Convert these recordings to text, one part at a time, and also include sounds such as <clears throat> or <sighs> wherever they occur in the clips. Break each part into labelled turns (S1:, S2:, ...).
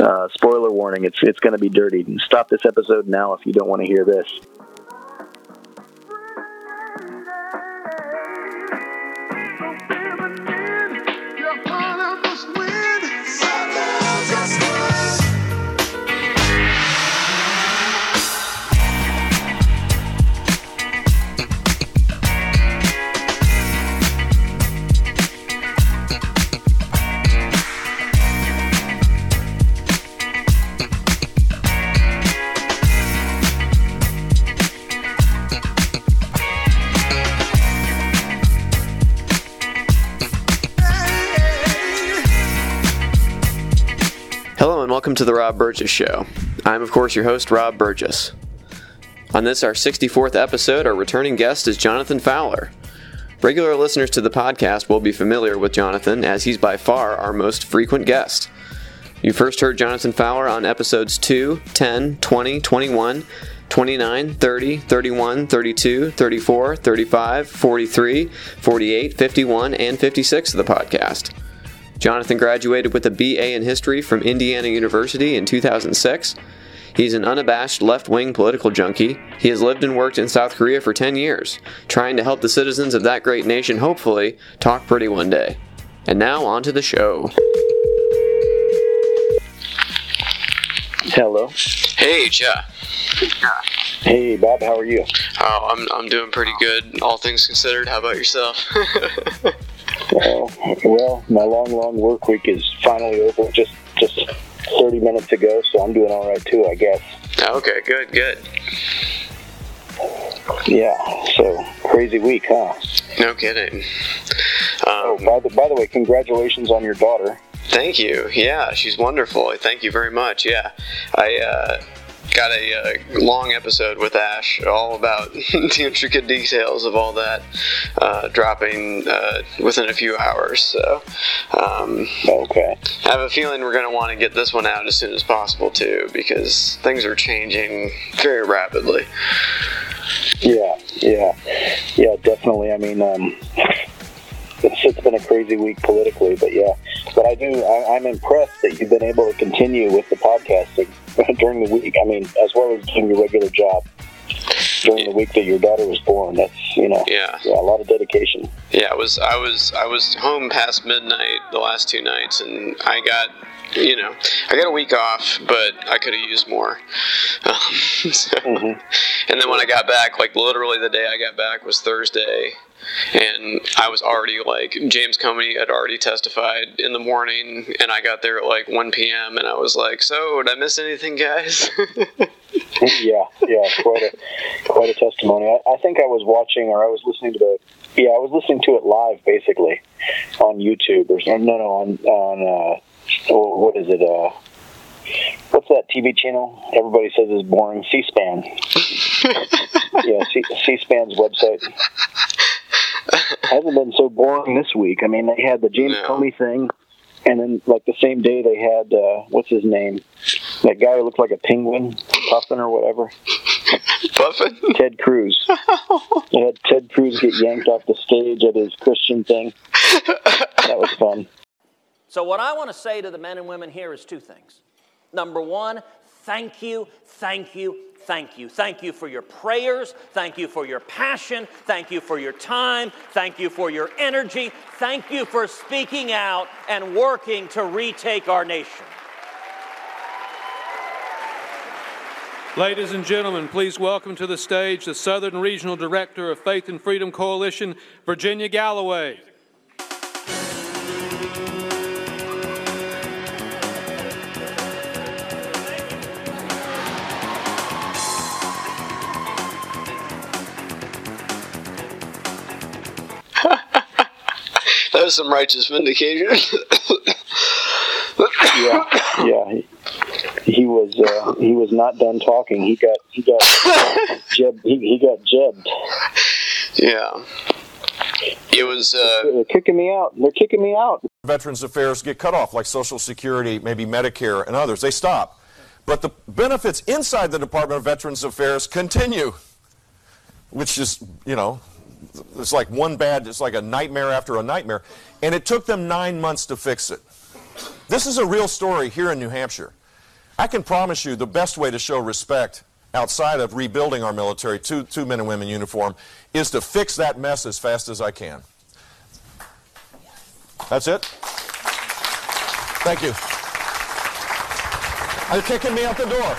S1: Uh, spoiler warning: it's it's going to be dirty. Stop this episode now if you don't want to hear this.
S2: To the Rob Burgess Show. I'm, of course, your host, Rob Burgess. On this, our 64th episode, our returning guest is Jonathan Fowler. Regular listeners to the podcast will be familiar with Jonathan, as he's by far our most frequent guest. You first heard Jonathan Fowler on episodes 2, 10, 20, 21, 29, 30, 31, 32, 34, 35, 43, 48, 51, and 56 of the podcast. Jonathan graduated with a BA in History from Indiana University in 2006. He's an unabashed left wing political junkie. He has lived and worked in South Korea for 10 years, trying to help the citizens of that great nation hopefully talk pretty one day. And now, on to the show.
S1: Hello.
S2: Hey, Ja.
S1: Hey, Bob. How are you?
S2: Oh, I'm, I'm doing pretty good, all things considered. How about yourself? <laughs>
S1: Uh, well, my long, long work week is finally over. Just just 30 minutes ago, so I'm doing all right too, I guess.
S2: okay, good, good.
S1: Yeah. So crazy week, huh?
S2: No kidding.
S1: Oh,
S2: Um,
S1: by the by the way, congratulations on your daughter.
S2: Thank you. Yeah, she's wonderful. Thank you very much. Yeah, I uh, got a uh, long episode with Ash all about <laughs> the intricate details of all that, uh, dropping uh, within a few hours. So um,
S1: Okay.
S2: I have a feeling we're going to want to get this one out as soon as possible too, because things are changing very rapidly.
S1: Yeah, yeah, yeah, definitely. I mean, um, it's, it's been a crazy week politically, but yeah. But I do, I, I'm impressed that you've been able to continue with the podcasting <laughs> during the week. I mean, as well as doing your regular job during the week that your daughter was born. That's you know,
S2: Yeah.
S1: yeah, a lot of dedication.
S2: Yeah, I was I was I was home past midnight the last two nights, and I got you know I got a week off, but I could have used more. <laughs> Um, so-
S1: Mhm.
S2: And then when I got back, like literally the day I got back was Thursday, and I was already like James Comey had already testified in the morning, and I got there at like 1 p.m. and I was like, so did I miss anything, guys? <laughs>
S1: yeah, yeah, quite a quite a testimony. I, I think I was watching or I was listening to the yeah, I was listening to it live basically on YouTube or no, no, on on uh, what is it? Uh, what's that TV channel? Everybody says is boring. C-SPAN. <laughs> yeah, C- C-SPAN's website <laughs> hasn't been so boring this week. I mean, they had the James
S2: No.
S1: Comey thing. And then, like the same day, they had uh, what's his name? That guy who looked like a penguin, Puffin or whatever.
S2: Puffin.
S1: Ted Cruz. <laughs> they had Ted Cruz get yanked off the stage at his Christian thing. That was fun.
S3: So, what I want to say to the men and women here is two things. Number one, thank you, thank you, thank you. Thank you for your prayers. Thank you for your passion. Thank you for your time. Thank you for your energy. Thank you for speaking out and working to retake our nation.
S4: Ladies and gentlemen, please welcome to the stage the Southern Regional Director of Faith and Freedom Coalition, Virginia Galloway.
S2: That was some righteous vindication.
S1: Yeah, yeah. He, he was uh, he was not done talking. He got he got jeb, he, he got jebbed.
S2: yeah. It was, uh,
S1: They're kicking me out. They're kicking me out.
S5: Veterans Affairs get cut off, like Social Security, maybe Medicare, and others. They stop. But the benefits inside the Department of Veterans Affairs continue, which is, you know, it's like one bad, it's like a nightmare after a nightmare. And it took them nine months to fix it. This is a real story here in New Hampshire. I can promise you the best way to show respect outside of rebuilding our military to, to men and women uniform is to fix that mess as fast as I can. That's it? Thank you. They're kicking me out the door.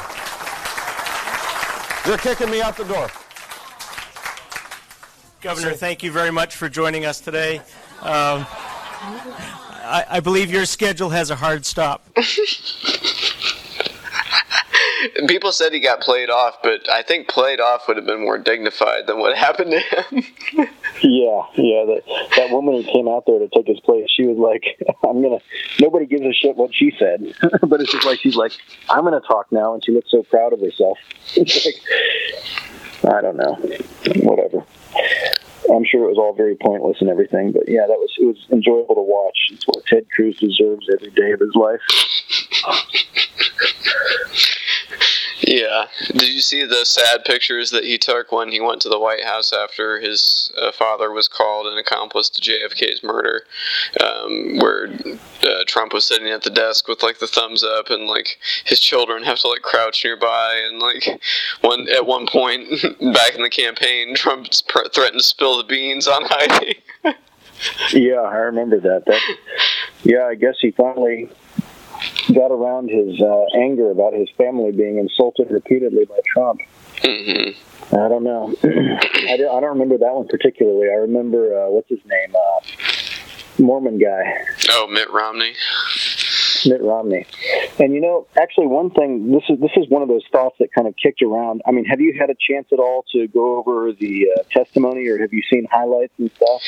S5: They're kicking me out the door.
S6: Governor, thank you very much for joining us today. Um, I, I believe your schedule has a hard stop. <laughs>
S2: People said he got played off, but I think played off would have been more dignified than what <laughs> happened to him.
S1: Yeah, yeah. That that woman who came out there to take his place, she was like, <laughs> "I'm gonna." Nobody gives a shit what she said, but it's just like she's like, "I'm gonna talk now," and she looks so proud of herself. It's like, I don't know, whatever. I'm sure it was all very pointless and everything, but yeah, that was it was enjoyable to watch. It's what Ted Cruz deserves every day of his life. <laughs>
S2: Yeah. Did you see the sad pictures that he took when he went to the White House after his uh, father was called an accomplice to JFK's murder? Um, where uh, Trump was sitting at the desk with like the thumbs up, and like his children have to like crouch nearby, and like one at one point <laughs> back in the campaign, Trump pr- threatened to spill the beans on Heidi. <laughs>
S1: Yeah, I remember that. That yeah, I guess he finally got around his uh, anger about his family being insulted repeatedly by Trump.
S2: hmm
S1: I don't know. <clears throat> I, don't, I don't remember that one particularly. I remember uh, what's his name, uh, Mormon guy,
S2: Oh, Mitt Romney.
S1: Mitt Romney. And you know, actually, one thing this is this is one of those thoughts that kind of kicked around. I mean, have you had a chance at all to go over the uh, testimony, or have you seen highlights and stuff?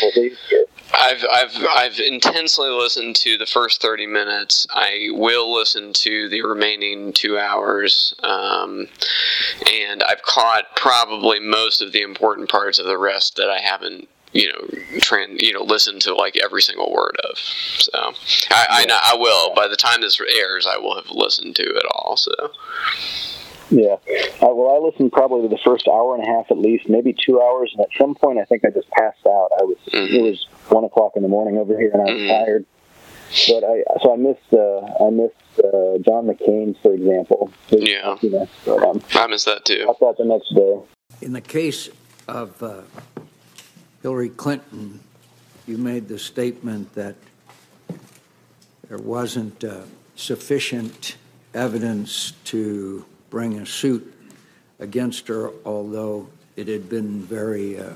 S2: I've I've I've intensely listened to the first thirty minutes. I will listen to the remaining two hours, um, and I've caught probably most of the important parts of the rest that I haven't. You know, trans, you know, listen to like every single word of. So I I, know, I will. By the time this airs, I will have listened to it all. So
S1: Yeah. Uh, well, I listened probably to the first hour and a half at least, maybe two hours, and at some point I think I just passed out. I was
S2: Mhm.
S1: it was one o'clock in the morning over here, and I was
S2: Mhm.
S1: tired. But I so I missed uh, I missed uh, John McCain's, for example. His
S2: Yeah.
S1: happiness, But um,
S2: I missed that too.
S1: got that the next day.
S7: In the case of uh, Hillary Clinton, you made the statement that there wasn't uh, sufficient evidence to bring a suit against her, although it had been very uh,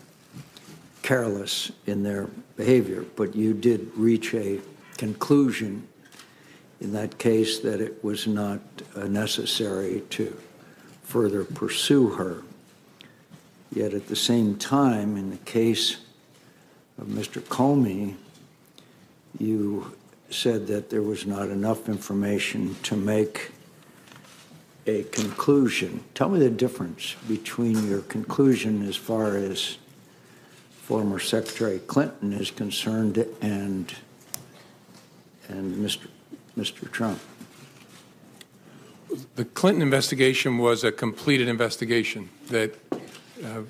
S7: careless in their behavior. But you did reach a conclusion in that case that it was not uh, necessary to further pursue her. Yet at the same time, in the case of Mr. Comey, you said that there was not enough information to make a conclusion. Tell me the difference between your conclusion as far as former Secretary Clinton is concerned and and Mr. Mr. Trump.
S4: The Clinton investigation was a completed investigation that Uh,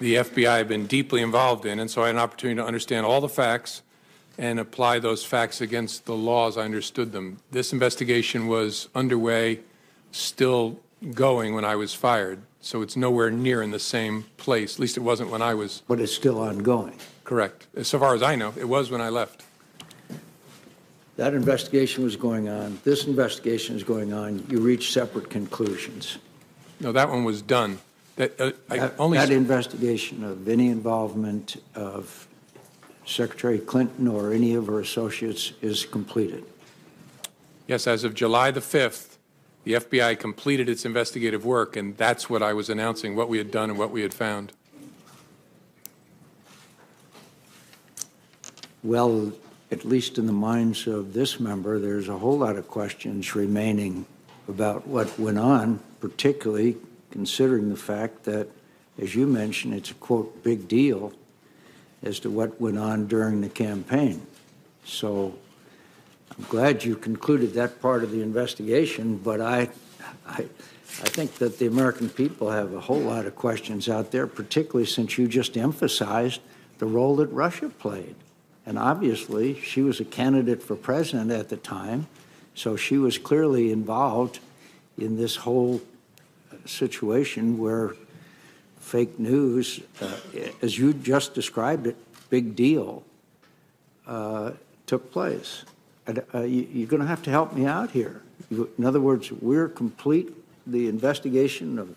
S4: the FBI had been deeply involved in, and so I had an opportunity to understand all the facts and apply those facts against the laws I understood them. This investigation was underway, still going when I was fired, so it's nowhere near in the same place. At least it wasn't when I was
S7: But it's still ongoing.
S4: correct. So far as I know, it was when I left.
S7: That investigation was going on, this investigation is going on, you reached separate conclusions.
S4: No, that one was done. That, uh,
S7: That
S4: only.
S7: that investigation of any involvement of Secretary Clinton or any of her associates is completed.
S4: Yes, as of July the 5th, the FBI completed its investigative work, and that's what I was announcing, what we had done and what we had found.
S7: Well, at least in the minds of this member, there's a whole lot of questions remaining about what went on, particularly considering the fact that, as you mentioned, it's a quote, big deal as to what went on during the campaign. So I'm glad you concluded that part of the investigation, but I, I, I think that the American people have a whole lot of questions out there, particularly since you just emphasized the role that Russia played. And obviously, she was a candidate for president at the time, so she was clearly involved in this whole situation where fake news, uh, as you just described it, big deal, uh, took place. And, uh, you, you're going to have to help me out here. You- In other words, we're complete the investigation of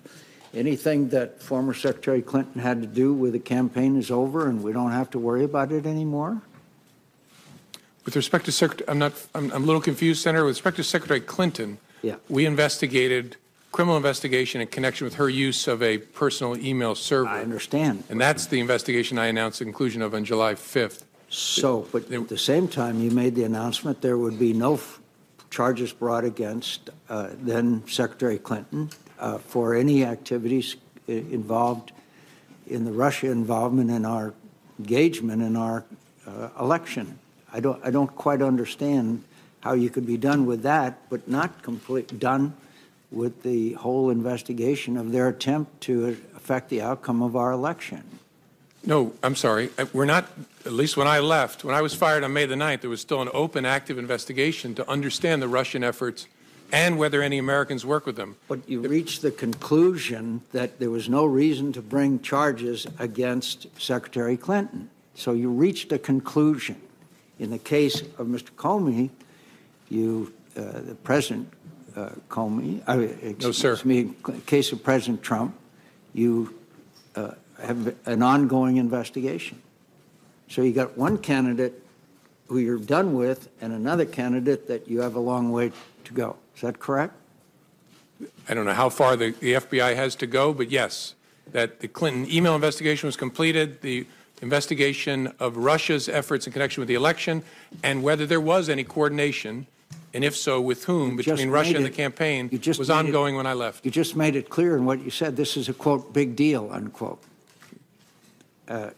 S7: anything that former Secretary Clinton had to do with the campaign is over, and we don't have to worry about it anymore.
S4: With respect to Secretary, I'm not, I'm, I'm a little confused, Senator. With respect to Secretary Clinton,
S7: Yeah.
S4: we investigated criminal investigation in connection with her use of a personal email server.
S7: I understand.
S4: And that's the investigation I announced the conclusion of on July 5th.
S7: So, but at the same time, you made the announcement there would be no f- charges brought against uh, then Secretary Clinton uh, for any activities i- involved in the Russia involvement in our engagement in our uh, election. I don't, I don't quite understand how you could be done with that, but not complete, done with the whole investigation of their attempt to affect the outcome of our election.
S4: No, I'm sorry. Uh, We're not, at least when I left, when I was fired on May the 9th, there was still an open, active investigation to understand the Russian efforts and whether any Americans work with them.
S7: But you reached the conclusion that there was no reason to bring charges against Secretary Clinton. So you reached a conclusion. In the case of Mr. Comey, you, uh, the President uh, Comey, uh,
S4: No, sir.
S7: excuse me, in case of President Trump, you uh, have an ongoing investigation. So you got one candidate who you're done with and another candidate that you have a long way to go. Is that correct?
S4: I don't know how far the, the FBI has to go, but yes, that the Clinton email investigation was completed, the investigation of Russia's efforts in connection with the election, and whether there was any coordination, and if so, with whom,
S7: You just
S4: between Russia
S7: made
S4: and the
S7: it-
S4: campaign,
S7: you just
S4: was
S7: made it-
S4: ongoing when I left.
S7: You just made it clear in what you said. This is a quote, big deal, unquote. Uh,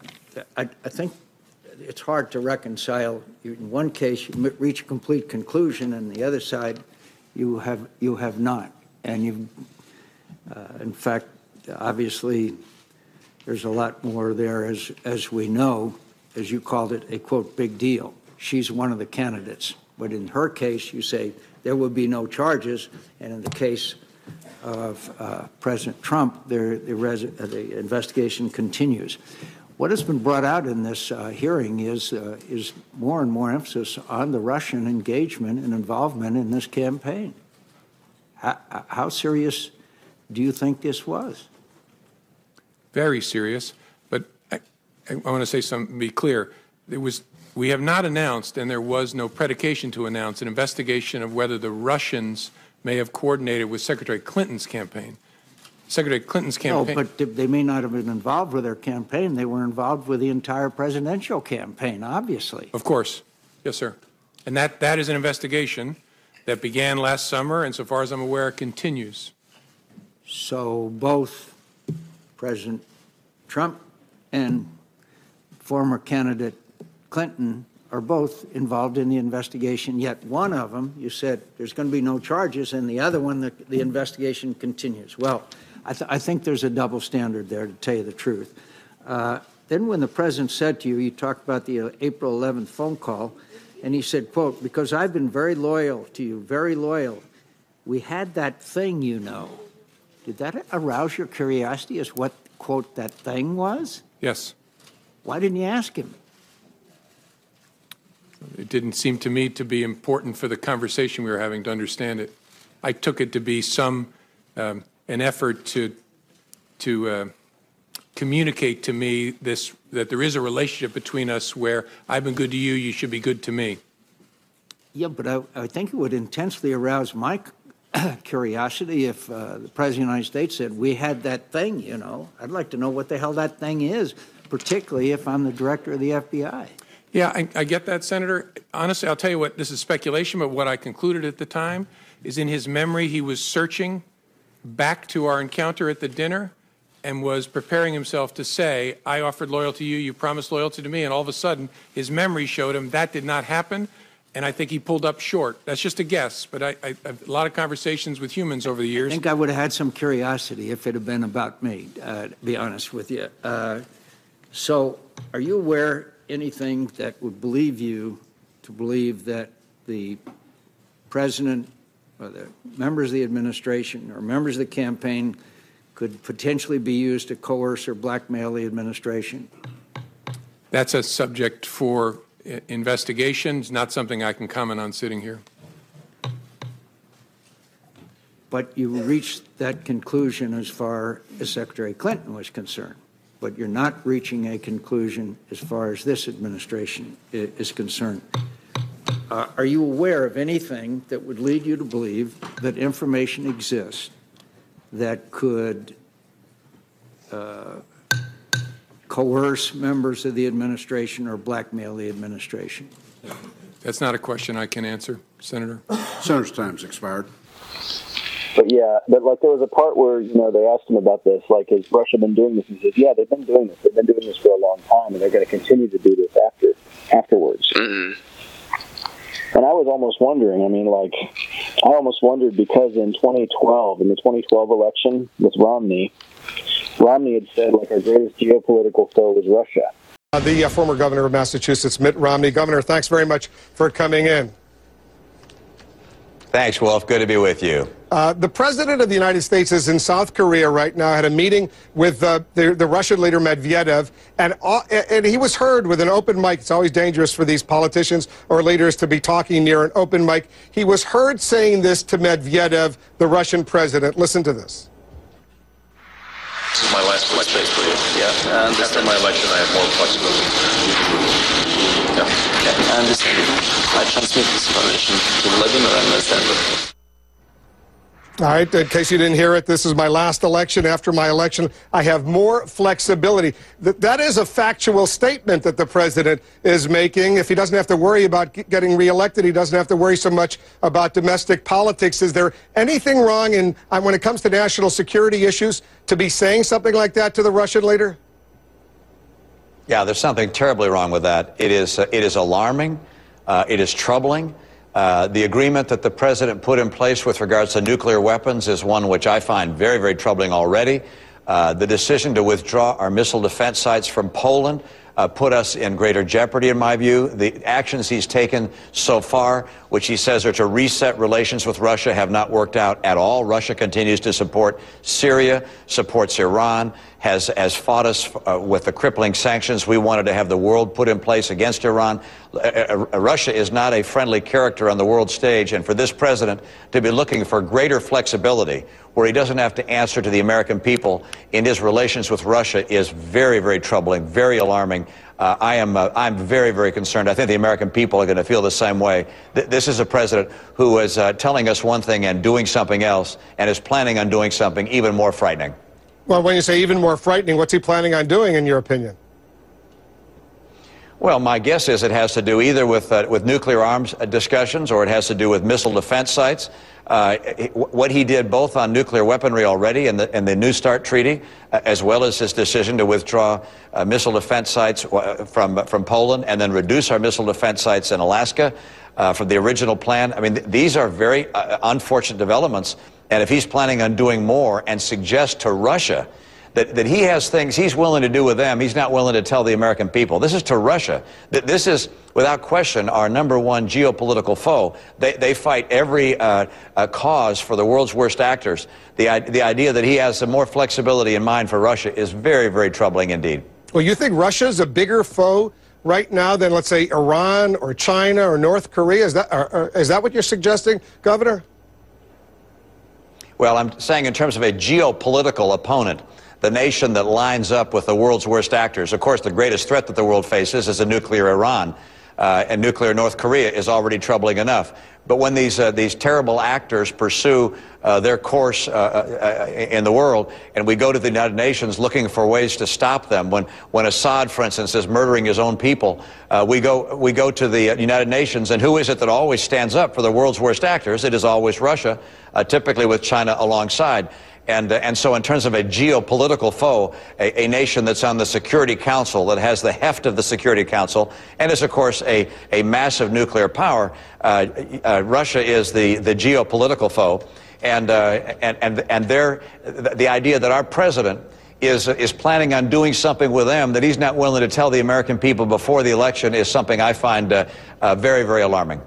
S7: I, I think it's hard to reconcile. You- In one case, you m- reach a complete conclusion, and the other side, you have, you have not. And you've, uh, in fact, obviously, there's a lot more there, as, as we know, as you called it, a quote, big deal. She's one of the candidates. But in her case, you say there would be no charges, and in the case of uh, President Trump, the, uh, the investigation continues. What has been brought out in this uh, hearing is, uh, is more and more emphasis on the Russian engagement and involvement in this campaign. How, how serious do you think this was?
S4: very serious. But I, I want to say something, be clear. There was, we have not announced, and there was no predication to announce, an investigation of whether the Russians may have coordinated with Secretary Clinton's campaign. Secretary Clinton's campaign.
S7: No, but they may not have been involved with their campaign. They were involved with the entire presidential campaign, obviously.
S4: Of course. Yes, sir. And that, that is an investigation that began last summer, and so far as I'm aware, continues.
S7: So both President Trump and former candidate Clinton are both involved in the investigation, yet one of them, you said there's going to be no charges, and the other one, the, the investigation continues. Well, I, th- I think there's a double standard there, to tell you the truth. Uh, then when the president said to you, you talked about the uh, April 11th phone call, and he said, quote, because I've been very loyal to you, very loyal. We had that thing, you know. Did that arouse your curiosity as what, quote, that thing was?
S4: Yes.
S7: Why didn't you ask him?
S4: It didn't seem to me to be important for the conversation we were having to understand it. I took it to be some um, an effort to to uh, communicate to me this that there is a relationship between us where I've been good to you, you should be good to me.
S7: Yeah, but I, I think it would intensely arouse my <coughs> curiosity if uh, the President of the United States said, We had that thing, you know. I'd like to know what the hell that thing is, particularly if I'm the director of the FBI.
S4: Yeah, I, I get that, Senator. Honestly, I'll tell you what, this is speculation, but what I concluded at the time is in his memory, he was searching back to our encounter at the dinner and was preparing himself to say, I offered loyalty to you, you promised loyalty to me, and all of a sudden, his memory showed him that did not happen, and I think he pulled up short. That's just a guess, but I, I, I've a lot of conversations with humans over the years.
S7: I think I would have had some curiosity if it had been about me, uh, to be honest with you. Uh, so, are you aware anything that would believe you to believe that the president or the members of the administration or members of the campaign could potentially be used to coerce or blackmail the administration?
S4: That's a subject for investigations, not something I can comment on sitting here.
S7: But you reached that conclusion as far as Secretary Clinton was concerned. But you're not reaching a conclusion as far as this administration is concerned. Uh, Are you aware of anything that would lead you to believe that information exists that could uh, coerce members of the administration or blackmail the administration?
S4: That's not a question I can answer, Senator.
S8: Senator's time's expired.
S1: But yeah, but like there was a part where you know they asked him about this, like has Russia been doing this? He says, yeah, they've been doing this. They've been doing this for a long time, and they're going to continue to do this after afterwards. And I was almost wondering. I mean, like I almost wondered because in 2012, in the 2012 election with Romney, Romney had said like our greatest geopolitical foe was Russia.
S9: Uh, the uh, former governor of Massachusetts, Mitt Romney. Governor, thanks very much for coming in.
S10: Thanks, Wolf. Good to be with you.
S9: Uh, the president of the United States is in South Korea right now. Had a meeting with uh, the, the Russian leader Medvedev, and uh, and he was heard with an open mic. It's always dangerous for these politicians or leaders to be talking near an open mic. He was heard saying this to Medvedev, the Russian president. Listen to this.
S11: This is my last election for you. Yeah. And after my election, I have more flexibility. Yeah. I understand. I transmit this information to Vladimir and Alexander.
S9: All right, in case you didn't hear it, this is my last election. After my election, I have more flexibility. Th- that is a factual statement that the president is making. If he doesn't have to worry about getting reelected, he doesn't have to worry so much about domestic politics. Is there anything wrong in, uh, when it comes to national security issues to be saying something like that to the Russian leader?
S10: Yeah, there's something terribly wrong with that. It is, uh, it is alarming. Uh, it is troubling. Uh, the agreement that the president put in place with regards to nuclear weapons is one which I find very, very troubling already. Uh, the decision to withdraw our missile defense sites from Poland uh, put us in greater jeopardy, in my view. The actions he's taken so far, which he says are to reset relations with Russia, have not worked out at all. Russia continues to support Syria, supports Iran, has, has fought us uh, with the crippling sanctions we wanted to have the world put in place against Iran. Uh, uh, Russia is not a friendly character on the world stage, and for this president to be looking for greater flexibility, where he doesn't have to answer to the American people in his relations with Russia, is very, very troubling, very alarming. Uh, I am uh, I'm very, very concerned. I think the American people are going to feel the same way. Th- this is a president who is uh, telling us one thing and doing something else, and is planning on doing something even more frightening.
S9: Well, when you say even more frightening, what's he planning on doing, in your opinion?
S10: Well, my guess is it has to do either with, uh, with nuclear arms uh, discussions or it has to do with missile defense sites. Uh, what he did both on nuclear weaponry already and the, in the New START treaty, uh, as well as his decision to withdraw uh, missile defense sites from, from Poland and then reduce our missile defense sites in Alaska from the original plan. I mean, th- these are very unfortunate developments. And if he's planning on doing more and suggest to Russia that, that he has things he's willing to do with them, he's not willing to tell the American people. This is to Russia. This is, without question, our number one geopolitical foe. They, they fight every uh, uh, cause for the world's worst actors. The, the idea that he has some more flexibility in mind for Russia is very, very troubling indeed.
S9: Well, you think Russia's a bigger foe right now than, let's say, Iran or China or North Korea? Is that, or, or, is that what you're suggesting, Governor?
S10: Well, I'm saying in terms of a geopolitical opponent, the nation that lines up with the world's worst actors. Of course, the greatest threat that the world faces is a nuclear Iran. Uh, and nuclear North Korea is already troubling enough. But when these, uh, these terrible actors pursue uh, their course uh, uh, in the world, and we go to the United Nations looking for ways to stop them, when, when Assad, for instance, is murdering his own people, uh, we, go, we go to the United Nations, and who is it that always stands up for the world's worst actors? It is always Russia, typically with China alongside. And, uh, and so, in terms of a geopolitical foe, a, a, nation that's on the Security Council, that has the heft of the Security Council, and is, of course, a, a massive nuclear power, uh, uh, Russia is the, the geopolitical foe. And, uh, and, and, and their, the idea that our president is, is planning on doing something with them that he's not willing to tell the American people before the election is something I find uh, uh, very, very alarming.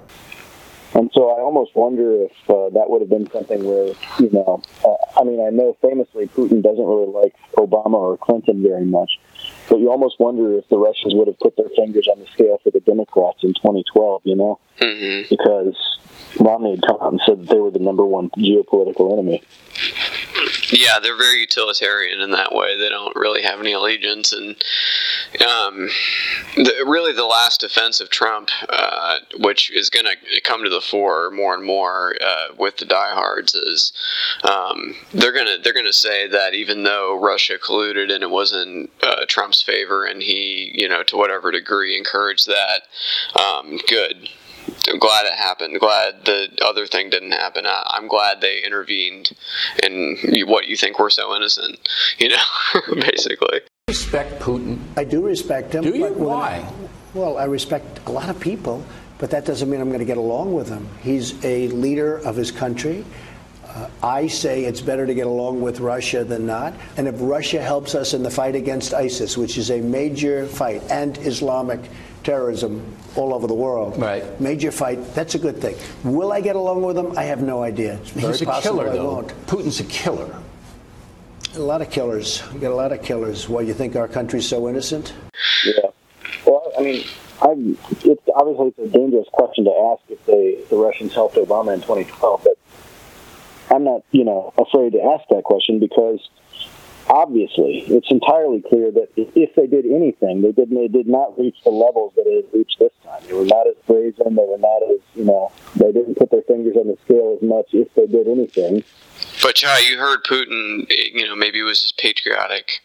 S1: And so I almost wonder if uh, that would have been something where, you know, uh, I mean, I know famously Putin doesn't really like Obama or Clinton very much, but you almost wonder if the Russians would have put their fingers on the scale for the Democrats in 2012, you know,
S2: mm-hmm.
S1: because Romney had come out and said that they were the number one geopolitical enemy.
S2: Yeah, they're very utilitarian in that way. They don't really have any allegiance, and um, the, really the last defense of Trump, uh, which is going to come to the fore more and more uh, with the diehards, is um, they're going to they're going to say that even though Russia colluded and it was in uh, Trump's favor, and he you know to whatever degree encouraged that, um, good I'm glad it happened. Glad the other thing didn't happen. I, am glad they intervened in what you think we're so innocent. You know, <laughs> basically.
S12: Respect Putin.
S13: I do respect him.
S12: Do you? Why?
S13: well, I respect a lot of people, but that doesn't mean I'm going to get along with him. He's a leader of his country. Uh, I say it's better to get along with Russia than not. And if Russia helps us in the fight against ISIS, which is a major fight, and Islamic terrorism all over the world.
S12: Right.
S13: Major fight. That's a good thing. Will I get along with him? I have no idea. It's very
S12: He's a
S13: possible
S12: killer,
S13: I
S12: though.
S13: won't.
S12: Putin's a killer.
S13: A lot of killers. We got a lot of killers. Why you think our country's so innocent?
S1: Yeah. Well, I mean, I'm, it's obviously it's a dangerous question to ask if they the Russians helped Obama in 2012, but I'm not, you know, afraid to ask that question because obviously, it's entirely clear that if they did anything, they did they did not reach the levels that it had reached this time. They were not as brazen. They were not as you know. They didn't put their fingers on the scale as much if they did anything.
S2: But Chai, you heard Putin. You know, maybe it was his patriotic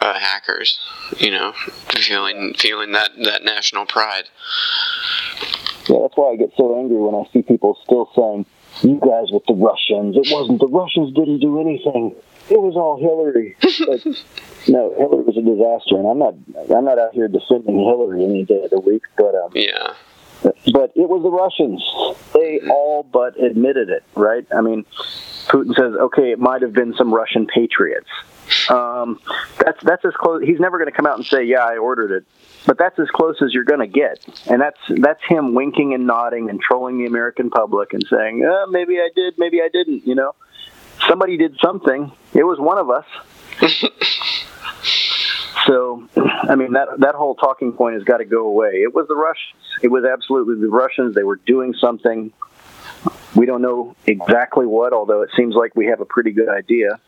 S2: uh, hackers. You know, feeling feeling that that national pride.
S1: Yeah, that's why I get so angry when I see people still saying, "You guys with the Russians. It wasn't the Russians. Didn't do anything." It was all Hillary. Like, <laughs> no, Hillary was a disaster, and I'm not I'm not out here defending Hillary any day of the week, but um,
S2: yeah.
S1: But it was the Russians. They all but admitted it, right? I mean, Putin says, okay, it might have been some Russian patriots. Um, that's that's as close. He's never going to come out and say, yeah, I ordered it. But that's as close as you're going to get, and that's that's him winking and nodding and trolling the American public and saying, uh, maybe I did, maybe I didn't. You know, somebody did something. It was one of us. <laughs> so, I mean, that that whole talking point has got to go away. It was the Russians. It was absolutely the Russians. They were doing something. We don't know exactly what, although it seems like we have a pretty good idea.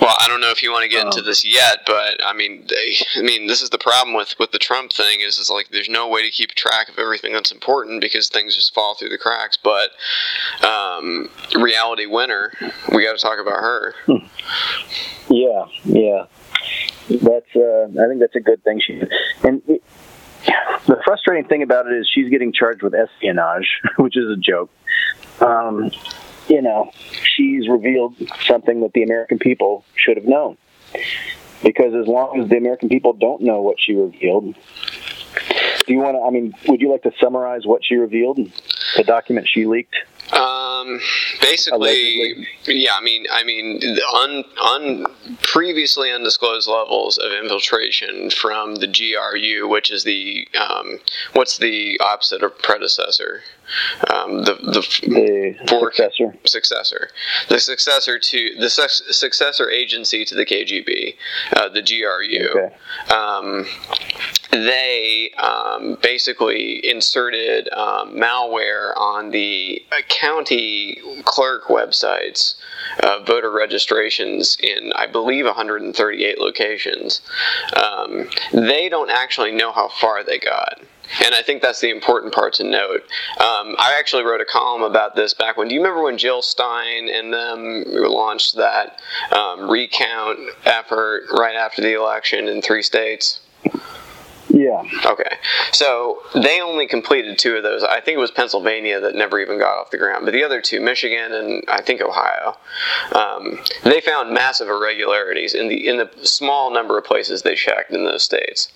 S2: Well, I don't know if you want to get into this yet, but I mean, they, I mean, this is the problem with with the Trump thing is is like there's no way to keep track of everything that's important because things just fall through the cracks. But um, Reality Winner, we got to talk about her.
S1: Yeah, yeah, that's. Uh, I think that's a good thing. She and. It, the frustrating thing about it is she's getting charged with espionage, <laughs> which is a joke. Um, you know, she's revealed something that the American people should have known. Because as long as the American people don't know what she revealed, do you want to? I mean, would you like to summarize what she revealed, the document she leaked?
S2: Um, basically, Allegedly. yeah. I mean, I mean, un, un previously undisclosed levels of infiltration from the GRU, which is the um, what's the opposite of predecessor? Um, the the,
S1: the successor.
S2: Successor. The successor to the su- successor agency to the KGB, uh, the GRU.
S1: Okay.
S2: Um, they um, basically inserted um, malware on the county clerk websites, uh, voter registrations in, I believe, 138 locations. Um, they don't actually know how far they got. And I think that's the important part to note. Um, I actually wrote a column about this back when. Do you remember when Jill Stein and them launched that um, recount effort right after the election in three states?
S1: Yeah.
S2: Okay. So they only completed two of those. I think it was Pennsylvania that never even got off the ground, but the other two, Michigan and I think Ohio, um, they found massive irregularities in the in the small number of places they checked in those states.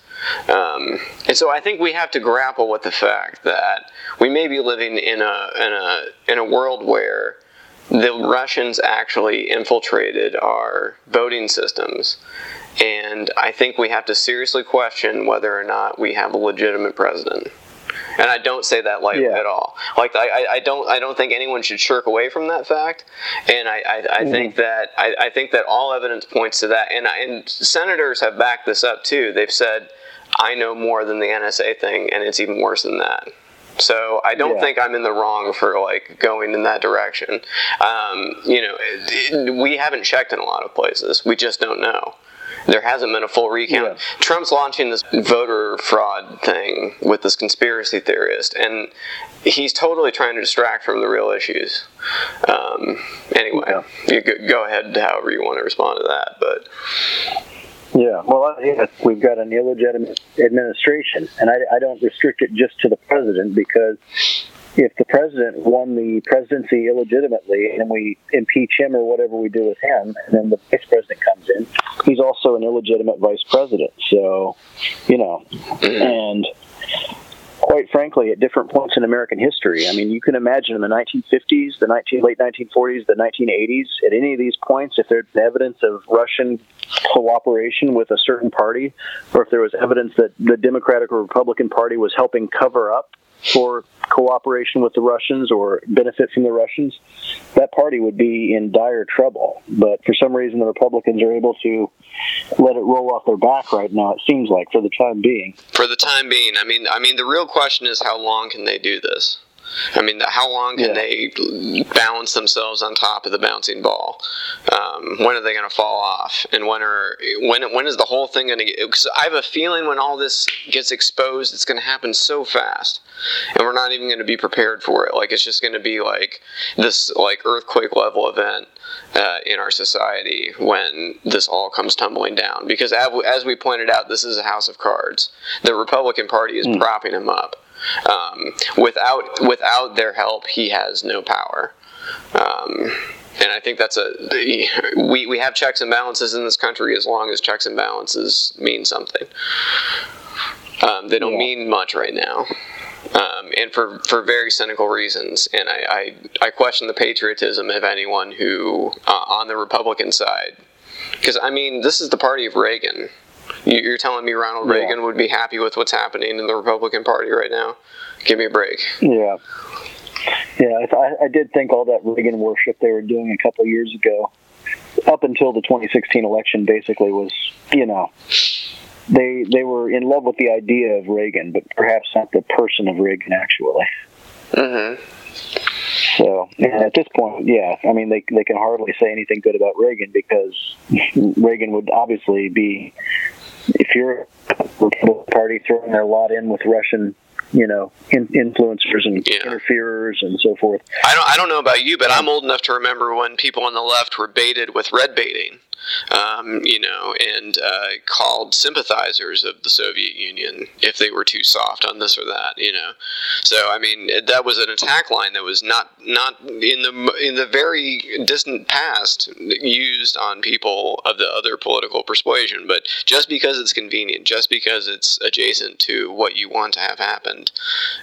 S2: Um, and so I think we have to grapple with the fact that we may be living in a in a in a world where the Russians actually infiltrated our voting systems and I think we have to seriously question whether or not we have a legitimate president. and I don't say that lightly
S1: Yeah.
S2: at all. Like I, I- don't I don't think anyone should shirk away from that fact, and I, I, I think that I, I think that all evidence points to that, and I- and senators have backed this up too. They've said, "I know more than the NSA thing, and it's even worse than that." So I don't
S1: Yeah.
S2: think I'm in the wrong for like going in that direction. Um, you know, we haven't checked in a lot of places. We just don't know. There hasn't been a full recount. Trump's launching this voter fraud thing with this conspiracy theorist, and he's totally trying to distract from the real issues. Um, anyway, you go, go ahead however you want to respond to that, but
S1: Yeah, well, yeah, we've got an illegitimate administration, and I, I don't restrict it just to the president because if the president won the presidency illegitimately and we impeach him or whatever we do with him, and then the vice president comes in, he's also an illegitimate vice president. So, you know, and quite frankly, at different points in American history. I mean, you can imagine in the 1950s, the 19, late 1940s, the 1980s, at any of these points, if there's evidence of Russian cooperation with a certain party, or if there was evidence that the Democratic or Republican Party was helping cover up for cooperation with the Russians or benefit from the Russians, that party would be in dire trouble. But for some reason, the Republicans are able to let it roll off their back right now. It seems like for the time being.
S2: for the time being, I mean, I mean, the real question is how long can they do this? I mean, how long can they balance themselves on top of the bouncing ball? Um, when are they going to fall off? And when are when when is the whole thing going to? Because I have a feeling when all this gets exposed, it's going to happen so fast, and we're not even going to be prepared for it. Like it's just going to be like this like earthquake level event uh, in our society when this all comes tumbling down. Because as we, pointed out, this is a house of cards. The Republican Party is propping him up. Um, without without their help, he has no power. Um, and I think that's a we, we have checks and balances in this country as long as checks and balances mean something. Um, they don't mean much right now. Um, and for, for very cynical reasons. And I, I, I question the patriotism of anyone who, uh, on the Republican side, because I mean, this is the party of Reagan. You- You're telling me Ronald
S1: Yeah.
S2: Reagan would be happy with what's happening in the Republican Party right now? Give me a break.
S1: Yeah. Yeah, I, I did think all that Reagan worship they were doing a couple of years ago, up until the 2016 election, basically was, you know, they they were in love with the idea of Reagan, but perhaps not the person of Reagan actually.
S2: Mm-hmm.
S1: So and at this point, yeah, I mean they they can hardly say anything good about Reagan because Reagan would obviously be if you're a Party throwing their lot in with Russian, you know, in, influencers and interferers and so forth.
S2: I don't, I don't know about you, but I'm old enough to remember when people on the left were baited with red baiting, um, you know, and uh, called sympathizers of the Soviet Union if they were too soft on this or that, you know. So I mean, that was an attack line that was not not in the in the very distant past used on people of the other political persuasion, but just because it's convenient, just because it's adjacent to what you want to have happened,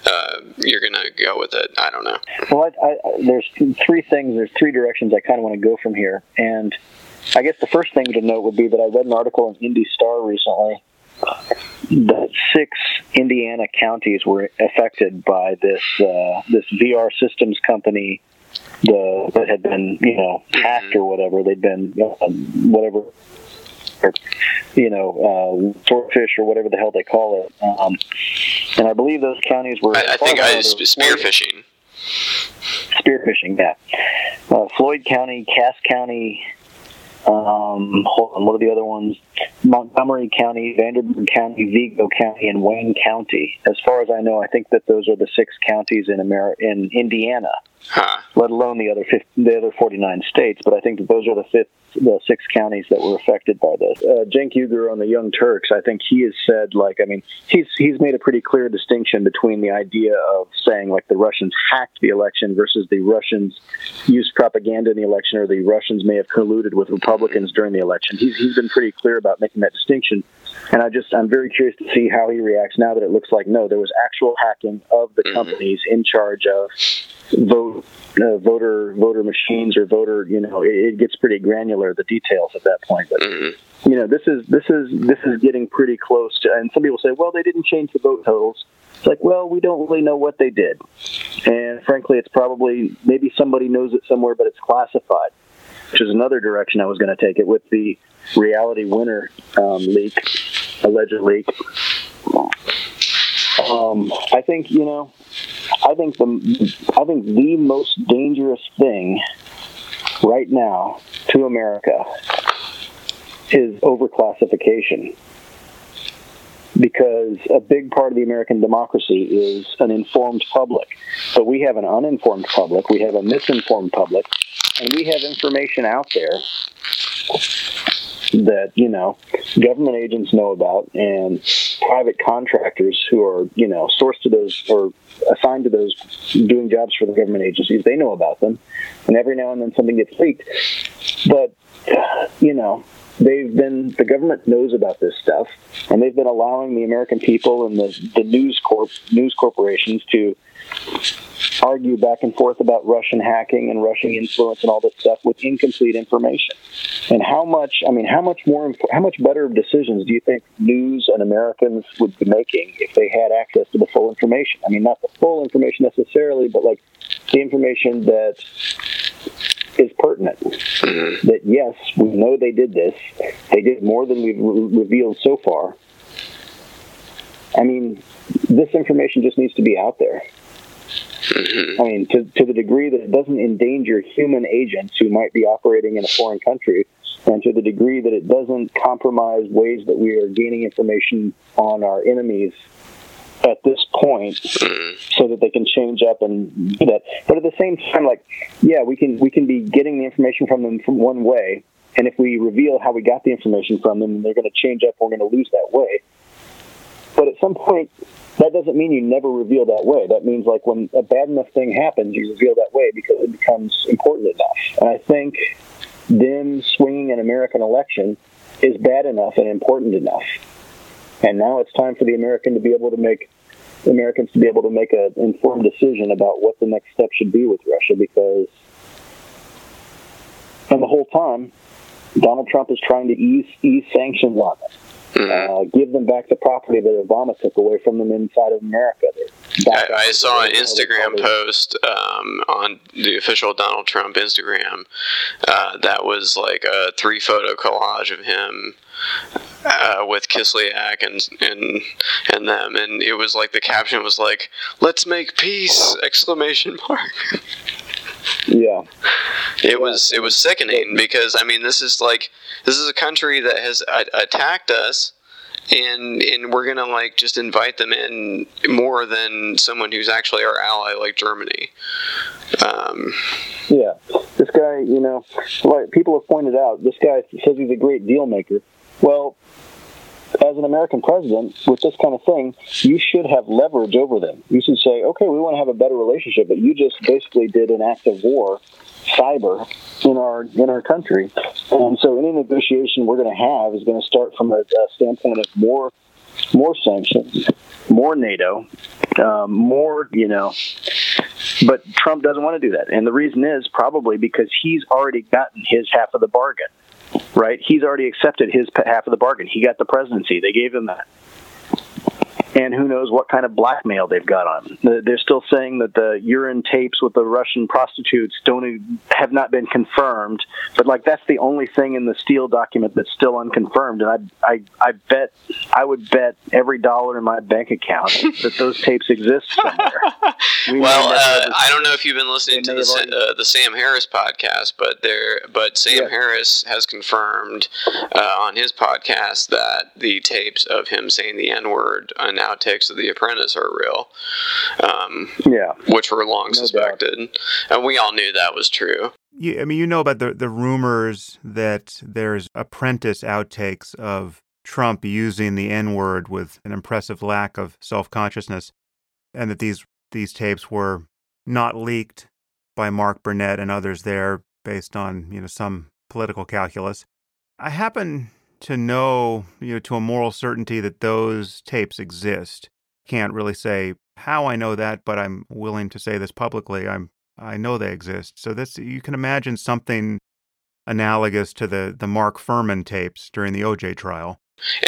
S2: uh, you're gonna go with it. I don't know.
S1: Well, I, I, there's three things. There's three directions I kind of want to go from here, and I guess the first thing to note would be that I read an article in Indy Star recently that six Indiana counties were affected by this uh, this VR systems company the that had been you know hacked or whatever. They'd been uh, whatever. Or, you know, uh, swordfish or whatever the hell they call it, um, and I believe those counties were.
S2: I, I think I
S1: know,
S2: was
S1: there were
S2: spear phishing.
S1: spearfishing, yeah. Uh, Floyd County, Cass County, um, hold on, what are the other ones? Montgomery County, Vanderburgh County, Vigo County, and Wayne County. As far as I know, I think that those are the six counties in Ameri- in Indiana, let alone the other 50, the other 49 states. But I think that those are the fifth, the six counties that were affected by this. Uh, Cenk Uygur on the Young Turks, I think he has said like, I mean, he's he's made a pretty clear distinction between the idea of saying like the Russians hacked the election versus the Russians used propaganda in the election, or the Russians may have colluded with Republicans during the election. He's he's been pretty clear about making that distinction. And I just I'm very curious to see how he reacts now that it looks like no, there was actual hacking of the companies in charge of vote uh, voter voter machines or voter you know it, it, gets pretty granular the details at that point but mm-hmm. you know this is this is this is getting pretty close to and some people say well they didn't change the vote totals it's like well we don't really know what they did and frankly it's probably maybe somebody knows it somewhere but it's classified which is another direction I was going to take it with the reality winner um, leak alleged leak um, I think you know I think the I think the most dangerous thing right now to America is overclassification because a big part of the American democracy is an informed public. But we have an uninformed public, we have a misinformed public, and we have information out there that you know government agents know about and private contractors who are you know sourced to those or assigned to those doing jobs for the government agencies they know about them. And every now and then something gets leaked. But you know they've been the government knows about this stuff. And they've been allowing the american people and the, the news corp news corporations to argue back and forth about Russian hacking and Russian influence and all this stuff with incomplete information. And how much, I mean, how much more, how much better decisions do you think news and Americans would be making if they had access to the full information? I mean, not the full information necessarily, but like the information that is pertinent. Mm-hmm. That yes, we know they did this. They did more than we've re- revealed so far. I mean, this information just needs to be out there. Mm-hmm. I mean, to, to the degree that it doesn't endanger human agents who might be operating in a foreign country, and to the degree that it doesn't compromise ways that we are gaining information on our enemies at this point mm-hmm. so that they can change up and do that. But at the same time, like, yeah, we can we can be getting the information from them from one way, and if we reveal how we got the information from them, they're going to change up. And we're going to lose that way. But at some point, that doesn't mean you never reveal that way. That means like when a bad enough thing happens, you reveal that way because it becomes important enough. And I think them swinging an American election is bad enough and important enough. And now it's time for the American to be able to make Americans to be able to make an informed decision about what the next step should be with Russia because and the whole time Donald Trump is trying to ease ease sanctions on them uh, give them back the property that Obama took away from them inside of America.
S2: I, I, saw an Instagram post um, on the official Donald Trump Instagram uh, that was like a three photo collage of him uh, with Kislyak and and and them, and it was like the caption was like "Let's make peace!" exclamation mark. <laughs>
S1: yeah,
S2: it was it was sickening because I mean this is like this is a country that has attacked us and and we're gonna like just invite them in more than someone who's actually our ally like Germany. Um,
S1: yeah, this guy, you know, like people have pointed out, this guy says he's a great deal maker. Well, as an American president with this kind of thing, you should have leverage over them. You should say, okay, we want to have a better relationship, but you just basically did an act of war cyber in our in our country. And so any negotiation we're going to have is going to start from a, a standpoint of more more sanctions, more NATO, um, more you know. But Trump doesn't want to do that, and the reason is probably because he's already gotten his half of the bargain. Right? He's already accepted his half of the bargain. He got the presidency. They gave him that and who knows what kind of blackmail they've got on. Them? They're still saying that the urine tapes with the Russian prostitutes don't have not been confirmed, but like that's the only thing in the Steele document that's still unconfirmed. And I, I, I bet, I would bet every dollar in my bank account <laughs> that those tapes exist somewhere. <laughs>
S2: We well, uh, I don't know if you've been listening to the, uh, the Sam Harris podcast, but there, but Sam yeah. Harris has confirmed uh, on his podcast that the tapes of him saying the N word and outtakes of The Apprentice are real. Um,
S1: yeah,
S2: which were long no suspected, doubt. and we all knew that was true.
S14: You, I mean, you know about the the rumors that there's Apprentice outtakes of Trump using the N word with an impressive lack of self consciousness, and that these these tapes were not leaked by Mark Burnett and others there based on you know some political calculus. I happen to know, you know, to a moral certainty that those tapes exist. Can't really say how I know that, but I'm willing to say this publicly. I'm I know they exist. So that's you can imagine something analogous to the the Mark Fuhrman tapes during the OJ trial.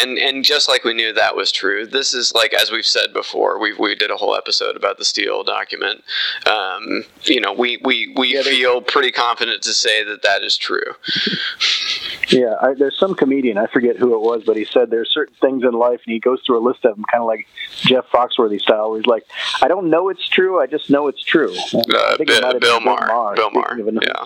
S2: And and just like we knew that was true, this is like as we've said before, we we did a whole episode about the Steele document. Um, you know, we we we feel pretty confident to say that that is true.
S1: Yeah, I, there's some comedian, I forget who it was, but he said there's certain things in life, and he goes through a list of them, kind of like Jeff Foxworthy style, where he's like, I don't know it's true, I just know it's true.
S2: Uh, Bill, Bill Maher, Bill Maher, yeah.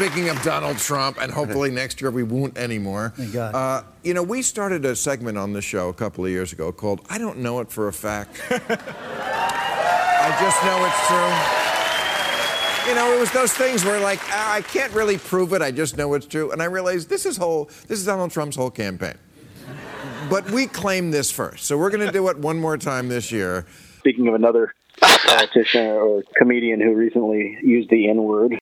S15: Speaking of Donald Trump, and hopefully <laughs> next year we won't anymore.
S16: Thank God.
S15: Uh, you know, we started a segment on the show a couple of years ago called "I Don't Know It for a Fact." <laughs> I just know it's true. You know, it was those things where like I can't really prove it. I just know it's true, and I realized this is whole. This is Donald Trump's whole campaign. But we claim this first, so we're going to do it one more time this year.
S1: Speaking of another Uh, politician or comedian who recently used the N word.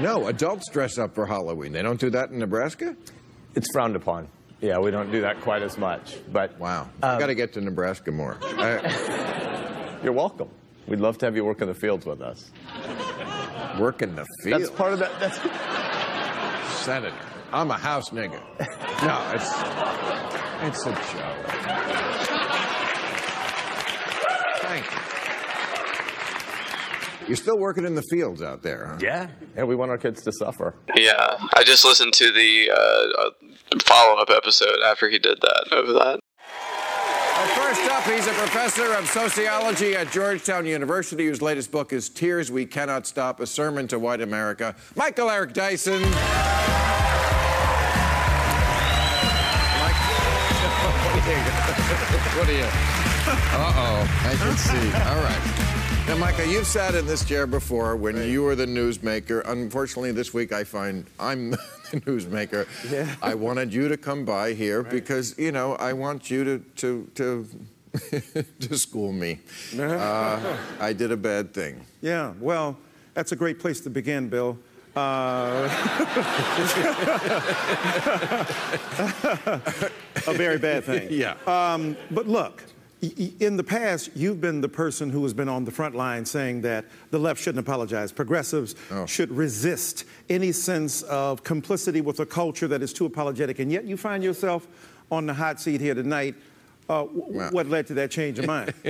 S15: No, adults dress up for Halloween. They don't do that in Nebraska?
S17: It's frowned upon. Yeah, we don't do that quite as much. But
S15: wow, I've um, got to get to Nebraska more. <laughs>
S17: You're welcome. We'd love to have you work in the fields with us.
S15: Work in the field.
S17: That's part of that. That's
S15: Senator. I'm a house nigga. No, it's it's a joke. Thank you. You're still working in the fields out there, huh?
S17: Yeah. Yeah, we want our kids to suffer.
S2: Yeah, I just listened to the uh, uh, follow-up episode after he did that of that.
S15: Well, first up, he's a professor of sociology at Georgetown University, whose latest book is Tears We Cannot Stop, a sermon to white America. Michael Eric Dyson. <laughs> what are you? <laughs> Uh-oh, I can see. All right. Now, Micah, you've sat in this chair before when you were the newsmaker. Unfortunately, this week I find I'm <laughs> the newsmaker.
S16: Yeah.
S15: I wanted you to come by here because, you know, I want you to to to, <laughs> to school me. <laughs> Uh, I did a bad thing.
S16: Yeah, well, that's a great place to begin, Bill. Uh, a very bad thing.
S15: Yeah.
S16: Um, but look, in the past, you've been the person who has been on the front line saying that the left shouldn't apologize. Progressives should resist any sense of complicity with a culture that is too apologetic. And yet you find yourself on the hot seat here tonight. Uh,
S15: Wow.
S16: What led to that change of mind? <laughs>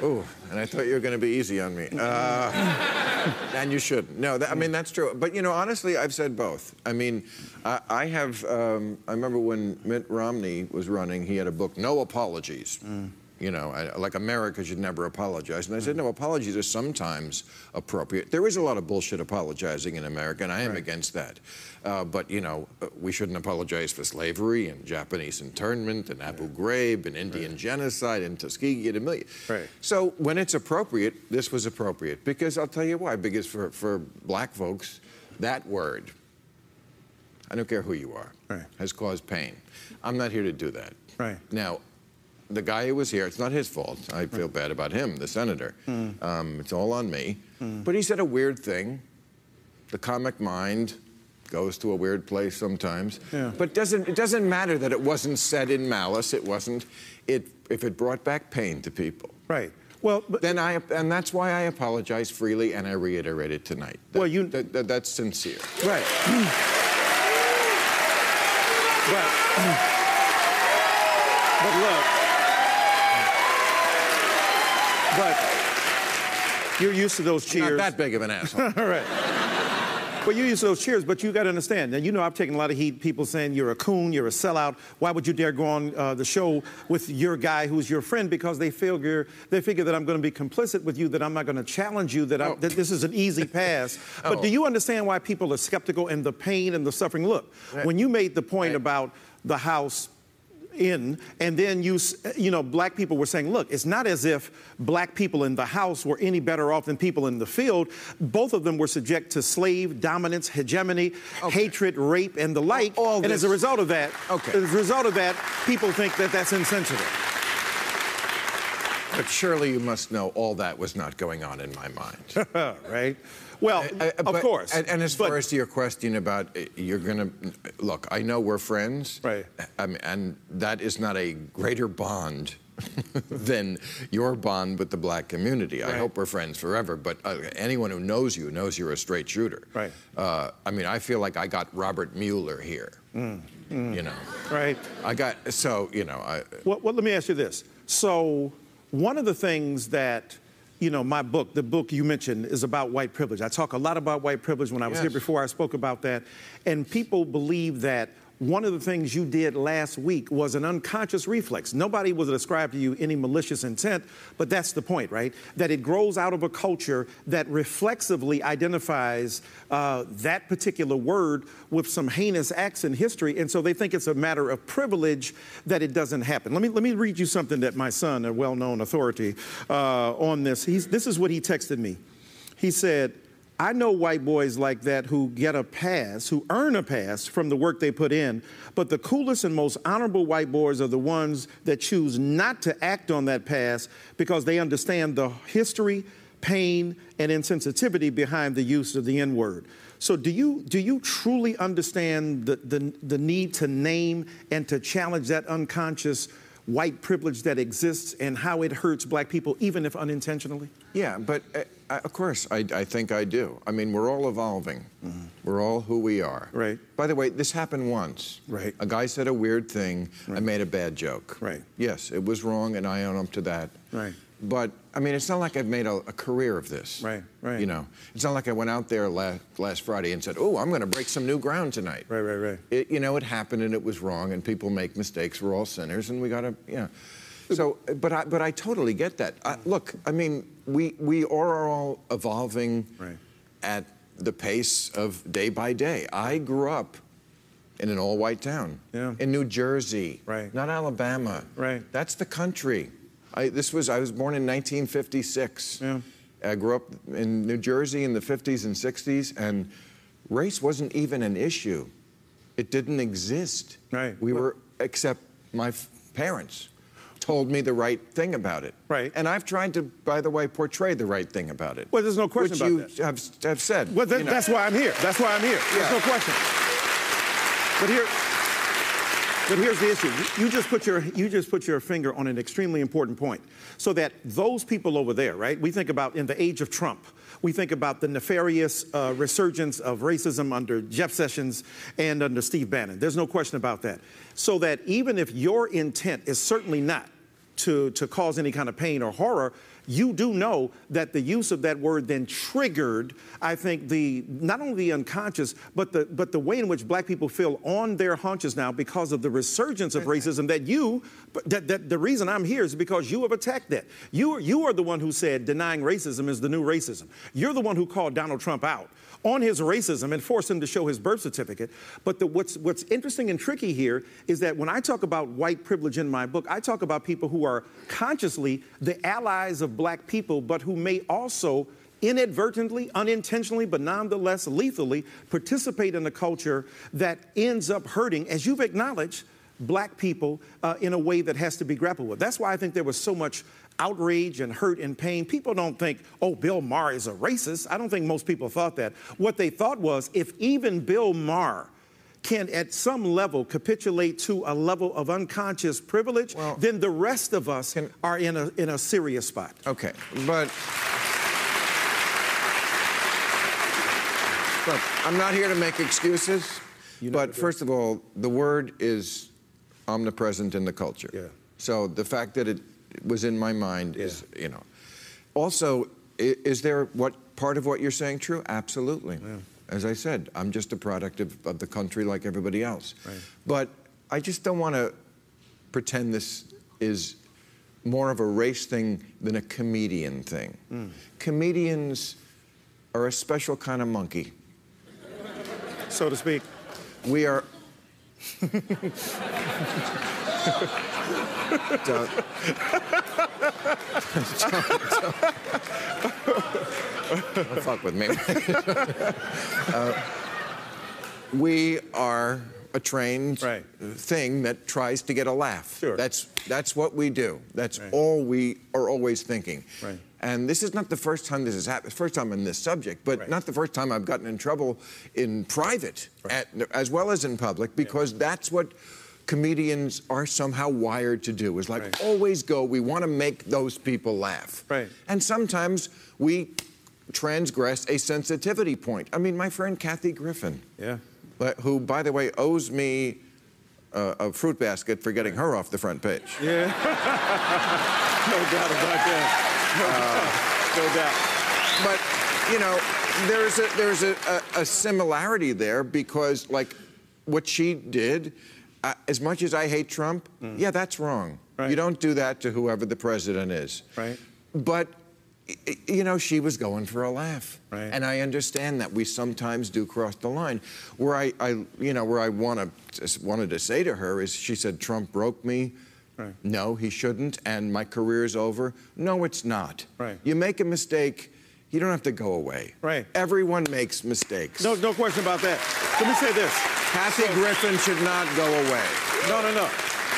S15: oh, and I thought you were going to be easy on me. Uh, <laughs> and you shouldn't. No, that, I mean, that's true. But, you know, honestly, I've said both. I mean, I, I have, um, I remember when Mitt Romney was running, he had a book, No Apologies. You know, I, like America should never apologize. And I said, no, apologies are sometimes appropriate. There is a lot of bullshit apologizing in America, and I am against that. Uh, but, you know, uh, we shouldn't apologize for slavery and Japanese internment and Abu Ghraib and Indian genocide and Tuskegee and a million.
S16: Right.
S15: So when it's appropriate, this was appropriate. Because I'll tell you why. Because for, for black folks, that word, I don't care who you are, has caused pain. I'm not here to do that.
S16: Right.
S15: Now, the guy who was here, it's not his fault. I feel bad about him, the senator.
S16: Mm.
S15: Um, it's all on me.
S16: Mm.
S15: But he said a weird thing. The comic mind goes to a weird place sometimes.
S16: Yeah.
S15: But doesn't, it doesn't matter that it wasn't said in malice. It wasn't. It, if it brought back pain to people.
S16: Right. Well,
S15: then I, and that's why I apologize freely, and I reiterate it tonight. That-
S16: Well, you-
S15: that, that- that's sincere.
S16: Right. but, but look, <laughs> but you're used to those cheers.
S15: Not that big of an asshole.
S16: All right. Well, you use those cheers, but you got to understand. Now, you know, I've taken a lot of heat. People saying you're a coon, you're a sellout. Why would you dare go on uh, the show with your guy who's your friend? Because they figure they figure that I'm going to be complicit with you, that I'm not going to challenge you, that, I, that this is an easy pass. <laughs> But
S15: Oh.
S16: do you understand why people are skeptical and the pain and the suffering? Look, when you made the point about the House in, and then you, you know, black people were saying, look, it's not as if black people in the house were any better off than people in the field. Both of them were subject to slave dominance, hegemony, hatred, rape, and the like. All. and as a result of that,
S15: Okay.
S16: as a result of that, people think that that's insensitive.
S15: But surely you must know all that was not going on in my mind. <laughs>
S16: right? Well, of
S15: but-
S16: course.
S15: And, and as far as your question about uh, you're going to look, I know we're friends. Right. I mean, and that is not a greater bond <laughs> than your bond with the black community. I hope we're friends forever, but uh, anyone who knows you knows you're a straight shooter.
S16: Right.
S15: Uh, I mean, I feel like I got Robert Mueller here.
S16: Mm, mm.
S15: You know.
S16: Right.
S15: I got so you know. I,
S16: Well, well, let me ask you this. So, one of the things that, you know, my book, the book you mentioned, is about white privilege. I talk a lot about white privilege. When I was here before, I spoke about that. And people believe that one of the things you did last week was an unconscious reflex. Nobody was ascribed to you any malicious intent, but that's the point, right? That it grows out of a culture that reflexively identifies uh, that particular word with some heinous acts in history, and so they think it's a matter of privilege that it doesn't happen. Let me let me read you something that my son, a well-known authority uh, on this, he's, this is what he texted me. He said. I know white boys like that who get a pass, who earn a pass from the work they put in, but the coolest and most honorable white boys are the ones that choose not to act on that pass because they understand the history, pain, and insensitivity behind the use of the N word. So, do you, do you truly understand the, the, the need to name and to challenge that unconscious white privilege that exists and how it hurts black people, even if unintentionally?
S15: Yeah, but uh, I- of course, I, I think I do. I mean, we're all evolving. We're all who we are.
S16: Right.
S15: By the way, this happened once.
S16: Right.
S15: A guy said a weird thing. I made a bad joke.
S16: Right.
S15: Yes, it was wrong, and I own up to that.
S16: Right.
S15: But I mean, it's not like I've made a, a career of this.
S16: Right, right.
S15: You know, it's not like I went out there last, last Friday and said, "Oh, I'm going to break some new ground tonight."
S16: Right, right, right.
S15: It, you know, it happened and it was wrong, and people make mistakes. We're all sinners, and we got to, yeah. So, but I, but I totally get that. I, look, I mean, we we are all evolving
S16: Right.
S15: at the pace of day by day. I grew up in an all-white town
S16: Yeah.
S15: in New Jersey,
S16: Right.
S15: not Alabama.
S16: Right.
S15: That's the country. I, this was I was born in 1956.
S16: Yeah.
S15: I grew up in New Jersey in the 50s and 60s, and race wasn't even an issue. It didn't exist.
S16: Right.
S15: We were, except my f- parents told me the right thing about it.
S16: Right.
S15: And I've tried to, by the way, portray the right thing about it.
S16: Well, there's no question
S15: which
S16: about
S15: you
S16: that.
S15: Have, have said.
S16: Well, that,
S15: you know.
S16: that's why I'm here. That's why I'm here. There's no question. But here, but here's the issue. You just put your you just put your finger on an extremely important point. So that those people over there, right? We think about in the age of Trump. We think about the nefarious uh, resurgence of racism under Jeff Sessions and under Steve Bannon. There's no question about that. So that even if your intent is certainly not to, to cause any kind of pain or horror, you do know that the use of that word then triggered, I think, the not only the unconscious, but the but the way in which black people feel on their haunches now because of the resurgence of racism that you that, that the reason I'm here is because you have attacked that. You are you are the one who said denying racism is the new racism. You're the one who called Donald Trump out on his racism and force him to show his birth certificate. But the, what's, what's interesting and tricky here is that when I talk about white privilege in my book, I talk about people who are consciously the allies of black people, but who may also inadvertently, unintentionally, but nonetheless lethally participate in a culture that ends up hurting, as you've acknowledged, black people uh, in a way that has to be grappled with. That's why I think there was so much outrage and hurt and pain. People don't think, oh, Bill Maher is a racist. I don't think most people thought that. What they thought was if even Bill Maher can at some level capitulate to a level of unconscious privilege, then the rest of us are in a, in a serious spot.
S15: Okay, but look, I'm not here to make excuses. but first of all, the word is omnipresent in the culture. Yeah. So the fact that it was in my mind is, you know. Also, is there what part of what you're saying true? Absolutely. As I said, I'm just a product of, of the country like everybody else.
S16: Right.
S15: But I just don't want to pretend this is more of a race thing than a comedian thing.
S16: Hmm.
S15: Comedians are a special kind of monkey.
S16: So to speak.
S15: We are. <laughs> Don't- Don't fuck with me. <laughs> Uh, we are a trained thing that tries to get a laugh. Sure. That's that's what we do. That's all we are always thinking.
S16: Right.
S15: And this is not the first time this has happened. First time in this subject, but not the first time I've gotten in trouble in private, at, as well as in public, because that's what comedians are somehow wired to do is like always go we want to make those people laugh
S16: right
S15: and sometimes we transgress a sensitivity point i mean my friend kathy griffin
S16: yeah
S15: who by the way owes me uh, a fruit basket for getting her off the front page
S16: Yeah. <laughs> no doubt about that. No, doubt. no doubt.
S15: but you know there's a there's a, a, a similarity there because like what she did as much as i hate trump mm. yeah that's wrong. You don't do that to whoever the president is.
S16: Right.
S15: But you know she was going for a laugh.
S16: Right.
S15: and i understand that we sometimes do cross the line. Where i, I you know where i want to wanted to say to her is she said trump broke me.
S16: Right.
S15: no he shouldn't and my career's over. No it's not.
S16: Right.
S15: you make a mistake you don't have to go away
S16: Right.
S15: everyone makes mistakes
S16: No, no question about that. Let me say this.
S15: kathy griffin should not go away
S16: No, no, no.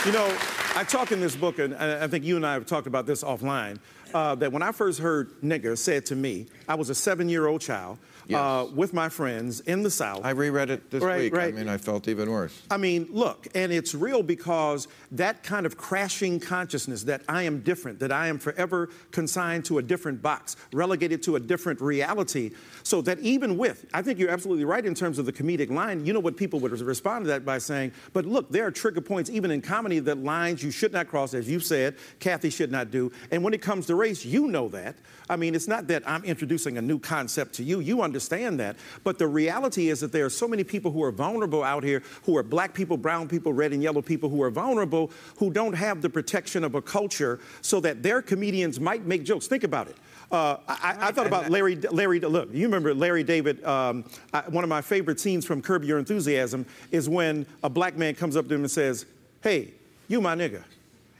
S16: You know, I talk in this book, and I I think you and I have talked about this offline, uh, that when I first heard nigger said to me, I was a seven-year-old child uh, with my friends in the South.
S15: i reread it this
S16: Right,
S15: week. I mean i felt even worse.
S16: I mean, look, and it's real because that kind of crashing consciousness that I am different, that I am forever consigned to a different box, relegated to a different reality, so that even with, I think you're absolutely right in terms of the comedic line, you know what people would respond to that by saying, but look, there are trigger points even in comedy that lines you should not cross, as you said, Kathy should not do. And when it comes to race, you know that. I mean, it's not that I'm introducing a new concept to you, you understand that. But the reality is that there are so many people who are vulnerable out here, who are black people, brown people, red and yellow people, who are vulnerable, who don't have the protection of a culture so that their comedians might make jokes. Think about it. Uh, I, I thought about Larry. Larry, look, you remember Larry David? Um, I, one of my favorite scenes from Curb Your Enthusiasm is when a black man comes up to him and says, "Hey, you my nigga,"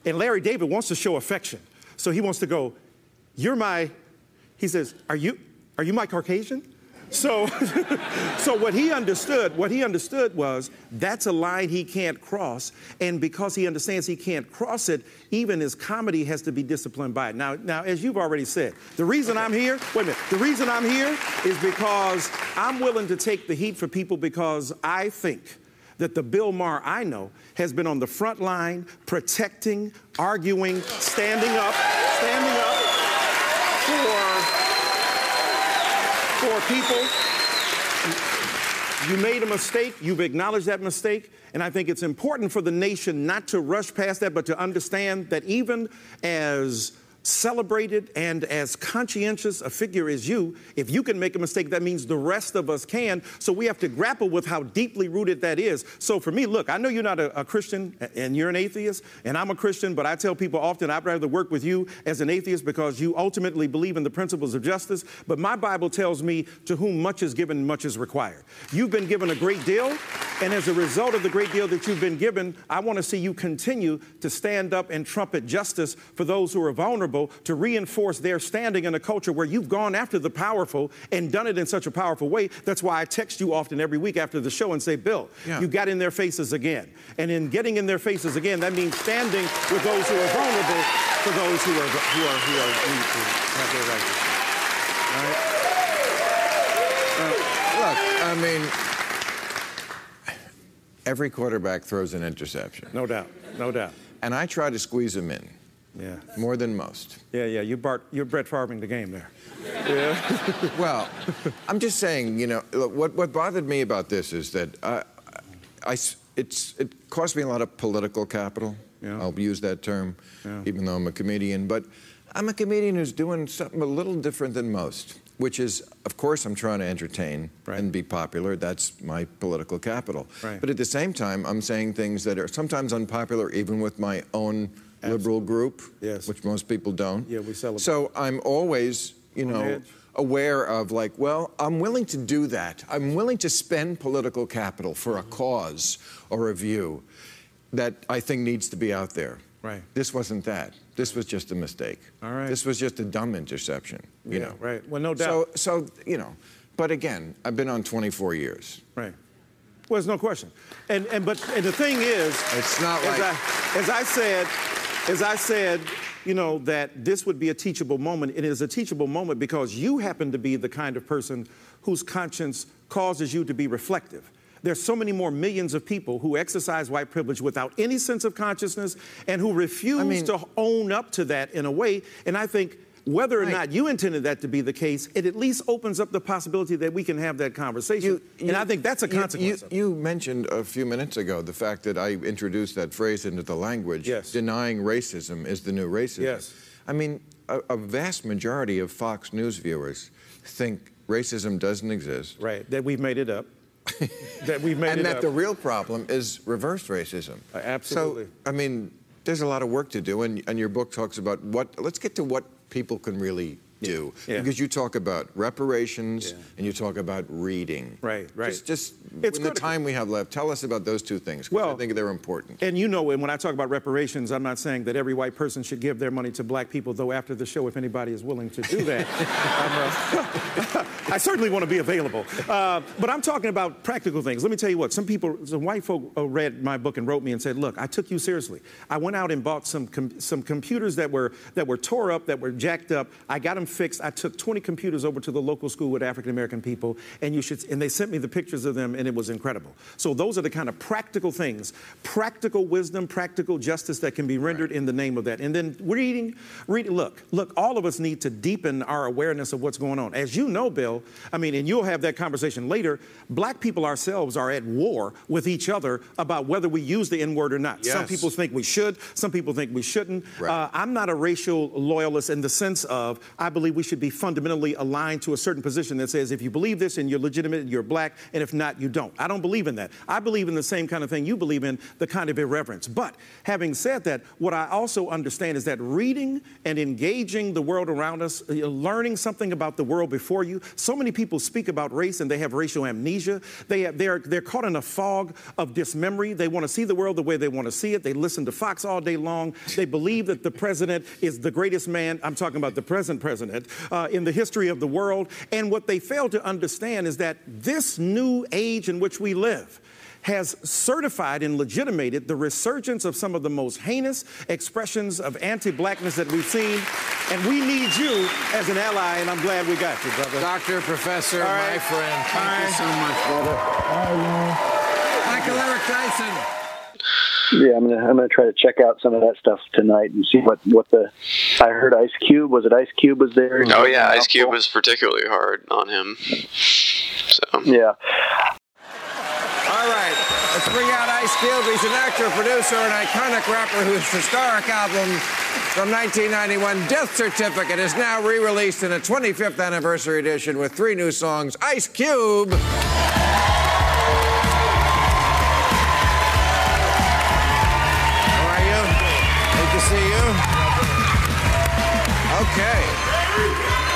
S16: and Larry David wants to show affection, so he wants to go, "You're my." He says, "Are you? Are you my Caucasian?" So, <laughs> so what he understood, what he understood was that's a line he can't cross, and because he understands he can't cross it, even his comedy has to be disciplined by it. Now, now, as you've already said, the reason I'm here, wait a minute, the reason I'm here is because I'm willing to take the heat for people because I think that the Bill Maher I know has been on the front line, protecting, arguing, standing up, standing up for people. You made a mistake, you've acknowledged that mistake, and I think it's important for the nation not to rush past that, but to understand that even as celebrated and as conscientious a figure as you, if you can make a mistake, that means the rest of us can. So we have to grapple with how deeply rooted that is. So for me, look, I know you're not a, a Christian and you're an atheist, and I'm a Christian, but I tell people often I'd rather work with you as an atheist because you ultimately believe in the principles of justice. But my Bible tells me to whom much is given, much is required. You've been given a great deal, and as a result of the great deal that you've been given, I want to see you continue to stand up and trumpet justice for those who are vulnerable to reinforce their standing in a culture where you've gone after the powerful and done it in such a powerful way. That's why I text you often every week after the show and say, Bill,
S15: Yeah.
S16: you got in their faces again. And in getting in their faces again, that means standing with those who are vulnerable for those who are who are who are to have their rights. All right?
S15: Look, I mean, every quarterback throws an interception.
S16: No doubt, no doubt.
S15: And I try to squeeze them in.
S16: Yeah.
S15: More than most.
S16: Yeah, yeah. You Bart, you're Brett Favreing the game there. yeah. <laughs>
S15: well, I'm just saying, you know, look, what, what bothered me about this is that I, I it's, it cost me a lot of political capital. I'll use that term, even though I'm a comedian. But I'm a comedian who's doing something a little different than most, which is, of course, I'm trying to entertain and be popular. That's my political capital.
S16: Right.
S15: But at the same time, I'm saying things that are sometimes unpopular, even with my own liberal group, which most people don't.
S16: Yeah, we celebrate.
S15: So I'm always, you
S16: On
S15: know, aware of like, well, I'm willing to do that. I'm willing to spend political capital for a mm-hmm. cause or a view that I think needs to be out there.
S16: Right.
S15: This wasn't that. This was just a mistake.
S16: All right.
S15: This was just a dumb interception. You
S16: Yeah,
S15: know.
S16: right. Well, no doubt.
S15: so you know, but again, I've been on 24 years.
S16: Right. Well, there's no question. And and but and the thing is,
S15: It's not
S16: as
S15: like-
S16: I, as I said, as I said, you know that this would be a teachable moment. It is a teachable moment because you happen to be the kind of person whose conscience causes you to be reflective. There's so many more millions of people who exercise white privilege without any sense of consciousness and who refuse to own up to that in a way. And I think whether or not you intended that to be the case, it at least opens up the possibility that we can have that conversation. and I think that's a consequence.
S15: You, you mentioned a few minutes ago the fact that I introduced that phrase into the language. Yes. Denying racism is the new racism.
S16: Yes.
S15: I mean, a, a vast majority of Fox News viewers think racism doesn't exist.
S16: Right. That we've made it up. <laughs> that we've made
S15: up.
S16: and
S15: that
S16: up.
S15: the real problem is reverse racism.
S16: Uh, absolutely.
S15: So, I mean, there's a lot of work to do, and, and your book talks about what. Let's get to what people can really do,
S16: Yeah.
S15: because you talk about reparations and you talk about reading.
S16: Right, right.
S15: Just, just
S16: It's
S15: in the time we have left, tell us about those two things. 'cause I think they're important.
S16: And you know, and when I talk about reparations, I'm not saying that every white person should give their money to black people, though after the show, if anybody is willing to do that, <laughs> uh, <laughs> I certainly want to be available. Uh, but I'm talking about practical things. Let me tell you what, some people, some white folk uh, read my book and wrote me and said, look, I took you seriously. I went out and bought some, com- some computers that were, that were tore up, that were jacked up. I got them fixed. I took 20 computers over to the local school with African American people, and you should, and they sent me the pictures of them, and it was incredible. So those are the kind of practical things, practical wisdom, practical justice that can be rendered in the name of that. And then reading, reading. Look, look. All of us need to deepen our awareness of what's going on. As you know, Bill. I mean, and you'll have that conversation later. Black people ourselves are at war with each other about whether we use the N word or not. Some people think we should. Some people think we shouldn't. Uh, I'm not a racial loyalist in the sense of I believe we should be fundamentally aligned to a certain position that says if you believe this and you're legitimate, you're black, and if not, you don't. I don't believe in that. I believe in the same kind of thing you believe in, the kind of irreverence. But having said that, what I also understand is that reading and engaging the world around us, uh, learning something about the world before you. So many people speak about race and they have racial amnesia. They have, they're they're caught in a fog of dismemory. They want to see the world the way they want to see it. They listen to Fox all day long. They believe that the president is the greatest man. I'm talking about the present president uh, in the history of the world. And what they fail to understand is that this new age in which we live has certified and legitimated the resurgence of some of the most heinous expressions of anti-blackness that we've seen. And we need you as an ally, and I'm glad we got you, brother.
S15: Doctor, professor,
S16: All right.
S15: my friend, thank
S16: All
S15: you
S16: right.
S15: so much, brother. Michael Eric Dyson.
S1: Yeah, I'm gonna I'm gonna try to check out some of that stuff tonight and see what what the. I heard Ice Cube was it Ice Cube was there?
S2: Oh yeah, Ice Cube was particularly hard on him. So
S1: Yeah.
S15: All right, let's bring out Ice Cube. He's an actor, producer, and iconic rapper whose historic album from 1991, Death Certificate, is now re-released in a 25th anniversary edition with three new songs. Ice Cube. Okay.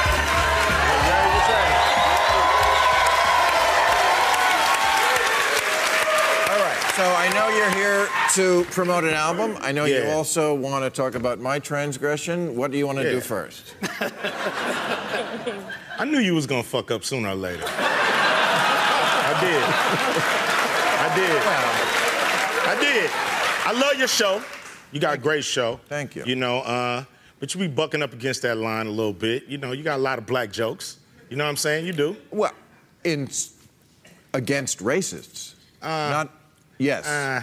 S15: All right. So I know you're here to promote an album. I know you also want to talk about my transgression. What do you want to
S18: Yeah.
S15: do first? <laughs>
S18: I knew you was gonna fuck up sooner or later. I did. I did. I did. I love your show. You got a great show.
S15: Thank you.
S18: You know, uh, but you be bucking up against that line a little bit. You know, you got a lot of black jokes. You know what I'm saying? You do.
S15: Well, in against racists. Not yes.
S18: Uh,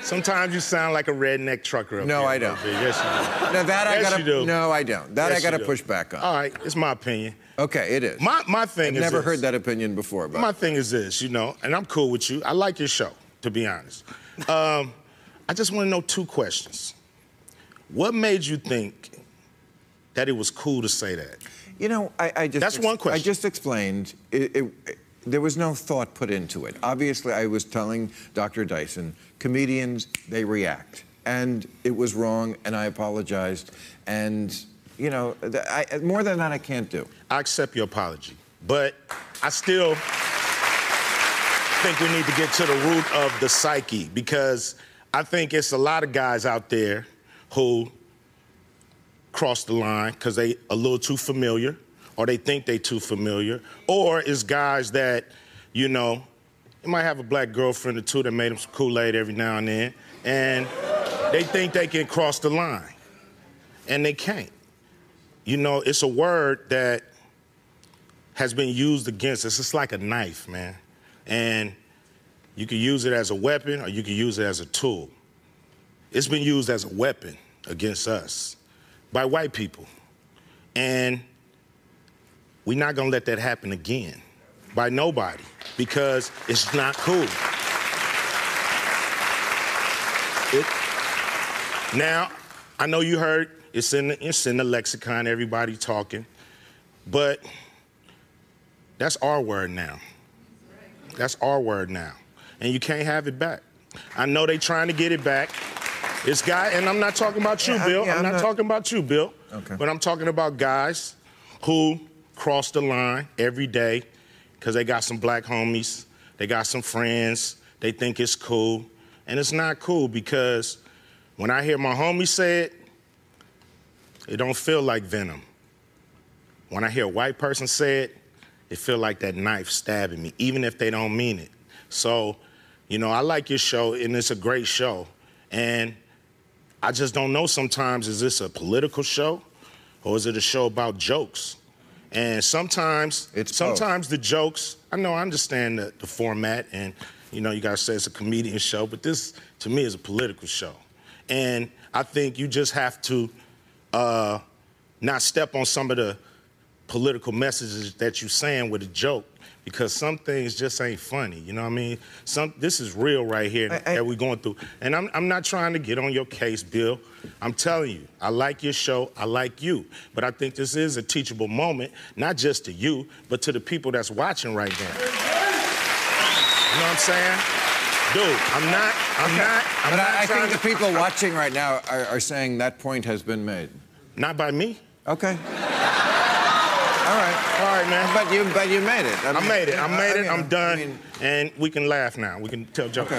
S18: sometimes you sound like a redneck trucker. Up
S15: No, I don't.
S18: Yes, you do.
S15: Now that I gotta.
S18: you do.
S15: No, I don't. That
S18: Yes,
S15: I gotta push back on.
S18: All right, it's my opinion.
S15: Okay, it is.
S18: My my thing is
S15: I've never
S18: this.
S15: heard that opinion before, but
S18: My thing is this, you know, and I'm cool with you. I like your show, to be honest. <laughs> Um, I just want to know two questions. What made you think that it was cool to say that?
S15: You know, I, I just
S18: That's one question.
S15: I just explained. It, it, it- there was no thought put into it. Obviously, I was telling Dr. Dyson, comedians they react, and it was wrong, and I apologized. And you know, I, more than that, I can't do.
S18: I accept your apology, but I still think we need to get to the root of the psyche because I think it's a lot of guys out there who cross the line because they a little too familiar or they think they too familiar or it's guys that you know they might have a black girlfriend or two that made them some kool-aid every now and then and they think they can cross the line and they can't. You know it's a word that has been used against us. It's like a knife man and You can use it as a weapon or you can use it as a tool. It's been used as a weapon against us by white people. And we're not to let that happen again by nobody because it's not cool. It, now, I know you heard it's in the, it's in the lexicon, everybody talking, but that's our word now. That's our word now, and you can't have it back. I know they're trying to get it back. It's guy, and I'm not talking about you,
S15: Yeah,
S18: Bill.
S15: yeah,
S18: I'm,
S15: I'm
S18: not,
S15: not-
S18: talking about you, Bill.
S15: Okay.
S18: But I'm talking about guys who cross the line every day because they got some black homies, they got some friends, they think it's cool, and it's not cool because when I hear my homie say it, it don't feel like venom. When I hear a white person say it, it feel like that knife stabbing me, even if they don't mean it. So, you know, I like your show, and it's a great show. And I just don't know sometimes is this a political show or is it a show about jokes? And sometimes it's sometimes the jokes, I know I understand the, the format and you know you gotta say it's a comedian show, but this to me is a political show. And I think you just have to uh, not step on some of the political messages that you're saying with a joke because some things just ain't funny. You know what I mean? Some this is real right here that we're going through. And I'm, I'm not trying to get on your case, Bill. I'm telling you, I like your show, I like you. But I think this is a teachable moment, not just to you, but to the people that's watching right now. You know what I'm saying? Dude, I'm not, I'm not, I'm
S15: but
S18: not
S15: I, I think
S18: to-
S15: the people watching right now are, are saying that point has been made.
S18: Not by me.
S15: Okay. All right.
S18: All right, man.
S15: But you, but you made it.
S18: I,
S15: mean,
S18: made it. I made it.
S15: mean,
S18: I'm done. and we can laugh now. We can tell jokes.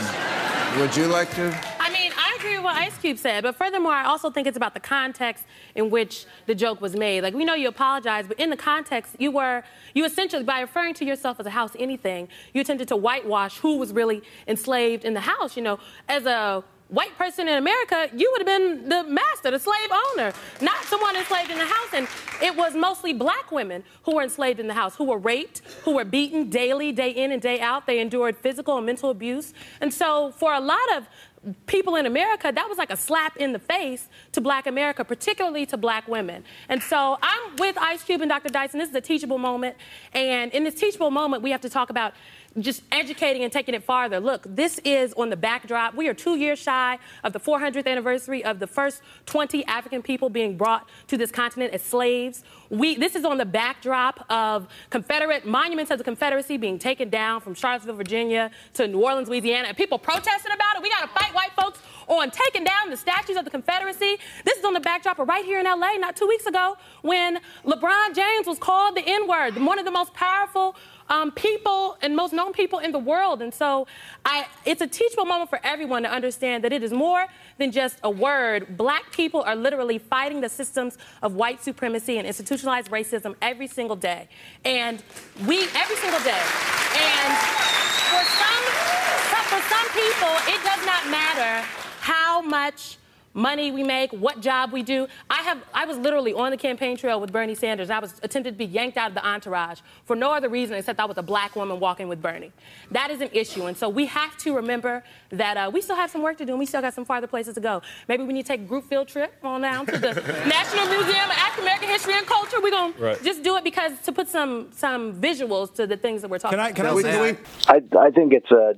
S15: Would you like to?
S19: I mean, I agree with what Ice Cube said, but furthermore, I also think it's about the context in which the joke was made. Like, we know you apologized, but in the context, you were, you essentially, by referring to yourself as a house anything, you attempted to whitewash who was really enslaved in the house. You know, as a white person in America, you would have been the master, the slave owner, not someone enslaved in the house. And it was mostly black women who were enslaved in the house, who were raped, who were beaten daily, day in and day out. They endured physical and mental abuse. And so, for a lot of people in America, that was like a slap in the face to black America, particularly to black women. And so I'm with Ice Cube and Dr. Dyson. This is a teachable moment. And in this teachable moment, we have to talk about just educating and taking it farther. Look, this is on the backdrop. We are two years shy of the 400th anniversary of the first 20 African people being brought to this continent as slaves. We, this is on the backdrop of Confederate monuments of the Confederacy being taken down from Charlottesville, Virginia to New Orleans, Louisiana, and people protesting about it. We got to fight white folks on taking down the statues of the Confederacy. This is on the backdrop of right here in LA, not two weeks ago, when LeBron James was called the N word, one of the most powerful um, people and most known people in the world. And so I, it's a teachable moment for everyone to understand that it is more than just a word. Black people are literally fighting the systems of white supremacy and institutionalized racism every single day. And we, every single day. And for some, for some people, it does not matter how much money we make, what job we do. I have I was literally on the campaign trail with Bernie Sanders. I was attempted to be yanked out of the entourage for no other reason except I was a black woman walking with Bernie. That is an issue, and so we have to remember that uh, we still have some work to do, and we still got some farther places to go. Maybe we need to take a group field trip on down to the <laughs> National Museum of African American History and Culture. We're gonna
S1: Right.
S19: just do it because to put some some visuals to the things that we're talking about.
S1: Can I? Can I, I, I think it's a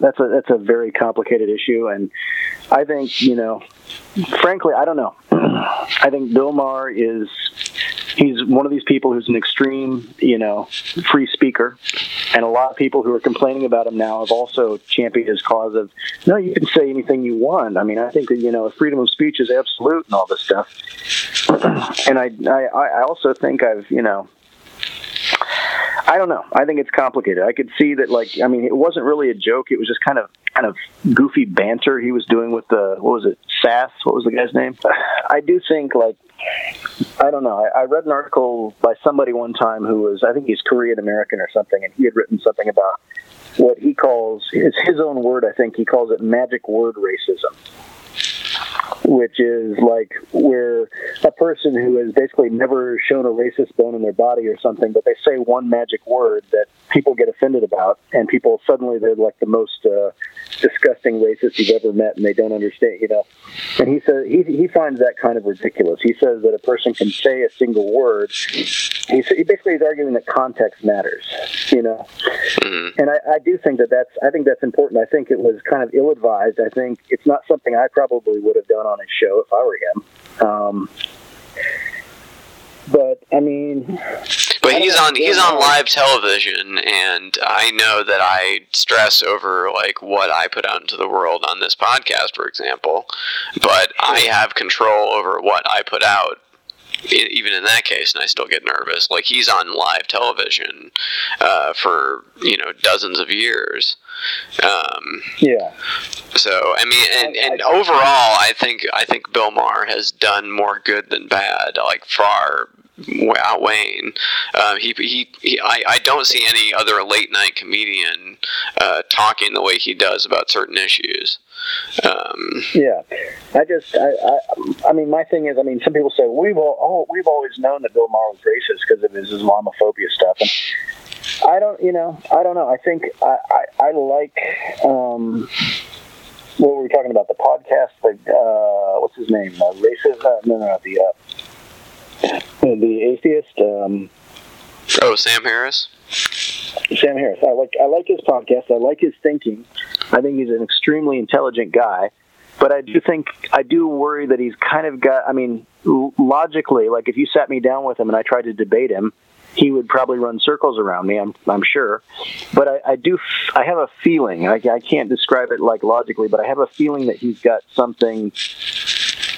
S1: that's a that's a very complicated issue, and I think you know, frankly, I don't know. <clears throat> I think Bill Maher is he's one of these people who's an extreme, you know, free speaker, and a lot of people who are complaining about him now have also championed his cause of no, you can say anything you want. I mean, I think that you know, freedom of speech is absolute and all this stuff, <clears throat> and I I, I also think I've you know. I don't know. I think it's complicated. I could see that, like, I mean, it wasn't really a joke. It was just kind of, kind of goofy banter he was doing with the, what was it, Sasse? What was the guy's name? <sighs> I do think, like, I don't know. I, I read an article by somebody one time who was, I think he's Korean American or something, and he had written something about what he calls, it's his own word, I think, he calls it magic word racism. Which is like where a person who has basically never shown a racist bone in their body or something, but they say one magic word that people get offended about, and people suddenly they're like the most uh, disgusting racist you've ever met, and they don't understand, you know. And he says he he finds that kind of ridiculous. He says that a person can say a single word. He, he basically is arguing that context matters, you know. And I, I do think that that's I think that's important. I think it was kind of ill advised. I think it's not something I probably would have done on his show if I were him. Um, but I mean,
S2: But
S1: I
S2: he's on he's on live television, and I know that I stress over like what I put out into the world on this podcast, for example. But I have control over what I put out. Even in that case, and I still get nervous. Like he's on live television uh, for you know dozens of years. Um,
S1: yeah.
S2: so I mean, and, and overall, I think I think Bill Maher has done more good than bad, like far outweighing. Um, he, he, he I, I don't see any other late night comedian uh, talking the way he does about certain issues. Um,
S1: Yeah, I just, I, I, I mean, my thing is, I mean, some people say we've all, oh, we've always known that Bill Maher was racist because of his Islamophobia stuff, and I don't, you know, I don't know. I think I, I, I like, um, what were we talking about? The podcast, like, uh, what's his name? Uh, racist? Uh, no, no, no, the, uh, the atheist. Um,
S2: oh, Sam Harris.
S1: Sam Harris. I like I like his podcast. I like his thinking. I think he's an extremely intelligent guy. But I do think I do worry that he's kind of got. I mean, l- logically, like if you sat me down with him and I tried to debate him, he would probably run circles around me. I'm I'm sure. But I, I do. I have a feeling. I, I can't describe it like logically, but I have a feeling that he's got something.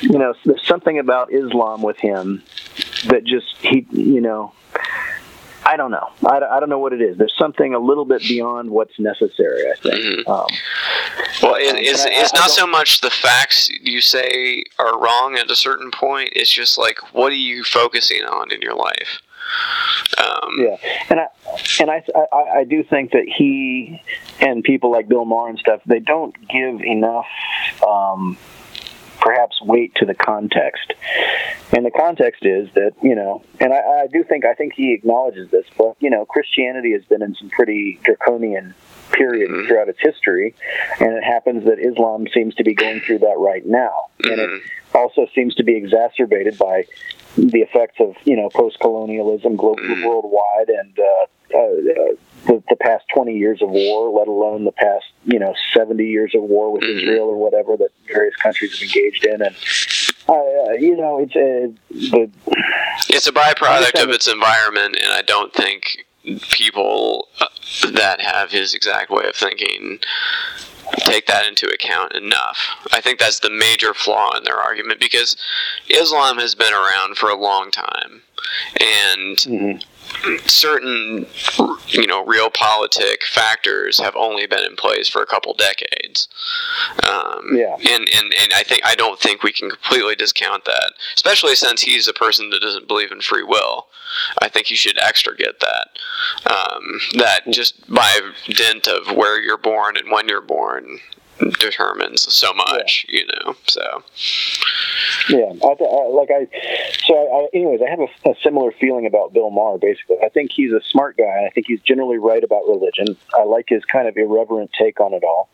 S1: You know, there's something about Islam with him that just he. You know, I don't know. I, I don't know what it is. There's something a little bit beyond what's necessary. I think. Um,
S2: Well, it, it's,
S1: I-
S2: it's
S1: I
S2: not so much the facts you say are wrong at a certain point. It's just like, what are you focusing on in your life? Um,
S1: yeah, and I and I, I I do think that he and people like Bill Maher and stuff they don't give enough. Um, perhaps weight to the context. And the context is that you know and I, I do think i think he acknowledges this but you know christianity has been in some pretty draconian period throughout its history and it happens that islam seems to be going through that right now. And it also seems to be exacerbated by the effects of you know post-colonialism global worldwide and uh, uh, uh, the, the past 20 years of war, let alone the past you know 70 years of war with Israel or whatever that various countries have engaged in, and uh, you know it's uh, the
S2: It's a byproduct of its environment, and I don't think people uh, that have his exact way of thinking take that into account enough. I think that's the major flaw in their argument because Islam has been around for a long time, and certain you know realpolitik factors have only been in place for a couple decades. Um,
S1: yeah.
S2: And, and and I think I don't think we can completely discount that, especially since he's a person that doesn't believe in free will. I think you should extra get that. Um, that just by dint of where you're born and when you're born determines so much, you know. So
S1: Yeah, I, I, like I. So, I, anyways, I have a, a similar feeling about Bill Maher. Basically, I think he's a smart guy. I think he's generally right about religion. I like his kind of irreverent take on it all.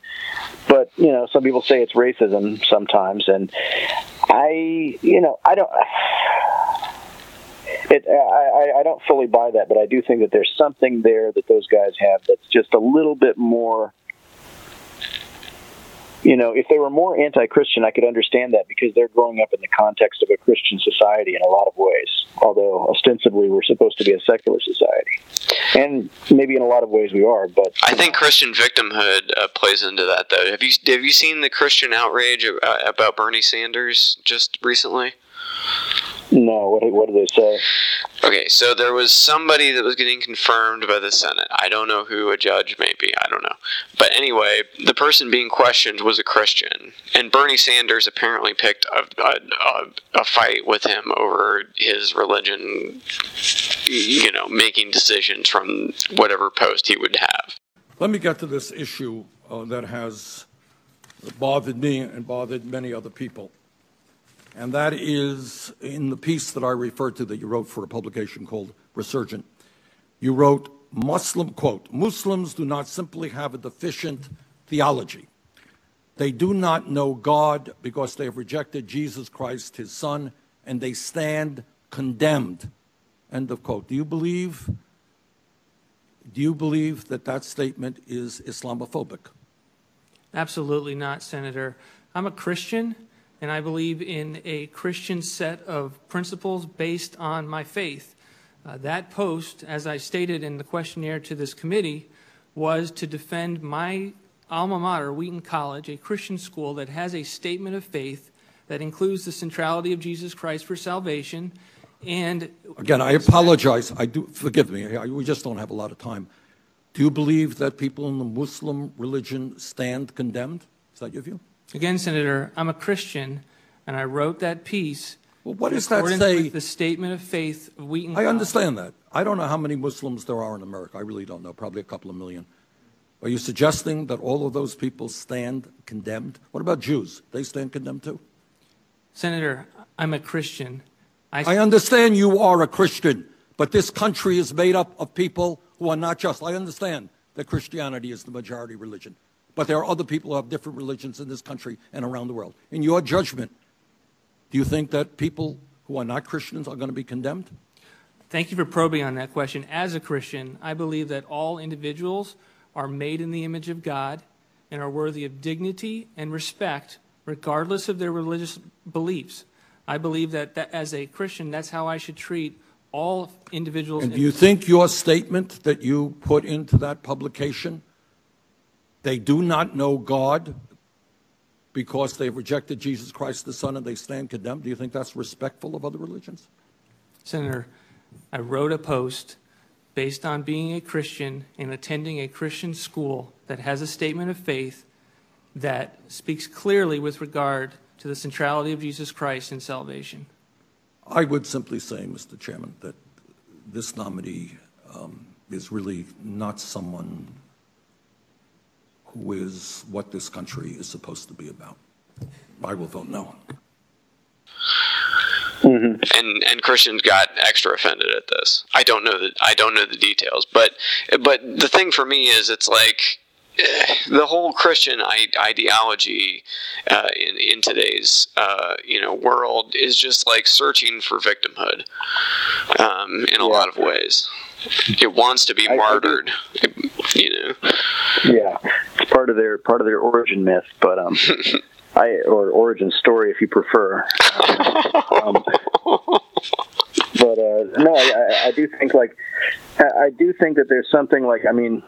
S1: But you know, some people say it's racism sometimes, and I, you know, I don't. <sighs> It, I- I don't fully buy that, but I do think that there's something there that those guys have that's just a little bit more you know, if they were more anti-Christian, I could understand that because they're growing up in the context of a Christian society in a lot of ways. Although ostensibly we're supposed to be a secular society, and maybe in a lot of ways we are. But
S2: I think Christian victimhood uh, plays into that, though. Have you have you seen the Christian outrage uh, about Bernie Sanders just recently?
S1: No, what what do they say?
S2: Okay, so there was somebody that was getting confirmed by the Senate. I don't know who, a judge maybe, I don't know. But anyway, the person being questioned was a Christian, and Bernie Sanders apparently picked a, a, a, a fight with him over his religion, you know, making decisions from whatever post he would have.
S20: Let me get to this issue uh, that has bothered me and bothered many other people. And that is in the piece that I referred to that you wrote for a publication called Resurgent. You wrote, Muslim, quote, Muslims do not simply have a deficient theology. They do not know God because they have rejected Jesus Christ, his son, and they stand condemned. End of quote. Do you believe do you believe that that statement is Islamophobic?
S21: Absolutely not, Senator. I'm a Christian, and I believe in a Christian set of principles based on my faith. Uh, that post, as I stated in the questionnaire to this committee, was to defend my alma mater, Wheaton College, a Christian school that has a statement of faith that includes the centrality of Jesus Christ for salvation. And
S20: again, I apologize. I do forgive me. I, we just don't have a lot of time. Do you believe that people in the Muslim religion stand condemned? Is that your view?
S21: Again, Senator, I'm a Christian, and I wrote that piece.
S20: Well, what does that say?
S21: the statement of faith of Wheaton.
S20: I understand that. I don't know how many Muslims there are in America. I really don't know. Probably a couple of million. Are you suggesting that all of those people stand condemned? What about Jews? They stand condemned too?
S21: Senator, I'm a Christian.
S20: I, I understand you are a Christian, but this country is made up of people who are not just. I understand that Christianity is the majority religion, but there are other people who have different religions in this country and around the world. In your judgment, do you think that people who are not Christians are going to be condemned?
S21: Thank you for probing on that question. As a Christian, I believe that all individuals are made in the image of God and are worthy of dignity and respect regardless of their religious beliefs. I believe that, that as a Christian, that's how I should treat all individuals.
S20: And do you think your statement that you put into that publication, they do not know God because they've rejected Jesus Christ the Son and they stand condemned, do you think that's respectful of other religions?
S21: Senator, I wrote a post based on being a Christian and attending a Christian school that has a statement of faith that speaks clearly with regard to the centrality of Jesus Christ in salvation?
S20: I would simply say, Mr. Chairman, that this nominee um, is really not someone who is what this country is supposed to be about. I will vote no.
S2: Mm-hmm. And and Christians got extra offended at this. I don't know the I don't know the details, but but the thing for me is it's like the whole Christian ideology uh, in in today's uh, you know world is just like searching for victimhood um, in a yeah. lot of ways. It wants to be I, martyred, I you know.
S1: Yeah, it's part of their part of their origin myth, but um, <laughs> I or origin story if you prefer. um, but uh, no, I, I do think like I do think that there's something like I mean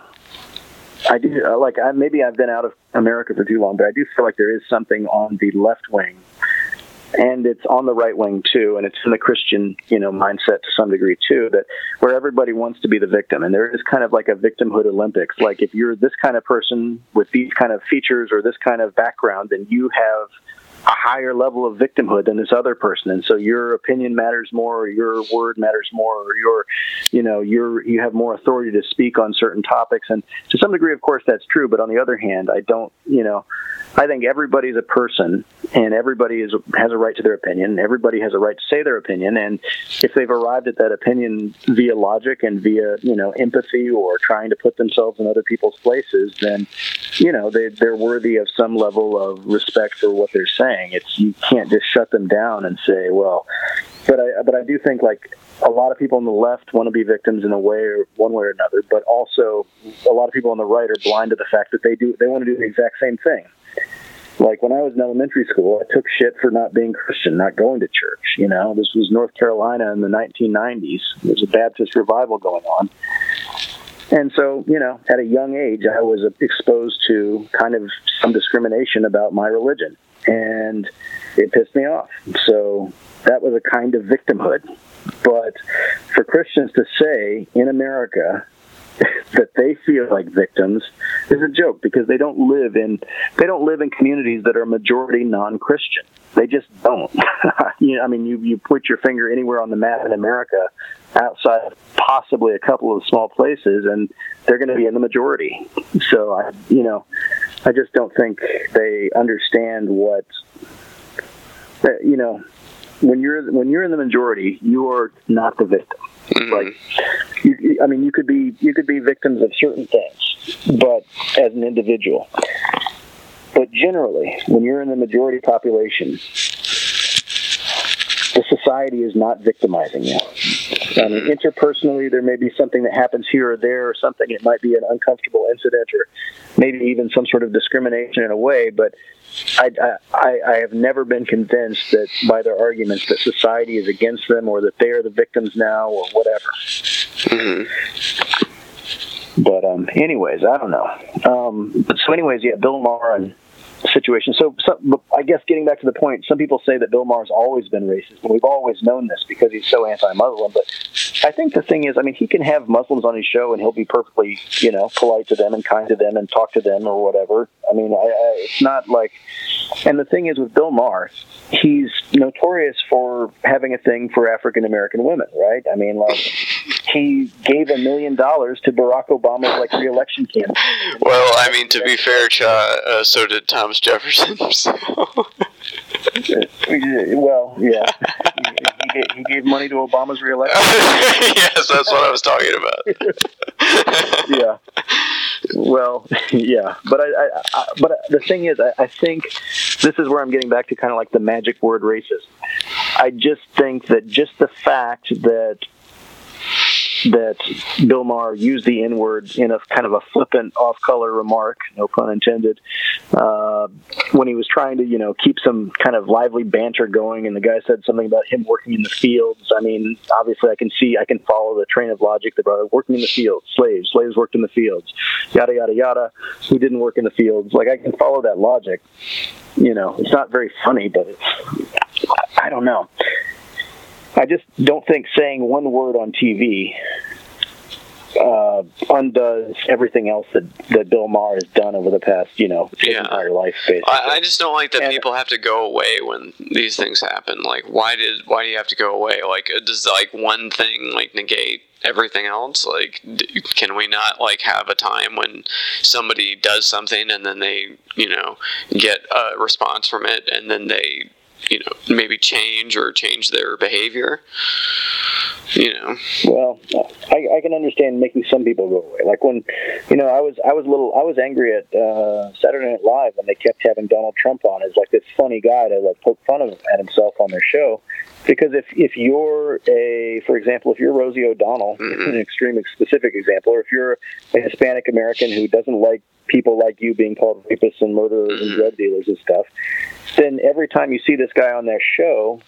S1: I do uh, like I, maybe I've been out of America for too long, but I do feel like there is something on the left wing, and it's on the right wing too, and it's in the Christian you know mindset to some degree too, that where everybody wants to be the victim, and there is kind of like a victimhood Olympics. Like if you're this kind of person with these kind of features or this kind of background, then you have a higher level of victimhood than this other person and so your opinion matters more or your word matters more or your you know you're you have more authority to speak on certain topics and to some degree of course that's true but on the other hand i don't you know I think everybody's a person, and everybody is has a right to their opinion. Everybody has a right to say their opinion, and if they've arrived at that opinion via logic and via you know empathy or trying to put themselves in other people's places, then you know they they're worthy of some level of respect for what they're saying. It's you can't just shut them down and say, well, but I but I do think like a lot of people on the left want to be victims in a way or one way or another, but also a lot of people on the right are blind to the fact that they do they want to do the exact same thing. Like when I was in elementary school, I took shit for not being Christian, not going to church. You know, this was North Carolina in the 1990s. There was a Baptist revival going on. And so, you know, at a young age, I was exposed to kind of some discrimination about my religion. And it pissed me off. So that was a kind of victimhood. But for Christians to say in America <laughs> that they feel like victims is a joke because they don't live in they don't live in communities that are majority non-Christian. They just don't. <laughs> you know, I mean, you you put your finger anywhere on the map in America, outside possibly a couple of small places, and they're going to be in the majority. So I, you know, I just don't think they understand what you know when you're when you're in the majority, you are not the victim.
S2: Mm-hmm.
S1: Like, you, I mean, you could be you could be victims of certain things, but as an individual. But generally, when you're in the majority population, the society is not victimizing you. I mean, interpersonally, there may be something that happens here or there, or something. It might be an uncomfortable incident, or maybe even some sort of discrimination in a way. But I, I, I have never been convinced that by their arguments that society is against them, or that they are the victims now, or whatever. But um, anyways, I don't know. Um, but so, anyways, yeah, Bill Maher and situation. So, so, I guess getting back to the point, some people say that Bill Maher's always been racist, and we've always known this because he's so anti-Muslim. But I think the thing is, I mean, he can have Muslims on his show, and he'll be perfectly, you know, polite to them and kind to them and talk to them or whatever. I mean, I, I, it's not like. And the thing is with Bill Maher, he's notorious for having a thing for African American women, right? I mean, like he gave a million dollars to Barack Obama's like reelection campaign.
S2: Well, I mean, to be fair, Cha, uh, so did Thomas Jefferson. <laughs> So.
S1: well, yeah, he, he, gave, gave money to Obama's reelection. <laughs>
S2: yes, that's what I was talking about. <laughs>
S1: yeah. Well, yeah, but I, I, I but the thing is, I, I think this is where I'm getting back to kind of like the magic word racist. I just think that just the fact that that Bill Maher used the N word in a kind of a flippant, off color remark, no pun intended, uh, when he was trying to, you know, keep some kind of lively banter going. And the guy said something about him working in the fields. I mean, obviously, I can see, I can follow the train of logic that brought working in the fields, slaves, slaves worked in the fields, yada, yada, yada. Who didn't work in the fields? Like, I can follow that logic. You know, it's not very funny, but it's, I don't know. I just don't think saying one word on TV uh, undoes everything else that, that Bill Maher has done over the past, you know, his
S2: Yeah.
S1: entire life, basically.
S2: I, I just don't like that people have to go away when these things happen. Like, why did why do you have to go away? Like, uh, does like one thing like negate everything else? Like, d- can we not like have a time when somebody does something and then they you know get a response from it and then they you know maybe change or change their behavior? You know.
S1: Well, I, I can understand making some people go away. Like when, you know, I was I was a little I was angry at uh, Saturday Night Live when they kept having Donald Trump on as like this funny guy to like poke fun of at himself on their show. Because if if you're a, for example, if you're Rosie O'Donnell, an mm-hmm. extreme specific example, or if you're a Hispanic American who doesn't like people like you being called rapists and murderers and mm-hmm. drug dealers and stuff, then every time you see this guy on that show,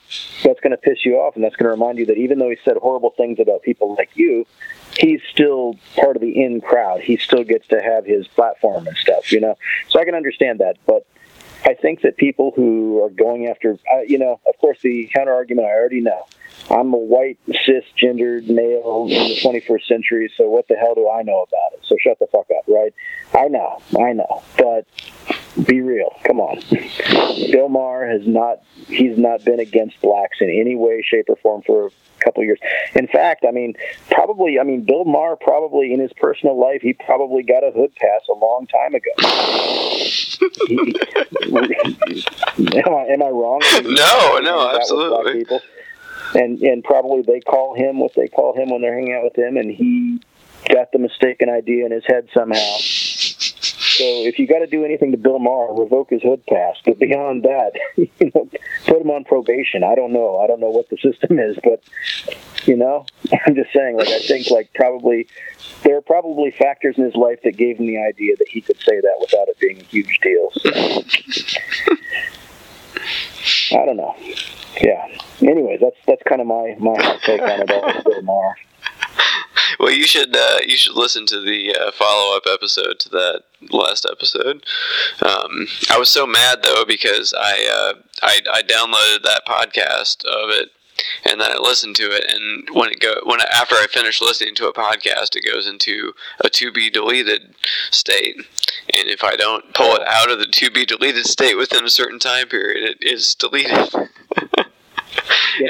S1: that's going to piss you off, and that's going to remind you that even though he said horrible things about people like you, he's still part of the in crowd. He still gets to have his platform and stuff, you know. So I can understand that, but I think that people who are going after, uh, you know, of course, the counter argument I already know. I'm a white cisgendered male in the 21st century, so what the hell do I know about it? So shut the fuck up, right? I know, I know, but be real. Come on. Bill Maher has not he's not been against blacks in any way, shape, or form for a couple of years. In fact, I mean, probably I mean Bill Maher probably in his personal life he probably got a hood pass a long time ago. <laughs> am I am I wrong? <laughs>
S2: No, no,
S1: That with black
S2: absolutely.
S1: people. And and probably they call him what they call him when they're hanging out with him, and he got the mistaken idea in his head somehow. So if you got to do anything to Bill Maher, revoke his hood pass. But beyond that, <laughs> you know, put him on probation. I don't know. I don't know what the system is, but you know, <laughs> I'm just saying. Like I think, like probably there are probably factors in his life that gave him the idea that he could say that without it being a huge deal. So, I don't know. Yeah. Anyways, that's that's kind of my my take on it all. Bill Maher. <laughs>
S2: Well, you should uh, you should listen to the uh, follow up episode to that last episode. Um, I was so mad though because I, uh, I I downloaded that podcast of it and then I listened to it and when it go when I, after I finish listening to a podcast it goes into a to be deleted state and if I don't pull it out of the to be deleted state within a certain time period it is deleted. <laughs>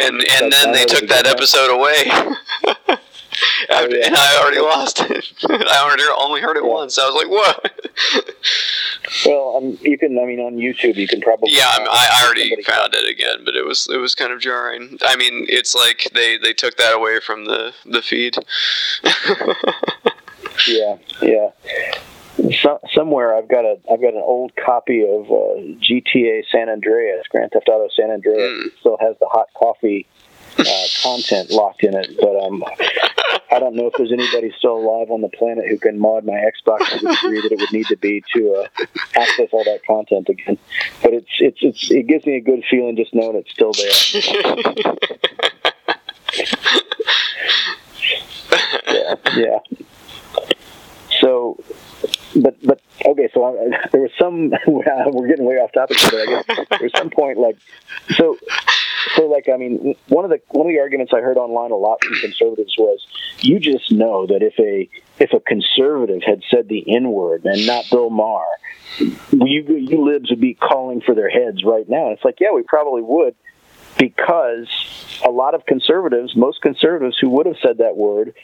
S2: and and then they took that episode away. <laughs> <laughs> And I already lost it. <laughs> I already only heard it once. I was like, "What?" <laughs>
S1: Well, um, you can. I mean, on YouTube, you can probably.
S2: Yeah, I'm, I I already found it again, but it was it was kind of jarring. I mean, it's like they they took that away from the the feed.
S1: Yeah, yeah. So, somewhere I've got a I've got an old copy of uh, GTA San Andreas, Grand Theft Auto San Andreas. It still has the hot coffee uh, content locked in it, but um, I don't know if there's anybody still alive on the planet who can mod my Xbox to the degree that it would need to be to uh, access all that content again. But it's it's it's it gives me a good feeling just knowing it's still there. <laughs> yeah, yeah. So, but but okay. So I, there was some. <laughs> We're getting way off topic, but I guess there was some point like so. So, like, I mean, one of the one of the arguments I heard online a lot from conservatives was, you just know that if a if a conservative had said the N word and not Bill Maher, you you libs would be calling for their heads right now. And it's like, yeah, we probably would, because a lot of conservatives, most conservatives who would have said that word,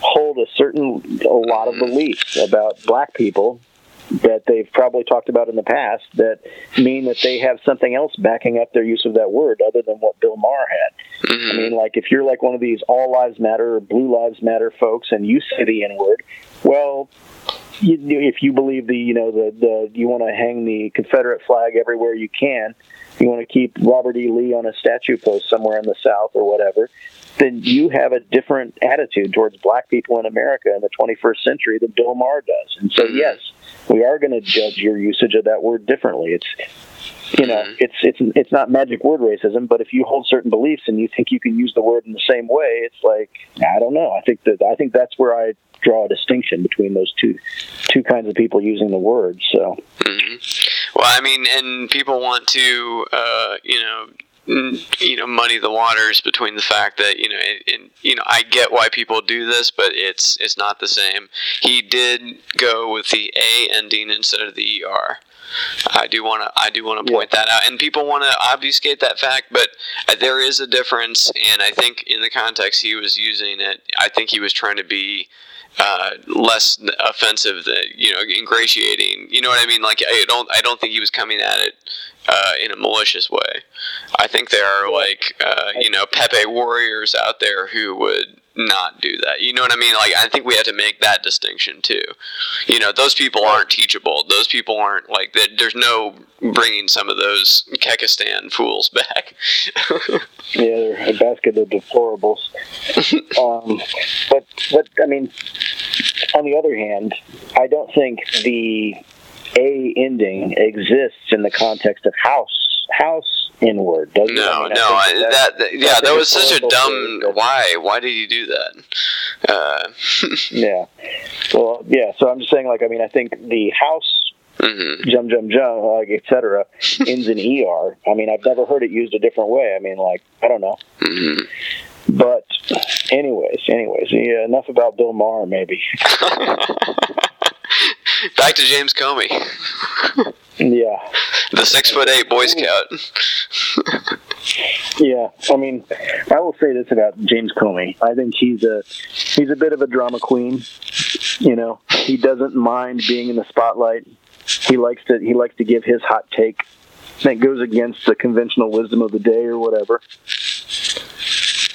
S1: hold a certain a lot of beliefs about black people that they've probably talked about in the past that mean that they have something else backing up their use of that word other than what Bill Maher had. Mm-hmm. I mean, like if you're like one of these all lives matter or blue lives matter folks and you say the N word, well, you, if you believe the you know the the you want to hang the Confederate flag everywhere you can, you want to keep Robert E. Lee on a statue post somewhere in the South or whatever, then you have a different attitude towards black people in America in the 21st century than Bill Maher does. And so, mm-hmm. yes, we are going to judge your usage of that word differently. It's you know, mm-hmm. it's it's it's not magic word racism, but if you hold certain beliefs and you think you can use the word in the same way, it's like I don't know. I think that I think that's where I draw a distinction between those two two kinds of people using the word. So. Mm-hmm.
S2: Well, I mean, and people want to, uh, you know, you know, muddy the waters between the fact that you know, and, and you know, I get why people do this, but it's it's not the same. He did go with the A ending instead of the ER. I do want to I do want to point that out, and people want to obfuscate that fact, but uh, there is a difference, and I think in the context he was using it, I think he was trying to be uh, less offensive than you know ingratiating. You know what I mean? Like I don't I don't think he was coming at it uh, in a malicious way. I think there are like uh, you know Pepe warriors out there who would not do that. You know what I mean? Like I think we have to make that distinction too. You know, those people aren't teachable. Those people aren't like that. There's no bringing some of those Kekistan fools back. <laughs>
S1: Yeah, they're a basket of deplorables. <laughs> um, but but I mean, on the other hand, I don't think the A ending exists in the context of house house inward. Does it?
S2: No,
S1: I mean,
S2: no,
S1: think
S2: I,
S1: that-
S2: that, yeah, that was such a dumb. Why? Why did you do that? Uh, <laughs>
S1: yeah. Well, yeah. So I'm just saying, like, I mean, I think the house
S2: Mm-hmm.
S1: jum jum jum, like etc. ends in er. I mean, I've never heard it used a different way. I mean, like, I don't know.
S2: Mm-hmm.
S1: But, anyways, anyways, yeah. Enough about Bill Maher, maybe. <laughs>
S2: back to James Comey,
S1: yeah.
S2: the six foot eight Boy Scout.
S1: Yeah, I mean, I will say this about James Comey. I think he's a he's a bit of a drama queen. You know, he doesn't mind being in the spotlight. He likes to he likes to give his hot take that goes against the conventional wisdom of the day or whatever.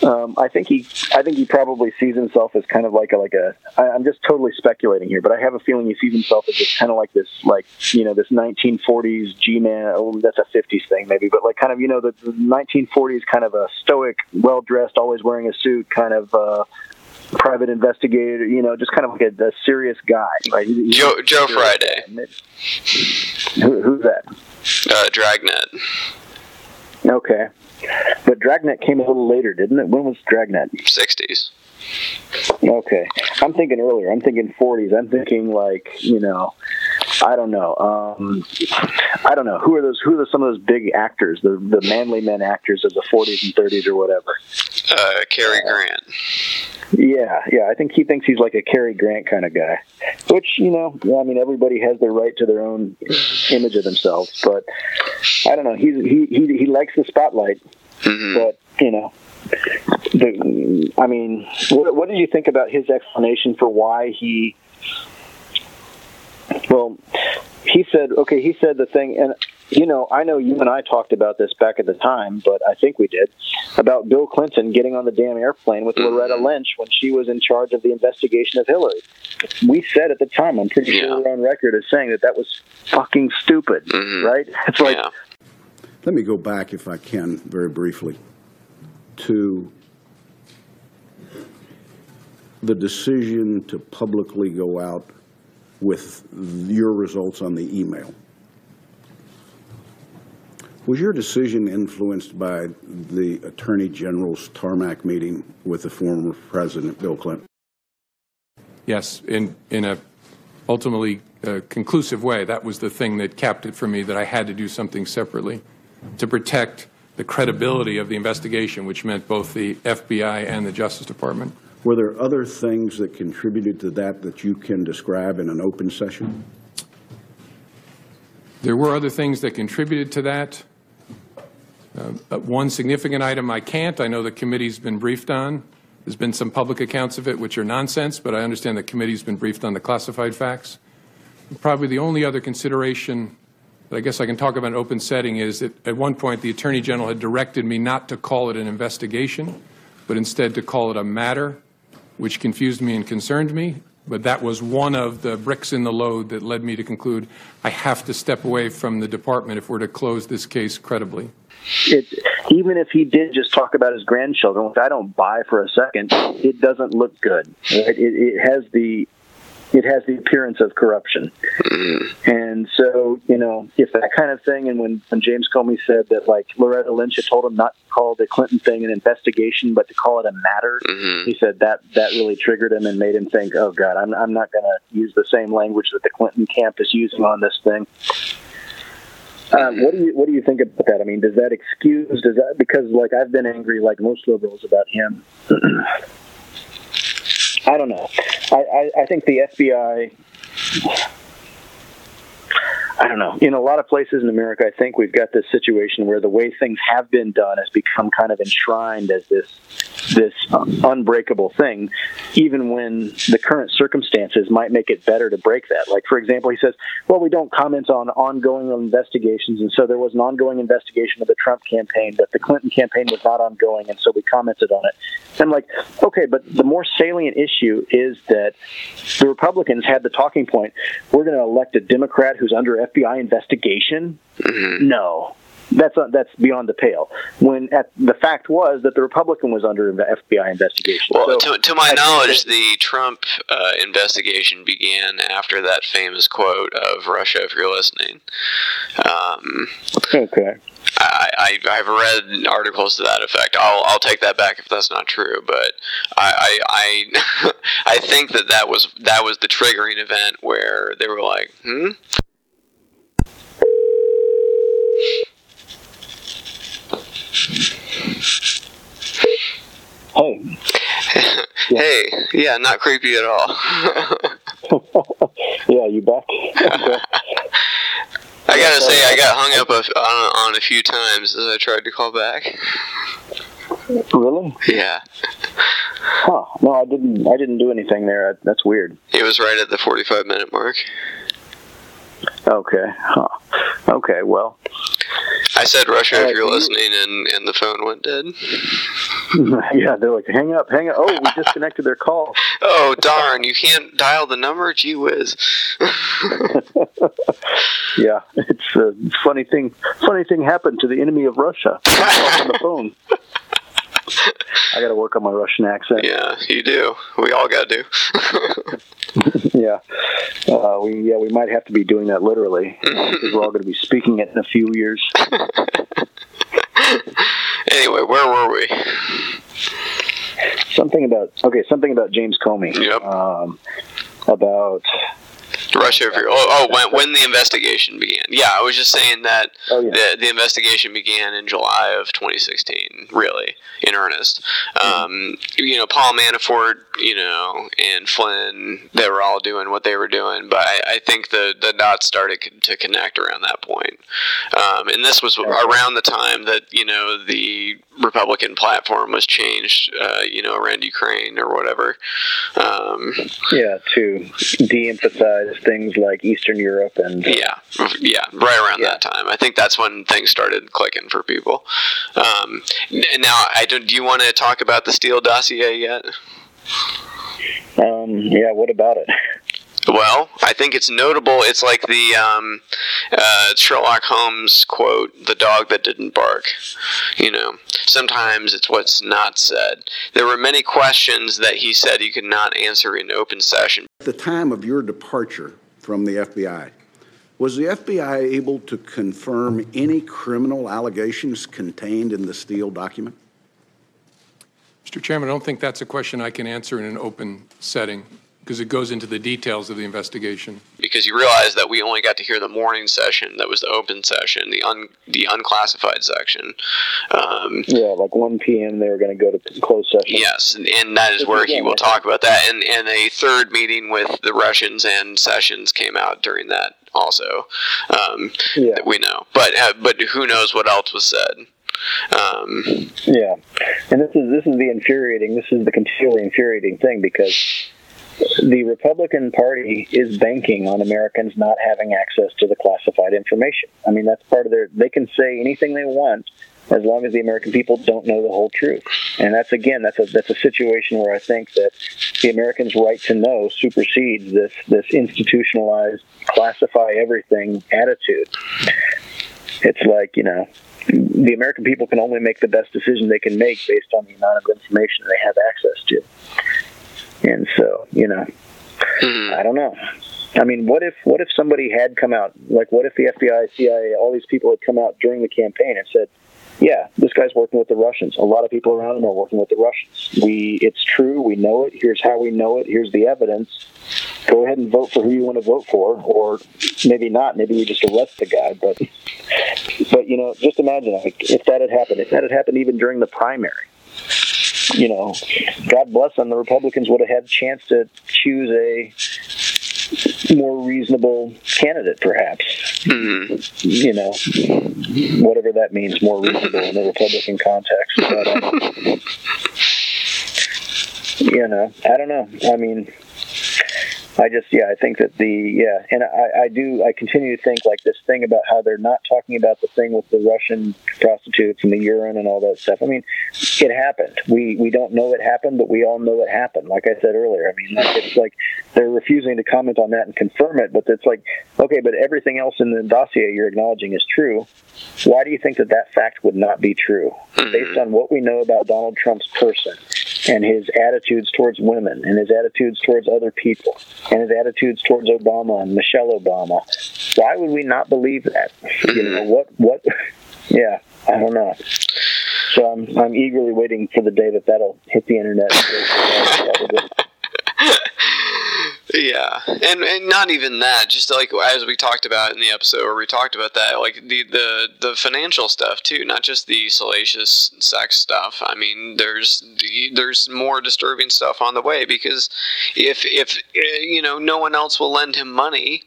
S1: Um, I think he, I think he probably sees himself as kind of like a like a. I, I'm just totally speculating here, but I have a feeling he sees himself as just kind of like this, like you know, this 1940s G-man. Oh, that's a 50s thing maybe, but like kind of you know the, the 1940s kind of a stoic, well dressed, always wearing a suit, kind of uh, private investigator. You know, just kind of like a, a serious guy. He- he's
S2: Joe Joe Friday.
S1: Who, who's that?
S2: uh, Dragnet.
S1: Okay. But Dragnet came a little later, didn't it? When was Dragnet?
S2: Sixties.
S1: Okay. I'm thinking earlier. I'm thinking 40s. I'm thinking like, you know, I don't know. Um, I don't know. Who are those? Who are some of those big actors, the the manly men actors of the 40s and 30s or whatever?
S2: Uh, Cary Grant.
S1: Yeah, yeah. I think he thinks he's like a Cary Grant kind of guy, which you know, I mean, everybody has their right to their own image of themselves, but I don't know. He's he he, he likes the spotlight, but you know. The, I mean, what, what did you think about his explanation for why he Well, he said, okay, he said the thing, and you know, I know you and I talked about this back at the time, but I think we did about Bill Clinton getting on the damn airplane with Loretta mm-hmm. Lynch when she was in charge of the investigation of Hillary. We said at the time, I'm pretty sure we're on record as saying that that was fucking stupid, mm-hmm. right? It's like,
S8: Let me go back, if I can, very briefly, to the decision to publicly go out with your results on the email. Was your decision influenced by the Attorney General's tarmac meeting with the former President Bill Clinton?
S4: Yes, in, in a ultimately uh, conclusive way, that was the thing that capped it for me that I had to do something separately to protect the credibility of the investigation, which meant both the FBI and the Justice Department.
S8: Were there other things that contributed to that that you can describe in an open session?
S4: There were other things that contributed to that. Uh, uh, one significant item I can't, I know the committee's been briefed on. There's been some public accounts of it which are nonsense, but I understand the committee's been briefed on the classified facts. Probably the only other consideration that I guess I can talk about in open setting is that at one point the Attorney General had directed me not to call it an investigation, but instead to call it a matter, which confused me and concerned me. But that was one of the bricks in the load that led me to conclude I have to step away from the department if we're to close this case credibly.
S1: it, even if he did just talk about his grandchildren, which I don't buy for a second, it doesn't look good. Right? It, it has the it has the appearance of corruption. And so, you know, if that kind of thing, and when, when James Comey said that, like, Loretta Lynch had told him not to call the Clinton thing an investigation, but to call it a matter, he said that that really triggered him and made him think, oh, God, I'm, I'm not going to use the same language that the Clinton camp is using on this thing. Um, what do you what do you think about that? I mean, does that excuse? Does that because like I've been angry like most liberals about him. <clears throat> I don't know. I, I, I think the FBI. I don't know. In a lot of places in America, I think we've got this situation where the way things have been done has become kind of enshrined as this this uh, unbreakable thing, even when the current circumstances might make it better to break that. Like, for example, he says, "Well, we don't comment on ongoing investigations, and so there was an ongoing investigation of the Trump campaign, but the Clinton campaign was not ongoing, and so we commented on it." I'm like, okay, but the more salient issue is that the Republicans had the talking point: we're going to elect a Democrat who's under FBI investigation. No, that's uh, that's beyond the pale. When at, the fact was that the Republican was under FBI investigation.
S2: Well,
S1: So
S2: to, to my
S1: I
S2: knowledge, the Trump uh, investigation began after that famous quote of Russia, if you're listening. Um,
S1: okay.
S2: I, I, I've read articles to that effect. I'll, I'll take that back if that's not true, but I, I, I, <laughs> I think that that was that was the triggering event where they were like, hmm. Oh. <laughs>
S1: Hey.
S2: hey, yeah, not creepy at all. <laughs>
S1: yeah, you back? <laughs>
S2: I gotta say, I got hung up a, on, on a few times as I tried to call back.
S1: Really?
S2: Yeah,
S1: Huh? No, I didn't. I didn't do anything there. That's weird.
S2: it was right at the 45 minute mark.
S1: Okay. Huh. Okay. Well.
S2: I said Russia if
S1: uh,
S2: you're listening, and, and the phone went dead. <laughs>
S1: yeah, they're like, hang up, hang up. Oh, we disconnected their call. <laughs>
S2: Oh darn! You can't dial the number. Gee whiz. <laughs>
S1: Yeah, it's a funny thing. Funny thing happened to the enemy of Russia on the phone. <laughs> I got to work on my Russian accent.
S2: Yeah, you do. We all got to. do. <laughs>
S1: yeah, uh, we yeah we might have to be doing that literally <laughs> because we're all going to be speaking it in a few years.
S2: anyway, where were we?
S1: Something about okay, something about James Comey.
S2: Yep.
S1: Um, about
S2: Russia if you're. Oh, oh when, when the investigation began. Yeah, I was just saying that
S1: Oh, yeah.
S2: the, the investigation began in July of 2016, really, in earnest.
S1: Mm-hmm.
S2: Um, you know, Paul Manafort, you know, and Flynn, they were all doing what they were doing, but I, I think the, the dots started to connect around that point. Um, and this was around the time that, you know, the Republican platform was changed, uh, you know, around Ukraine or whatever. Um,
S1: yeah to things like Eastern Europe and uh,
S2: yeah, yeah, right around that time. I think that's when things started clicking for people. Um, now, I do, do you want to talk about the Steele dossier yet?
S1: Um, yeah, what about it? <laughs>
S2: Well, I think it's notable. It's like the um, uh, Sherlock Holmes quote, "The dog that didn't bark." You know, sometimes it's what's not said. There were many questions that he said he could not answer in open session.
S8: At the time of your departure from the FBI, was the FBI able to confirm any criminal allegations contained in the Steele document?
S4: Mr. Chairman, I don't think that's a question I can answer in an open setting because it goes into the details of the investigation.
S2: because you realize that we only got to hear the morning session. That was the open session, the un the unclassified section. Um,
S1: Yeah, like 1 p.m. they were going to go to closed session.
S2: yes, and, and that is where he will talk about that. And and a third meeting with the Russians and Sessions came out during that also. Um, that we know, but uh, but who knows what else was said. Um,
S1: Yeah, and this is this is the infuriating. This is the continually infuriating thing because the Republican Party is banking on Americans not having access to the classified information. I mean, that's part of their. They can say anything they want as long as the American people don't know the whole truth. And that's again, that's a that's a situation where I think that the Americans' right to know supersedes this this institutionalized classify everything attitude. It's like you know, the American people can only make the best decision they can make based on the amount of information they have access to. And so, you know, mm-hmm. I don't know. I mean, what if what if somebody had come out like what if the FBI, CIA, all these people had come out during the campaign and said, "Yeah, this guy's working with the Russians. A lot of people around him are working with the Russians. We it's true. We know it. Here's how we know it. Here's the evidence. Go ahead and vote for who you want to vote for, or maybe not. Maybe we just arrest the guy. But but you know, just imagine like, if that had happened. If that had happened even during the primary, you know, God bless them, the Republicans would have had a chance to choose a more reasonable candidate, perhaps. You know, whatever that means, more reasonable in the Republican context. But, uh, you know, I don't know. I mean, I just, yeah, I think that the, yeah, and I, I do, I continue to think like this thing about how they're not talking about the thing with the Russian prostitutes and the urine and all that stuff. I mean, it happened. We we don't know it happened, but we all know it happened. Like I said earlier, I mean, it's like they're refusing to comment on that and confirm it. But it's like, okay, but everything else in the dossier you're acknowledging is true. Why do you think that that fact would not be true, hmm. based on what we know about Donald Trump's person? And his attitudes towards women and his attitudes towards other people and his attitudes towards Obama and Michelle Obama. Why would we not believe that? You know mm-hmm. what what <laughs> yeah, I don't know. So I'm I'm eagerly waiting for the day that that'll hit the internet. <laughs>
S2: Yeah, and and not even that. Just like as we talked about in the episode where we talked about that, like the the the financial stuff too, not just the salacious sex stuff. I mean, there's there's more disturbing stuff on the way because if if eh, you know no one else will lend him money.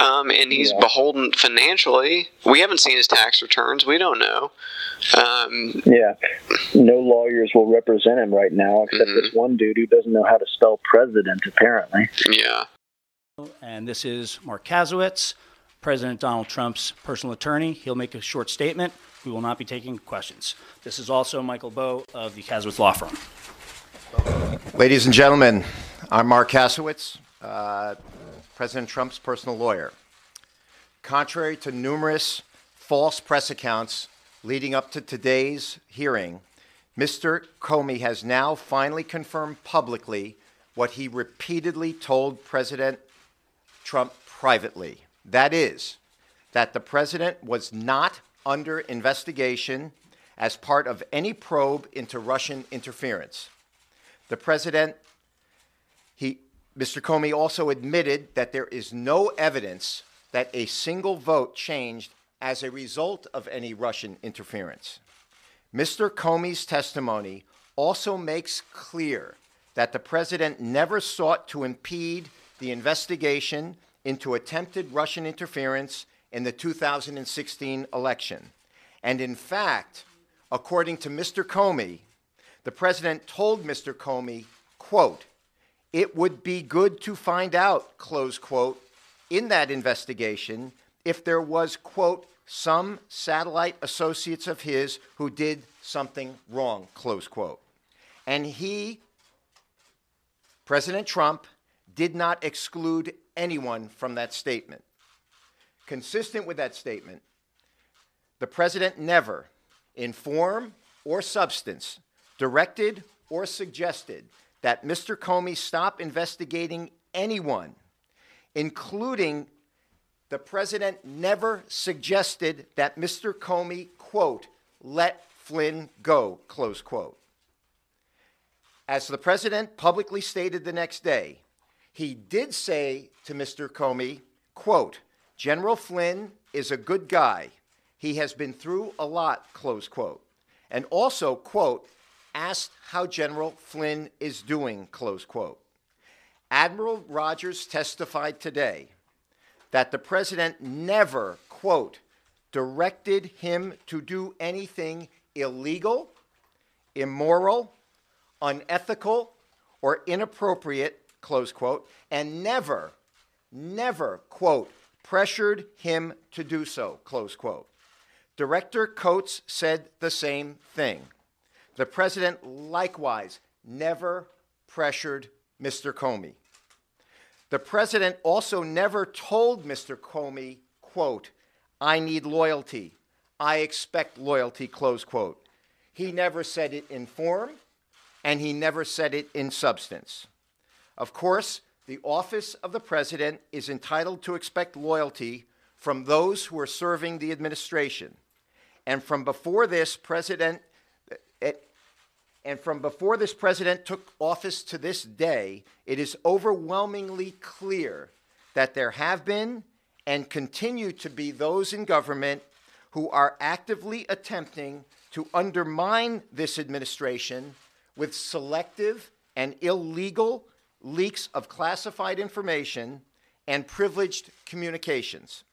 S2: Um, and he's
S1: Yeah.
S2: beholden financially. We haven't seen his tax returns. We don't know. Um,
S1: Yeah. No lawyers will represent him right now except this one dude who doesn't know how to spell president apparently.
S2: Yeah.
S22: And this is Marc Kasowitz, President Donald Trump's personal attorney. He'll make a short statement. We will not be taking questions. This is also Michael Bowe of the Kasowitz Law Firm.
S23: Ladies and gentlemen, I'm Marc Kasowitz, uh, President Trump's personal lawyer. Contrary to numerous false press accounts leading up to today's hearing, Mr. Comey has now finally confirmed publicly what he repeatedly told President Trump privately. That is, that the president was not under investigation as part of any probe into Russian interference. The president, he, Mr. Comey also admitted that there is no evidence that a single vote changed as a result of any Russian interference. Mr. Comey's testimony also makes clear that the president never sought to impede the investigation into attempted Russian interference in the 2016 election. And in fact, according to Mr. Comey, the president told Mr. Comey, quote, it would be good to find out, close quote, in that investigation if there was, quote, some satellite associates of his who did something wrong, close quote. And he, President Trump, did not exclude anyone from that statement. Consistent with that statement, the president never, in form or substance, directed or suggested that Mr. Comey stop investigating anyone, including the president never suggested that Mr. Comey, quote, let Flynn go, close quote. As the president publicly stated the next day, he did say to Mr. Comey, quote, General Flynn is a good guy. He has been through a lot, close quote. And also, quote, asked how General Flynn is doing, close quote. Admiral Rogers testified today that the president never, quote, directed him to do anything illegal, immoral, unethical, or inappropriate, close quote, and never, never, quote, pressured him to do so, close quote. Director Coats said the same thing. The president likewise never pressured Mr. Comey. The president also never told Mr. Comey, quote, I need loyalty. I expect loyalty, close quote. He never said it in form, and he never said it in substance. Of course, the office of the president is entitled to expect loyalty from those who are serving the administration. And from before this president and from before this president took office to this day, it is overwhelmingly clear that there have been and continue to be those in government who are actively attempting to undermine this administration with selective and illegal leaks of classified information and privileged communications.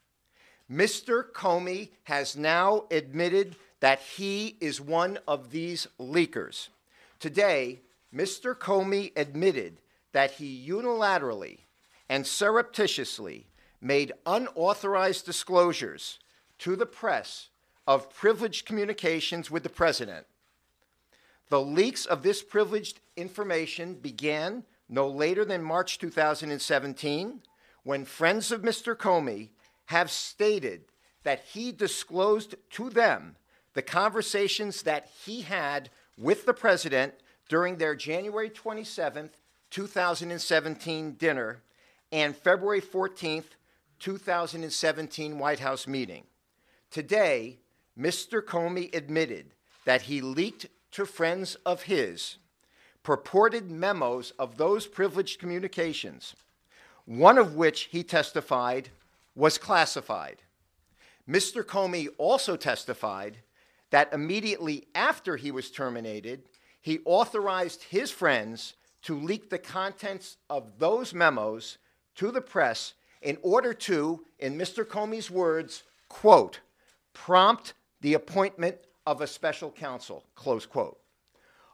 S23: Mr. Comey has now admitted that he is one of these leakers. Today, Mr. Comey admitted that he unilaterally and surreptitiously made unauthorized disclosures to the press of privileged communications with the president. The leaks of this privileged information began no later than March 2017 when friends of Mr. Comey have stated that he disclosed to them the conversations that he had with the president during their January 27th, 2017 dinner and February 14th, 2017 White House meeting. Today, Mr. Comey admitted that he leaked to friends of his purported memos of those privileged communications, one of which he testified was classified. Mr. Comey also testified that immediately after he was terminated, he authorized his friends to leak the contents of those memos to the press in order to, in Mr. Comey's words, quote, prompt the appointment of a special counsel, close quote.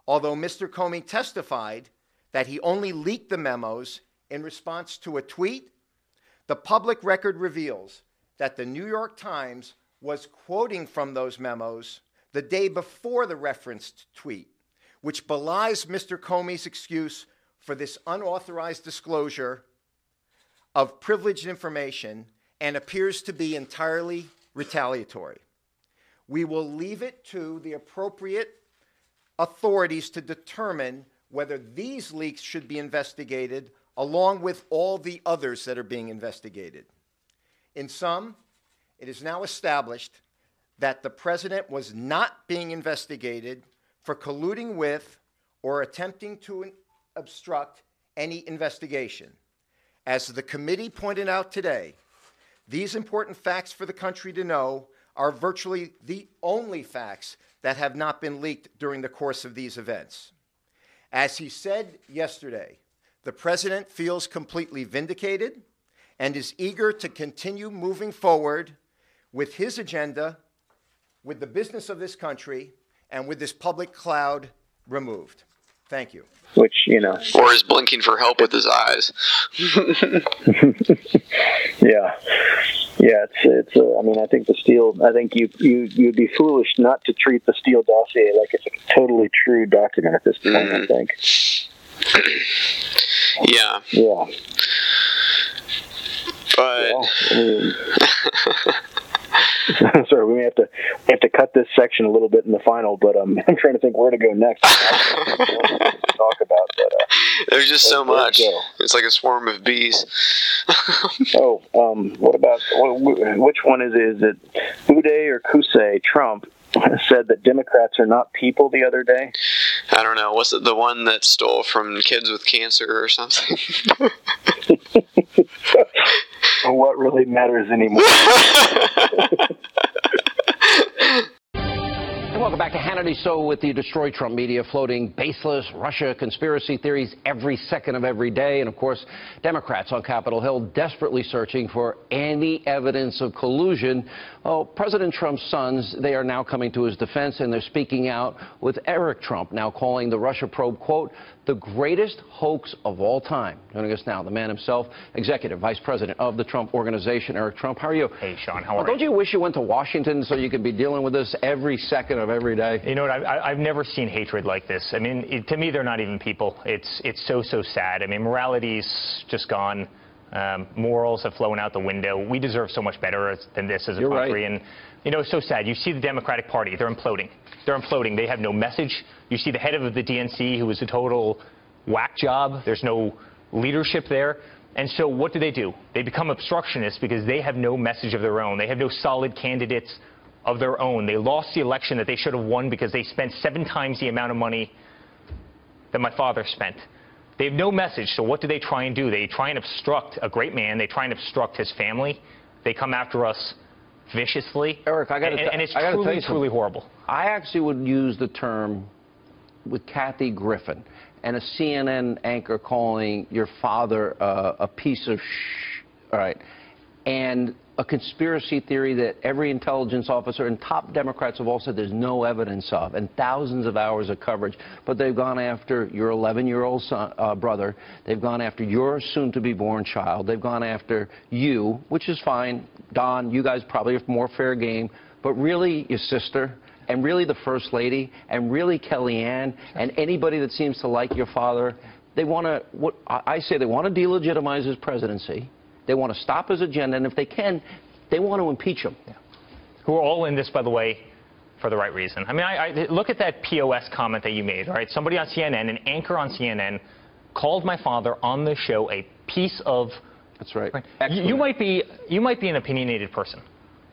S23: Although Mr. Comey testified that he only leaked the memos in response to a tweet, the public record reveals that the New York Times was quoting from those memos the day before the referenced tweet, which belies Mr. Comey's excuse for this unauthorized disclosure of privileged information and appears to be entirely retaliatory. We will leave it to the appropriate authorities to determine whether these leaks should be investigated along with all the others that are being investigated. In sum, it is now established that the president was not being investigated for colluding with or attempting to obstruct any investigation. As the committee pointed out today, these important facts for the country to know are virtually the only facts that have not been leaked during the course of these events. As he said yesterday, the president feels completely vindicated and is eager to continue moving forward with his agenda with the business of this country and with this public cloud removed. Thank you.
S1: Which you know,
S2: Or is blinking for help with his eyes. <laughs>
S1: yeah, yeah. It's it's. Uh, I mean, I think the Steele. I think you you you'd be foolish not to treat the Steele dossier like it's a totally true document at this point. I think. <clears throat>
S2: Yeah.
S1: Yeah.
S2: But
S1: Well, I mean, <laughs> <laughs> sorry, we may have to have to cut this section a little bit in the final, but um, <laughs> I'm trying to think where to go next. to <laughs> talk about, but uh,
S2: there's just so much. It's like a swarm of bees.
S1: oh, um, what about wh- which one is it? Is it Uday or Qusay? Trump said that Democrats are not people the other day.
S2: I don't know. Was it the one that stole from kids with cancer or something? <laughs>
S1: what really matters anymore? <laughs>
S24: Welcome back to Hannity So with the Destroy Trump media floating baseless Russia conspiracy theories every second of every day. And of course, Democrats on Capitol Hill desperately searching for any evidence of collusion. President Trump's sons, they are now coming to his defense and they're speaking out with Eric Trump, now calling the Russia probe, quote, the greatest hoax of all time. Joining us now, the man himself, Executive Vice President of the Trump Organization, Eric Trump. How are you?
S25: Hey, Sean, how
S24: Well,
S25: are
S24: don't
S25: you?
S24: you wish you went to Washington so you could be dealing with this every second of every day?
S25: You know what? I, I, I've never seen hatred like this. I mean, it, to me, they're not even people. It's it's so so sad. I mean, morality's just gone. Um, morals have flown out the window. We deserve so much better than this as a
S24: You're
S25: country.
S24: right.
S25: And you know, it's so sad. You see the Democratic Party; they're imploding. They're imploding. They have no message. You see the head of the DNC, who is a total whack job. There's no leadership there. And so what do they do? They become obstructionists because they have no message of their own. They have no solid candidates of their own. They lost the election that they should have won because they spent seven times the amount of money that my father spent. They have no message, so what do they try and do? They try and obstruct a great man. They try and obstruct his family. They come after us viciously.
S24: Eric, I got to
S25: and, and it's
S24: I
S25: truly,
S24: tell you
S25: truly horrible.
S24: I actually would use the term with Kathy Griffin and a CNN anchor calling your father uh, a piece of sh. All right. And a conspiracy theory that every intelligence officer and top Democrats have all said there's no evidence of, and thousands of hours of coverage. But they've gone after your 11 year old son, uh, brother. They've gone after your soon to be born child. They've gone after you, which is fine. Don, you guys probably have more fair game. But really, your sister, and really the First Lady, and really Kellyanne, and anybody that seems to like your father, they want to, what I say, they want to delegitimize his presidency. They want to stop his agenda, and if they can, they want to impeach him.
S25: who are all in this, by the way, for the right reason. I mean, I, I, look at that POS comment that you made, all right? Somebody on CNN, an anchor on CNN, called my father on the show a piece of.
S24: That's right.
S25: You, you might be you might be an opinionated person,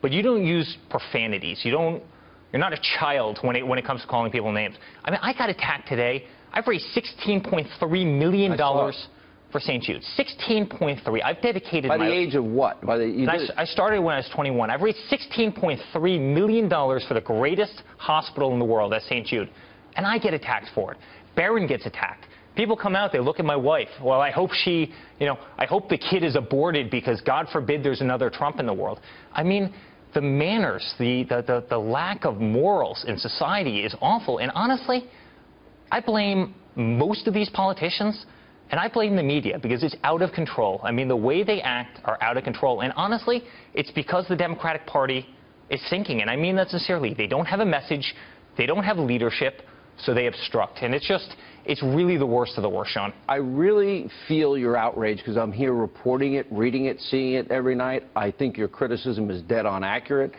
S25: but you don't use profanities. You don't. You're not a child when it when it comes to calling people names. I mean, I got attacked today. I've raised 16.3 million dollars for St. Jude. 16.3. I've dedicated
S24: By
S25: my
S24: the age of what? By the,
S25: I,
S24: did
S25: started when I was 21. I've raised $16.3 million for the greatest hospital in the world, that's St. Jude. And I get attacked for it. Barron gets attacked. People come out, they look at my wife. Well, I hope she, you know, I hope the kid is aborted because God forbid there's another Trump in the world. I mean, the manners, the, the, the, the lack of morals in society is awful. And honestly, I blame most of these politicians, and I blame the media because it's out of control. I mean, the way they act are out of control. And honestly, it's because the Democratic Party is sinking. And I mean that sincerely. They don't have a message, they don't have leadership, so they obstruct. And it's just, it's really the worst of the worst, Sean.
S24: I really feel your outrage because I'm here reporting it, reading it, seeing it every night. I think your criticism is dead on accurate.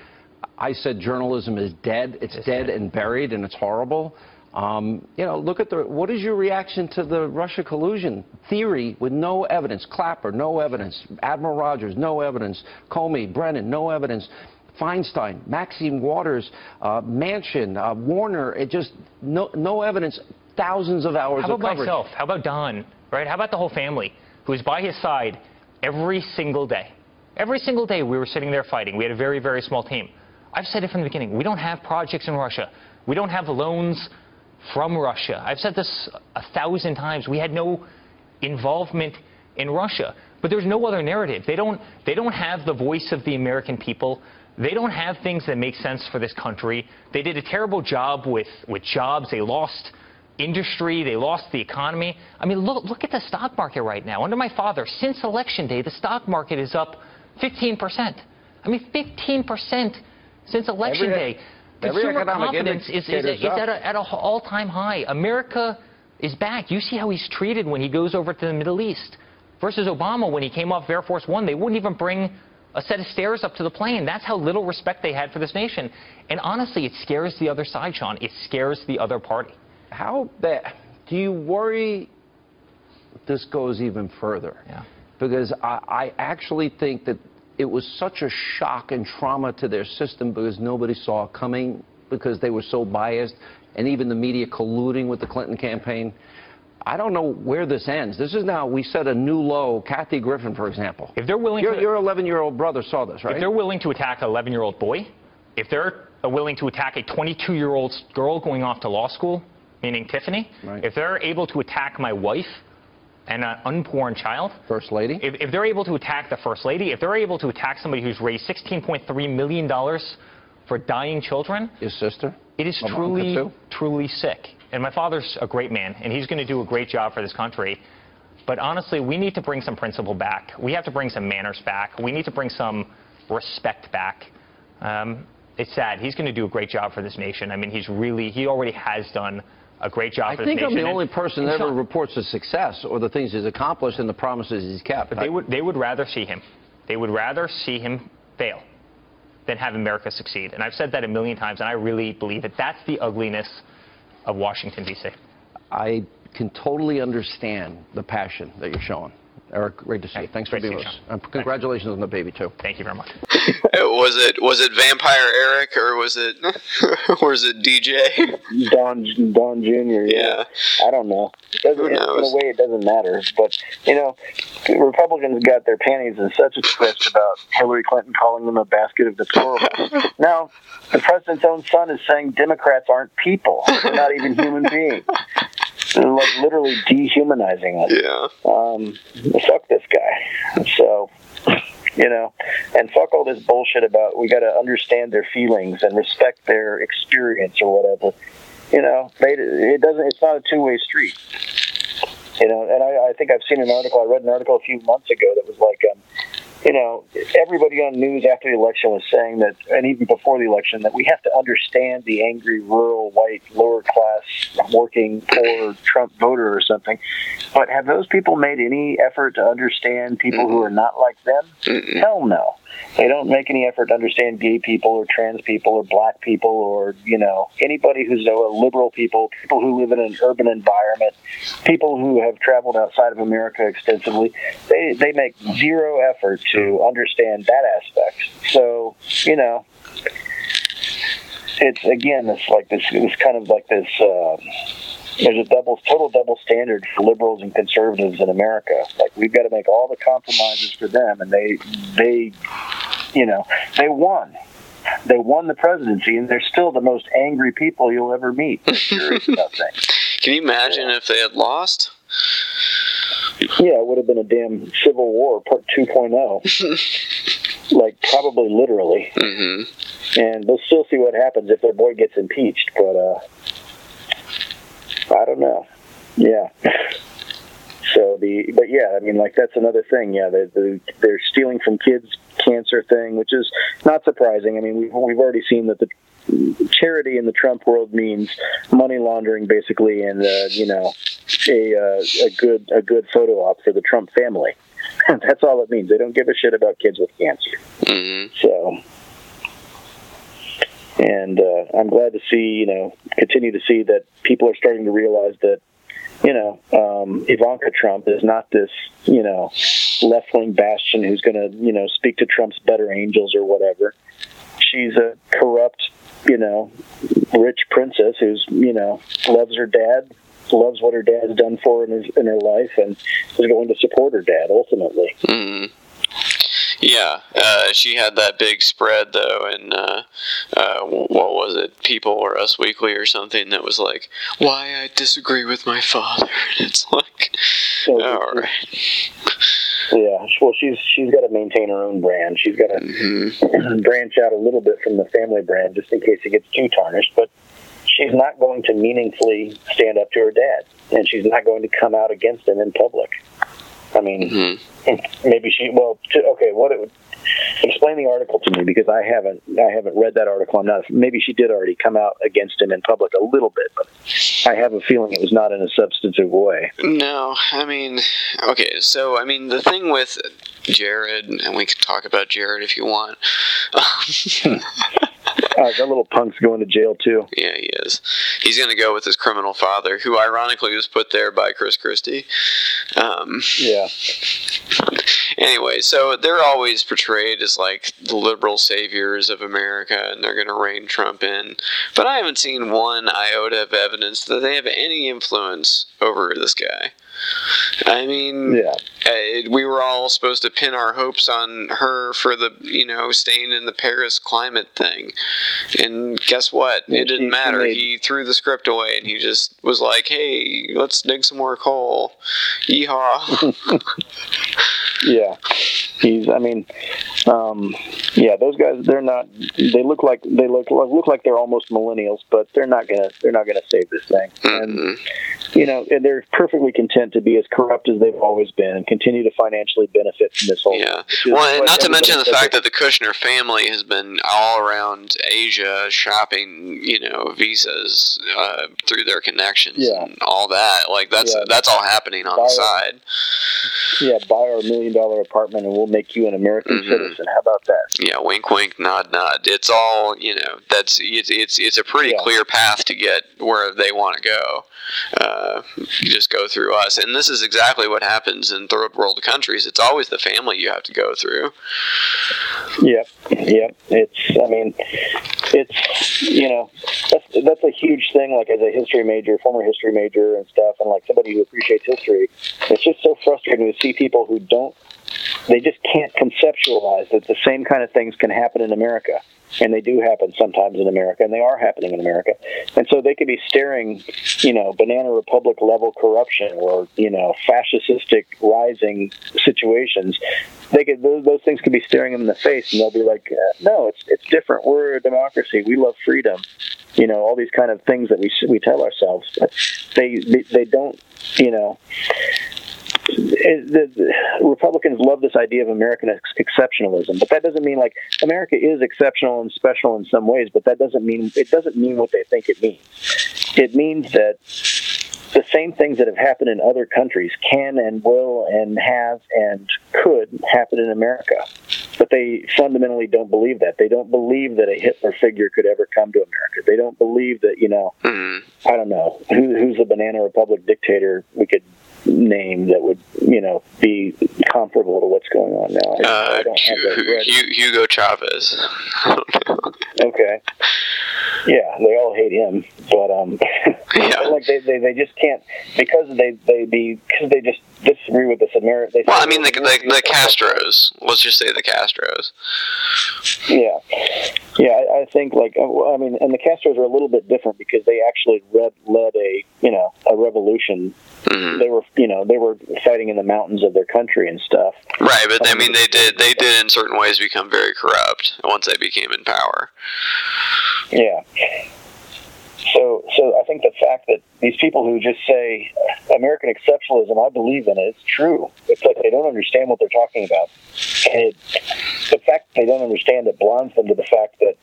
S24: I said journalism is dead. It's, dead, and buried, and it's horrible. Um, you know, look at the. What is your reaction to the Russia collusion theory with no evidence? Clapper, no evidence. Admiral Rogers, no evidence. Comey, Brennan, no evidence. Feinstein, Maxine Waters, uh, Manchin, uh, Warner. It just no no evidence. Thousands of hours
S25: How
S24: of
S25: about
S24: coverage.
S25: myself? How about Don? Right? How about the whole family who's by his side every single day? Every single day we were sitting there fighting. We had a very, very small team. I've said it from the beginning. We don't have projects in Russia. We don't have loans from Russia. I've said this a thousand times. We had no involvement in Russia. But there's no other narrative. They don't, they don't have the voice of the American people. They don't have things that make sense for this country. They did a terrible job with, with jobs. They lost industry. They lost the economy. I mean, look, look at the stock market right now. Under my father, since election day, the stock market is up 15%. I mean, 15% since election
S24: Every-
S25: day.
S24: Every
S25: Consumer
S24: economic
S25: confidence is, is, is at, a, at an all-time high. America is back. You see how he's treated when he goes over to the Middle East. Versus Obama, when he came off of Air Force One, they wouldn't even bring a set of stairs up to the plane. That's how little respect they had for this nation. And honestly, it scares the other side, Sean. It scares the other party.
S24: How bad? Do you worry this goes even further?
S25: Yeah.
S24: Because I, I actually think that it was such a shock and trauma to their system because nobody saw it coming because they were so biased and even the media colluding with the Clinton campaign. I don't know where this ends. This is now, we set a new low. Kathy Griffin, for example.
S25: If they're willing
S24: your,
S25: to-
S24: Your 11-year-old brother saw this, right?
S25: If they're willing to attack an 11 year old boy, if they're willing to attack a 22 year old girl going off to law school, meaning Tiffany, if they're able to attack my wife and an unborn child,
S24: First Lady,
S25: if, if they're able to attack the First Lady, if they're able to attack somebody who's raised $16.3 million for dying children,
S24: his sister,
S25: it is truly, truly sick. And my father's a great man, and he's going to do a great job for this country. But honestly, we need to bring some principle back. We have to bring some manners back. We need to bring some respect back. Um, it's sad. He's going to do a great job for this nation. I mean, he's really, he already has done a great job
S24: I
S25: for
S24: think
S25: this
S24: I'm the only person that ever reports the success or the things he's accomplished and the promises he's kept.
S25: But they would, they would rather see him. They would rather see him fail than have America succeed. And I've said that a million times, and I really believe it. That's the ugliness of Washington, D.C.
S24: I can totally understand the passion that you're showing. Eric, great to see you. Thanks for
S25: great to
S24: being with us. And congratulations on the baby, too.
S25: Thank you very much. <laughs>
S2: was it was it Vampire Eric or was it <laughs> or was it DJ?
S1: Don Don Jr. Yeah, I don't know. It doesn't, in a way, it doesn't matter. But you know, Republicans got their panties in such a twist about Hillary Clinton calling them a basket of deplorables. <laughs> now, the president's own son is saying Democrats aren't people; they're not even human beings. They're like literally dehumanizing us.
S2: Yeah.
S1: Um, fuck this guy. So you know, and fuck all this bullshit about we got to understand their feelings and respect their experience or whatever. You know, they, it doesn't. It's not a two way street. You know, and I, I think I've seen an article. I read an article a few months ago that was like, um, you know, everybody on news after the election was saying that, and even before the election, that we have to understand the angry rural, white, lower class, working, poor Trump voter or something. But have those people made any effort to understand people who are not like them? Hell no. They don't make any effort to understand gay people or trans people or black people or, you know, anybody who's a liberal people, people who live in an urban environment, people who have traveled outside of America extensively. They, they make zero effort to understand that aspect. So, you know, it's again, it's like this, it's kind of like this, uh, there's a double, total double standard for liberals and conservatives in America. Like we've got to make all the compromises for them, and they, they, you know, they won. They won the presidency, and they're still the most angry people you'll ever meet. They're furious <laughs> about things.
S2: Can you imagine if they had lost?
S1: Yeah, it would have been a damn civil war, part 2.0. <laughs> like probably literally.
S2: Mm-hmm.
S1: And we'll still see what happens if their boy gets impeached. But uh, I don't know. Yeah. So the, but yeah, I mean, like that's another thing. Yeah, they, they, they're stealing from kids cancer thing, which is not surprising. I mean, we've we've already seen that the charity in the Trump world means money laundering, basically, and uh, you know, a uh, a good a good photo op for the Trump family. <laughs> That's all it means. They don't give a shit about kids with cancer.
S2: Mm-hmm.
S1: So, and uh, I'm glad to see, you know, continue to see that people are starting to realize that, you know, um, Ivanka Trump is not this, you know, left wing bastion who's going to, you know, speak to Trump's better angels or whatever. She's a corrupt, you know, rich princess who's, you know, loves her dad, loves what her dad's done for her in, his, in her life, and is going to support her dad ultimately.
S2: Mm. Yeah, uh, she had that big spread though, and uh, uh, what was it, People or Us Weekly or something that was like, "Why I disagree with my father." <laughs> And it's like, all right,
S1: Yeah, well, she's she's got to maintain her own brand. She's got to <clears throat> branch out a little bit from the family brand, just in case it gets too tarnished. But she's not going to meaningfully stand up to her dad, and she's not going to come out against him in public. I mean, mm-hmm. maybe she. Well, okay, what it would explain the article to me because I haven't I haven't read that article. I'm not. Maybe she did already come out against him in public a little bit, but I have a feeling it was not in a substantive way.
S2: No, I mean, okay, so I mean, the thing with Jared, and we can talk about Jared if you want.
S1: Um, <laughs> <laughs> <laughs> Uh, that little punk's going to jail too.
S2: Yeah, he is. He's going to go with his criminal father, who ironically was put there by Chris Christie. Um,
S1: yeah.
S2: Anyway, so they're always portrayed as like the liberal saviors of America, and they're going to rein Trump in. But I haven't seen one iota of evidence that they have any influence over this guy. I mean,
S1: yeah.
S2: uh, we were all supposed to pin our hopes on her for the, you know, staying in the Paris climate thing. And guess what? It didn't matter. He threw the script away and he just was like, hey, let's dig some more coal. Yeehaw. <laughs>
S1: Yeah, he's. I mean, um, yeah, those guys. They're not. They look like they look look like they're almost millennials, but they're not gonna. They're not gonna save this thing. And you know, and they're perfectly content to be as corrupt as they've always been and continue to financially benefit from this whole.
S2: Yeah. Well, and not to mention the fact that the Kushner family has been all around Asia shopping, you know, visas uh, through their connections
S1: Yeah.
S2: and all that. Like that's
S1: Yeah.
S2: that's all happening on the
S1: Buy-
S2: side.
S1: Yeah, buy our million dollar apartment and we'll make you an American
S2: Mm-hmm.
S1: citizen. How about that?
S2: Yeah, wink, wink, nod, nod. It's all you know. That's it's it's it's a pretty clear path to get where they want to go. Uh, you just go through us, and this is exactly what happens in third world countries. It's always the family you have to go through.
S1: Yep, yep. It's. I mean, it's. You know, that's that's a huge thing. Like as a history major, former history major, and stuff, and like somebody who appreciates history, it's just so frustrating to see people who don't. They just can't conceptualize that the same kind of things can happen in America, and they do happen sometimes in America, and they are happening in America. And so they could be staring, you know, banana republic level corruption or you know, fascistic rising situations. They could those, those things could be staring them in the face, and they'll be like, uh, "No, it's it's different. We're a democracy. We love freedom." You know, all these kind of things that we we tell ourselves, but they they, they don't. You know, the, the Republicans love this idea of American ex- exceptionalism, but that doesn't mean like America is exceptional and special in some ways, but that doesn't mean it doesn't mean what they think it means. It means that the same things that have happened in other countries can and will and have and could happen in America. But they fundamentally don't believe that. They don't believe that a Hitler figure could ever come to America. They don't believe that, you know, mm-hmm. I don't know, who, who's the Banana Republic dictator we could name that would, you know, be comparable to what's going on now. I,
S2: Uh,
S1: I don't have that
S2: Hu- Hugo Chavez. <laughs>
S1: Okay. Yeah, they all hate him, but um, <laughs> yeah. like they, they they just can't because they they be because they just disagree with this America. They
S2: Well, I mean the, the the Castros. Let's just say the Castros.
S1: Yeah, yeah. I, I think like uh, I mean, and the Castros are a little bit different because they actually led led a you know a revolution. They were you know they were fighting in the mountains of their country and stuff.
S2: Right, but I um, mean they did they did in certain ways become very corrupt once they became in power.
S1: Yeah. So, so I think the fact that these people who just say American exceptionalism, I believe in it. It's true. It's like they don't understand what they're talking about, and it, the fact that they don't understand it blinds them to the fact that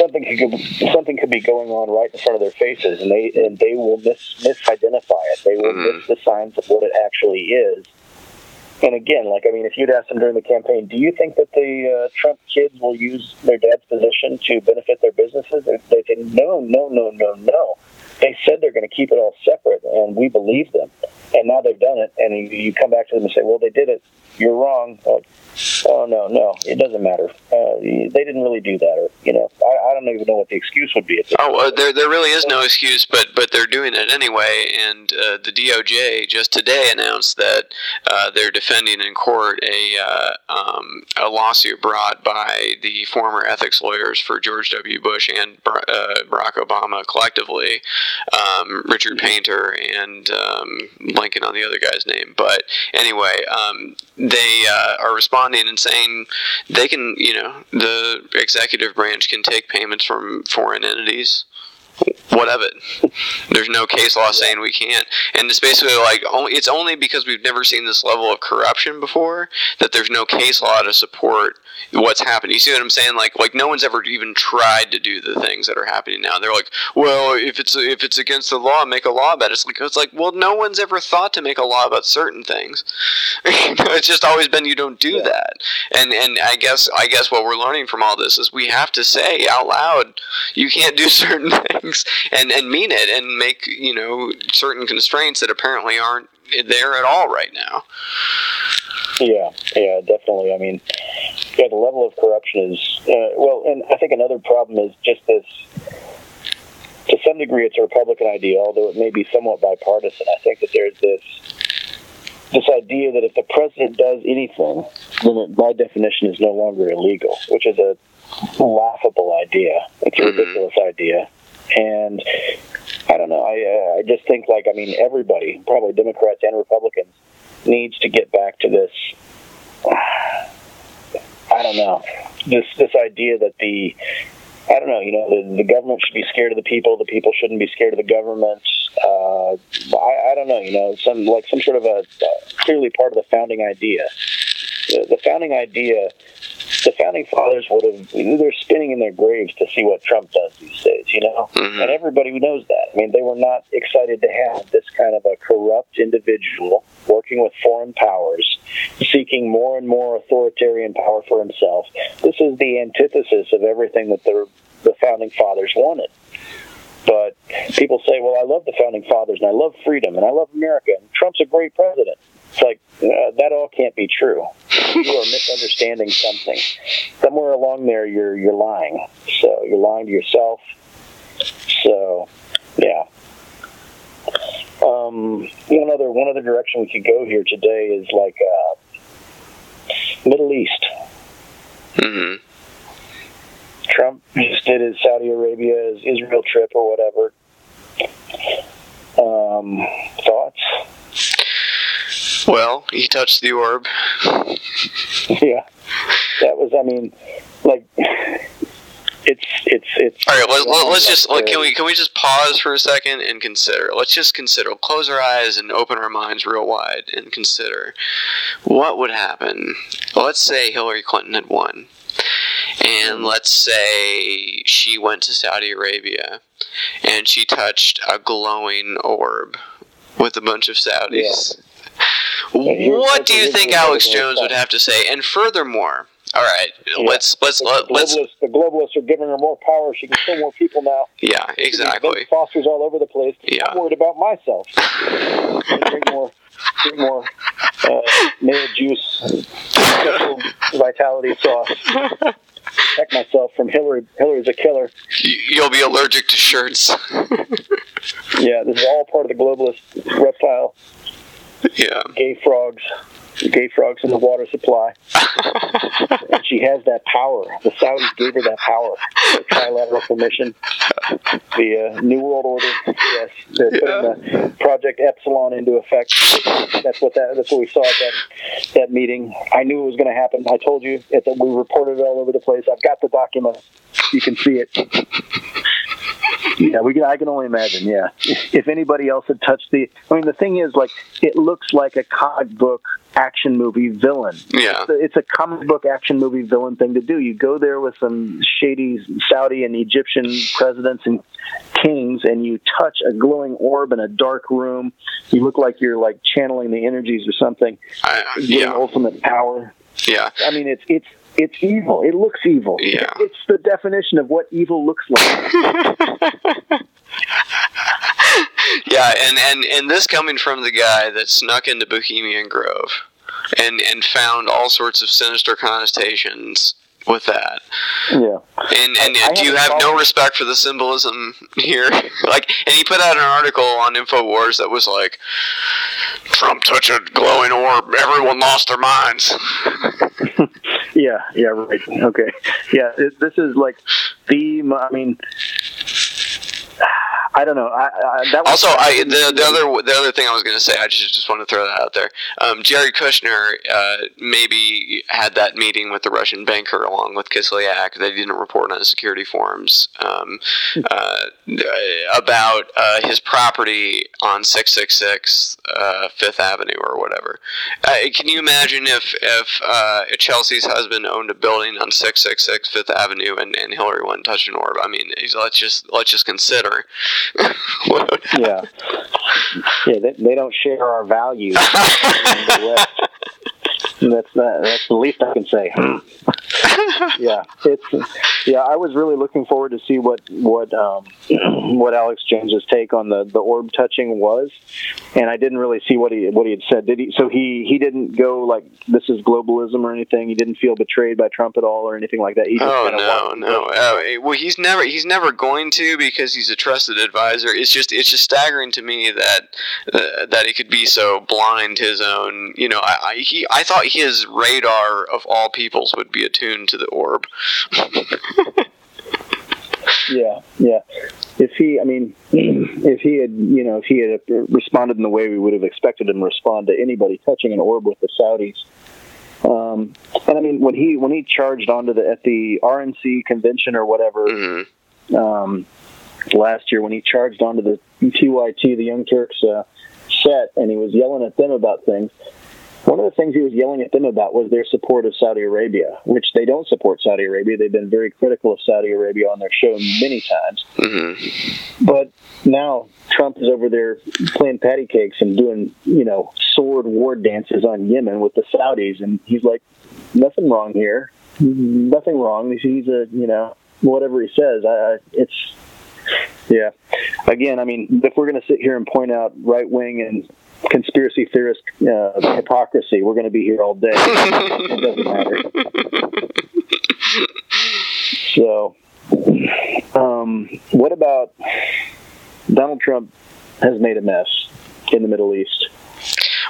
S1: something could something could be going on right in front of their faces, and they and they will mis misidentify it. They will miss the signs of what it actually is. And again, like I mean, if you'd asked them during the campaign, do you think that the uh, Trump kids will use their dad's position to benefit their businesses? They say no, no, no, no, no. They said they're going to keep it all separate, and we believe them. And now they've done it, and you, you come back to them and say, "Well, they did it. You're wrong." Like, oh no, no, it doesn't matter. Uh, they didn't really do that, or you know, I, I don't even know what the excuse would be. At
S2: Oh, uh, there there really is no excuse, but but they're doing it anyway. And uh, the DOJ just today announced that uh, they're defending in court a uh, um, a lawsuit brought by the former ethics lawyers for George W. Bush and uh, Barack Obama collectively, um, Richard Painter and um, blanking on the other guy's name. But anyway, um, they uh, are responding and saying they can, you know, the executive branch can take payments from foreign entities what of it? There's no case law saying we can't, and it's basically like it's only because we've never seen this level of corruption before that there's no case law to support what's happening. You see what I'm saying? Like like no one's ever even tried to do the things that are happening now. They're like, well, if it's if it's against the law, make a law about it. It's like it's like well, no one's ever thought to make a law about certain things. <laughs> it's just always been you don't do that. And and I guess I guess what we're learning from all this is we have to say out loud, you can't do <laughs> certain things and and mean it and make you know certain constraints that apparently aren't there at all right now.
S1: Yeah, yeah, definitely. I mean, yeah, the level of corruption is uh, well, and I think another problem is just this. To some degree, it's a Republican idea, although it may be somewhat bipartisan. I think that there's this this idea that if the president does anything, then it, by definition is no longer illegal, which is a laughable idea. It's a ridiculous idea, and I don't know. I uh, I just think like I mean everybody, probably Democrats and Republicans, needs to get back to this. I don't know this this idea that the I don't know you know the, the government should be scared of the people, the people shouldn't be scared of the government. Uh, I, I don't know you know some like some sort of a uh, clearly part of the founding idea. The, the founding idea the founding fathers would have they're spinning in their graves to see what Trump does these days, you know,
S2: Mm-hmm.
S1: and everybody who knows that. I mean, they were not excited to have this kind of a corrupt individual working with foreign powers, seeking more and more authoritarian power for himself. This is the antithesis of everything that the the founding fathers wanted. But people say, "Well, I love the founding fathers and I love freedom and I love America and Trump's a great president." It's like uh, that all can't be true. You are misunderstanding something. Somewhere along there, you're you're lying. So you're lying to yourself. So, yeah. Um, one other one other direction we could go here today is like uh, Middle East.
S2: Mm-hmm.
S1: Trump just did his Saudi Arabia, his Israel trip, or whatever. Um, thoughts?
S2: Well, he touched the orb. <laughs>
S1: yeah, that was. I mean, like, it's it's it's.
S2: All right, let, let's just like, can we can we just pause for a second and consider? Let's just consider. Close our eyes and open our minds real wide and consider what would happen. Let's say Hillary Clinton had won, and hmm. let's say she went to Saudi Arabia, and she touched a glowing orb with a bunch of Saudis. What do you think Alex Jones would have to say? And furthermore, all right, let's let's let, let's
S1: the globalists are giving her more power. She can kill more people now.
S2: yeah, exactly.
S1: Foster's all over the place.
S2: Yeah.
S1: I'm worried about myself. <laughs> drink more, drink more uh, mayo juice, vitality sauce. Protect myself from Hillary. Hillary's a killer.
S2: You'll be allergic to shirts. <laughs>
S1: Yeah, this is all part of the globalist reptile.
S2: Yeah.
S1: Gay frogs. Gay frogs in the water supply. and <laughs> she has that power. The Saudis gave her that power. The trilateral permission. The uh, New World Order. Yes. They're putting the Project Epsilon into effect. That's what that. That's what we saw at that that meeting. I knew it was going to happen. I told you. It, we reported it all over the place. I've got the document. You can see it. Yeah, we can. I can only imagine. Yeah, if anybody else had touched the, I mean, the thing is, like, it looks like a comic book action movie villain.
S2: Yeah,
S1: it's a, it's a comic book action movie villain thing to do. You go there with some shady Saudi and Egyptian presidents and kings, and you touch a glowing orb in a dark room. You look like you're like channeling the energies or something.
S2: I,
S1: Getting ultimate power.
S2: Yeah.
S1: I mean, it's it's it's evil. It looks evil.
S2: Yeah.
S1: It's the definition of what evil looks like. <laughs>
S2: Yeah, and, and, and this coming from the guy that snuck into Bohemian Grove and and found all sorts of sinister connotations with that.
S1: Yeah.
S2: And and
S1: I- I
S2: do you
S1: haven't
S2: no respect for the symbolism here? <laughs> like, and he put out an article on Infowars that was like, Trump touched a glowing orb, everyone lost their minds. <laughs>
S1: Yeah, yeah, right. Okay. Yeah, it, this is like the. I mean, I don't know. I, I,
S2: Also, I the, the other the other thing I was going to say, I just just want to throw that out there. Um, Jared Kushner uh, maybe had that meeting with the Russian banker along with Kislyak. They didn't report on the security forums um, uh, about uh, his property on 666 uh, Fifth Avenue or whatever. Uh, can you imagine if if uh, Chelsea's husband owned a building on 666 Fifth Avenue and, and Hillary wouldn't touch an orb? I mean, let's just let's just consider.
S1: Yeah, yeah. They, they don't share our values. <laughs> that's that, that's the least I can say. <laughs> yeah, it's yeah. I was really looking forward to see what what um, <clears throat> what Alex Jones's take on the the orb touching was, and I didn't really see what he what he had said. Did he? So he he didn't go like this is globalism or anything. He didn't feel betrayed by Trump at all or anything like that. He just
S2: Oh no, no. Uh, well, he's never he's never going to because he's a trusted advisor. It's just it's just staggering to me that uh, that he could be so blind to his own. You know, I I, he, I thought his radar of all peoples would be attuned to the orb. <laughs>
S1: Yeah, yeah. If he, I mean, <clears throat> if he had, you know, if he had responded in the way we would have expected him to respond to anybody touching an orb with the Saudis. Um, and I mean, when he when he charged onto the at the RNC convention or whatever um, last year, when he charged onto the TYT, the Young Turks uh, set, and he was yelling at them about things. One of the things he was yelling at them about was their support of Saudi Arabia, which they don't support Saudi Arabia. They've been very critical of Saudi Arabia on their show many times. Mm-hmm. But now Trump is over there playing patty cakes and doing, you know, sword war dances on Yemen with the Saudis, and he's like, nothing wrong here, nothing wrong. He's a, you know, whatever he says. I, I it's, yeah. Again, I mean, if we're going to sit here and point out right wing and conspiracy theorist uh, hypocrisy, we're going to be here all day. <laughs> it doesn't matter. So, um, what about Donald Trump has made a mess in the Middle East?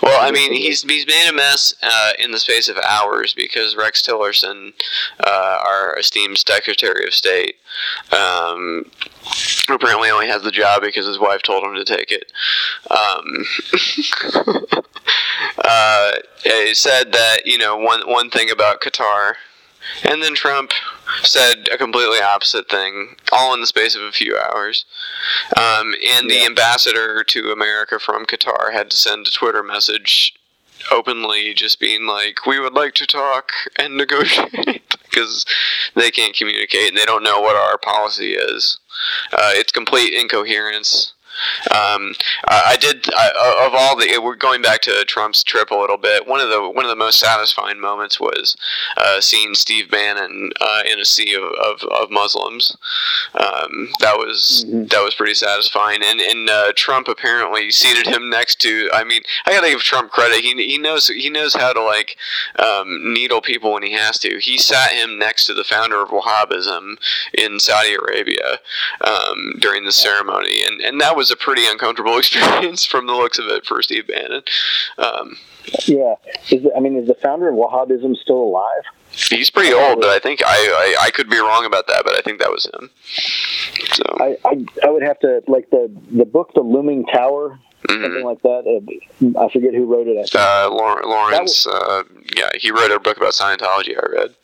S2: Well, I mean, he's he's made a mess uh, in the space of hours because Rex Tillerson, uh, our esteemed Secretary of State, um, apparently only has the job because his wife told him to take it. Um, <laughs> uh, he said that you know one one thing about Qatar, and then Trump said a completely opposite thing, all in the space of a few hours. Um, and the ambassador to America from Qatar had to send a Twitter message openly just being like, we would like to talk and negotiate <laughs> because they can't communicate and they don't know what our policy is. Uh, it's complete incoherence. Um, I I did I, of all the. We're going back to Trump's trip a little bit. One of the one of the most satisfying moments was uh, seeing Steve Bannon uh, in a sea of, of, of Muslims. Um, that was that was pretty satisfying. And and uh, Trump apparently seated him next to. I mean, I gotta give Trump credit. He, he knows he knows how to like um, needle people when he has to. He sat him next to the founder of Wahhabism in Saudi Arabia um, during the ceremony, and and that was a pretty uncomfortable <laughs> experience from the looks of it for Steve Bannon. Um,
S1: Yeah, is I mean, is the founder of Wahhabism still alive?
S2: he's pretty old, but I think I, I I could be wrong about that, but I think that was him. So
S1: I, I I would have to like the the book, The Looming Tower, something like that. I forget who wrote it.
S2: Uh, Lawrence, Lawrence uh, yeah, he wrote a book about Scientology. I read.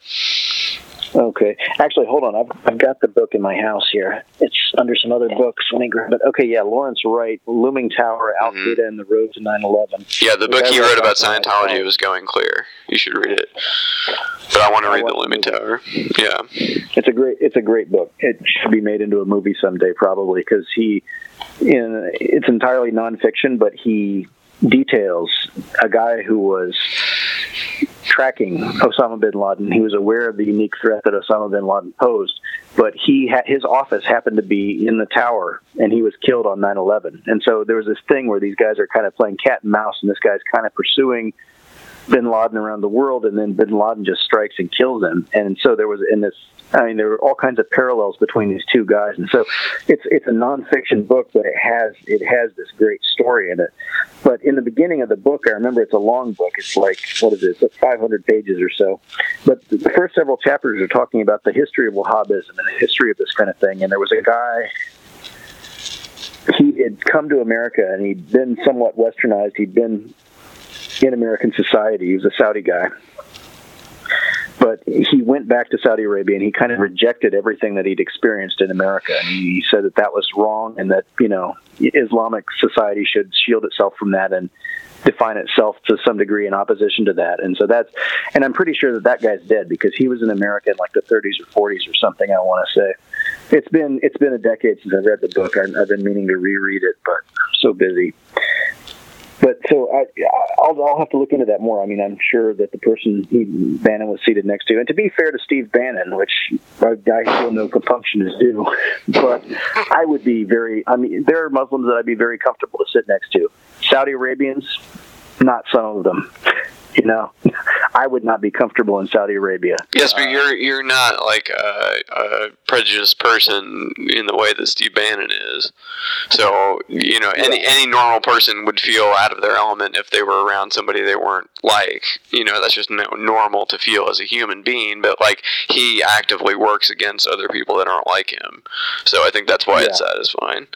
S1: Okay, actually, hold on. I've I've got the book in my house here. It's under some other books. Let me grab it. Okay, yeah, Lawrence Wright, Looming Tower, Al mm-hmm. Qaeda, and the Road to 9/11.
S2: Yeah, the book he wrote about Scientology was Going Clear. You should read it. But I want to read the Looming Tower. Yeah.
S1: It's a great it's a great book. It should be made into a movie someday, probably, because he in it's entirely nonfiction, but he details a guy who was tracking Osama bin Laden. He was aware of the unique threat that Osama bin Laden posed, but he had his office happened to be in the tower, and he was killed on 9/11. And so there was this thing where these guys are kind of playing cat and mouse, and this guy's kind of pursuing bin Laden around the world, and then bin Laden just strikes and kills him. And so there was in this. I mean, there are all kinds of parallels between these two guys, and so it's it's a nonfiction book, but it has it has this great story in it. But in the beginning of the book, I remember it's a long book. It's like what is it? It's like 500 pages or so. But the first several chapters are talking about the history of Wahhabism and the history of this kind of thing. And there was a guy he had come to America and he'd been somewhat westernized. He'd been in American society. He was a Saudi guy. But he went back to Saudi Arabia and he kind of rejected everything that he'd experienced in America. And he said that that was wrong and that, you know, Islamic society should shield itself from that and define itself to some degree in opposition to that. And so that's, and I'm pretty sure that that guy's dead because he was in America in like the 30s or 40s or something. I want to say it's been it's been a decade since I've read the book. I, I've been meaning to reread it, but I'm so busy. But so I, I'll, I'll have to look into that more. I mean, I'm sure that the person he, Bannon was seated next to, and to be fair to Steve Bannon, which I, I feel no compunction is due, but I would be very. I mean, there are Muslims that I'd be very comfortable to sit next to. Saudi Arabians, not some of them. You know, <laughs> I would not be comfortable in Saudi Arabia.
S2: Yes, but uh, you're you're not like a, a prejudiced person in the way that Steve Bannon is. So you know, any any normal person would feel out of their element if they were around somebody they weren't like. You know, that's just normal to feel as a human being. But like he actively works against other people that aren't like him. So I think that's why it's satisfying.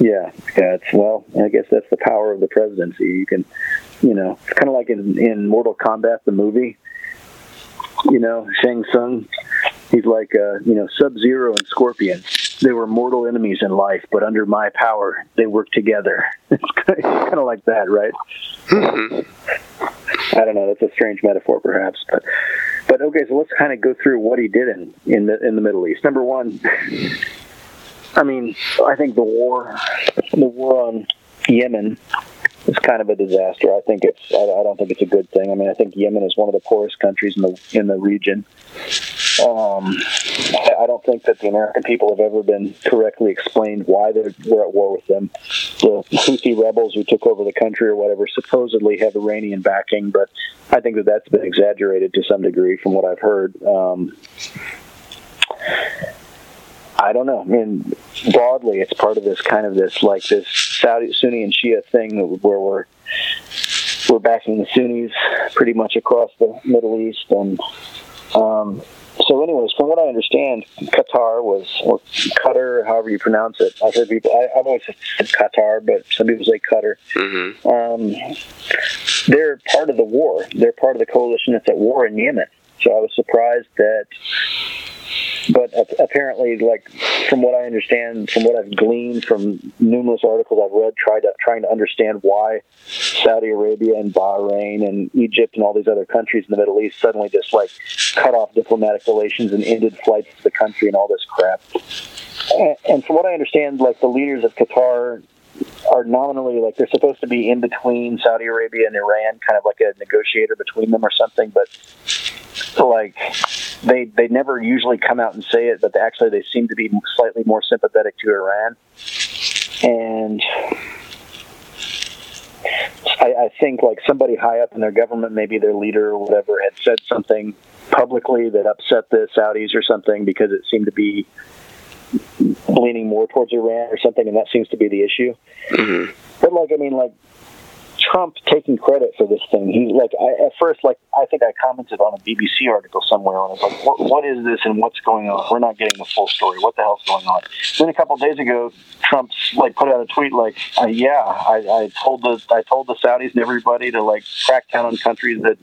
S1: Yeah, yeah. It's well, I guess that's the power of the presidency. You can, you know, it's kind of like in in Mortal Kombat, the movie. You know, Shang Tsung. He's like, uh, you know, Sub Zero and Scorpion. They were mortal enemies in life, but under my power, they work together. <laughs> It's kind of like that, right? I don't know. That's a strange metaphor, perhaps, but but okay. So let's kind of go through what he did in in the in the Middle East. Number one, I mean, I think the war, the war on Yemen is kind of a disaster. I think it's, I, I don't think it's a good thing. I mean, I think Yemen is one of the poorest countries in the in the region. Um, I, I don't think that the American people have ever been correctly explained why they're, we're at war with them. The Houthi rebels who took over the country or whatever supposedly have Iranian backing, but I think that that's been exaggerated to some degree from what I've heard. Um, I don't know. I mean, broadly, it's part of this kind of this like this Saudi Sunni and Shia thing where we're we're backing the Sunnis pretty much across the Middle East, and um, so, anyways, from what I understand, Qatar was or Qatar, however you pronounce it. I've heard people. I, I've always said Qatar, but some people say Qatar.
S2: Mm-hmm.
S1: Um, they're part of the war. They're part of the coalition that's at war in Yemen. So I was surprised that but apparently, like from what I understand, from what I've gleaned from numerous articles I've read, tried to, trying to understand why Saudi Arabia and Bahrain and Egypt and all these other countries in the Middle East suddenly just like cut off diplomatic relations and ended flights to the country and all this crap. And, and from what I understand, like the leaders of Qatar are nominally like they're supposed to be in between Saudi Arabia and Iran, kind of like a negotiator between them or something, but like they they never usually come out and say it, but they, actually they seem to be slightly more sympathetic to Iran. And I, I think like somebody high up in their government, maybe their leader or whatever, had said something publicly that upset the Saudis or something because it seemed to be leaning more towards Iran or something, and that seems to be the issue. Mm-hmm. But like, I mean, like Trump taking credit for this thing. He like I, at first, like I think I commented on a BBC article somewhere on it. Like, what, what is this and what's going on? We're not getting the full story. What the hell's going on? Then a couple days ago, Trump's like put out a tweet like, uh, "Yeah, I, I told the I told the Saudis and everybody to like crack down on countries that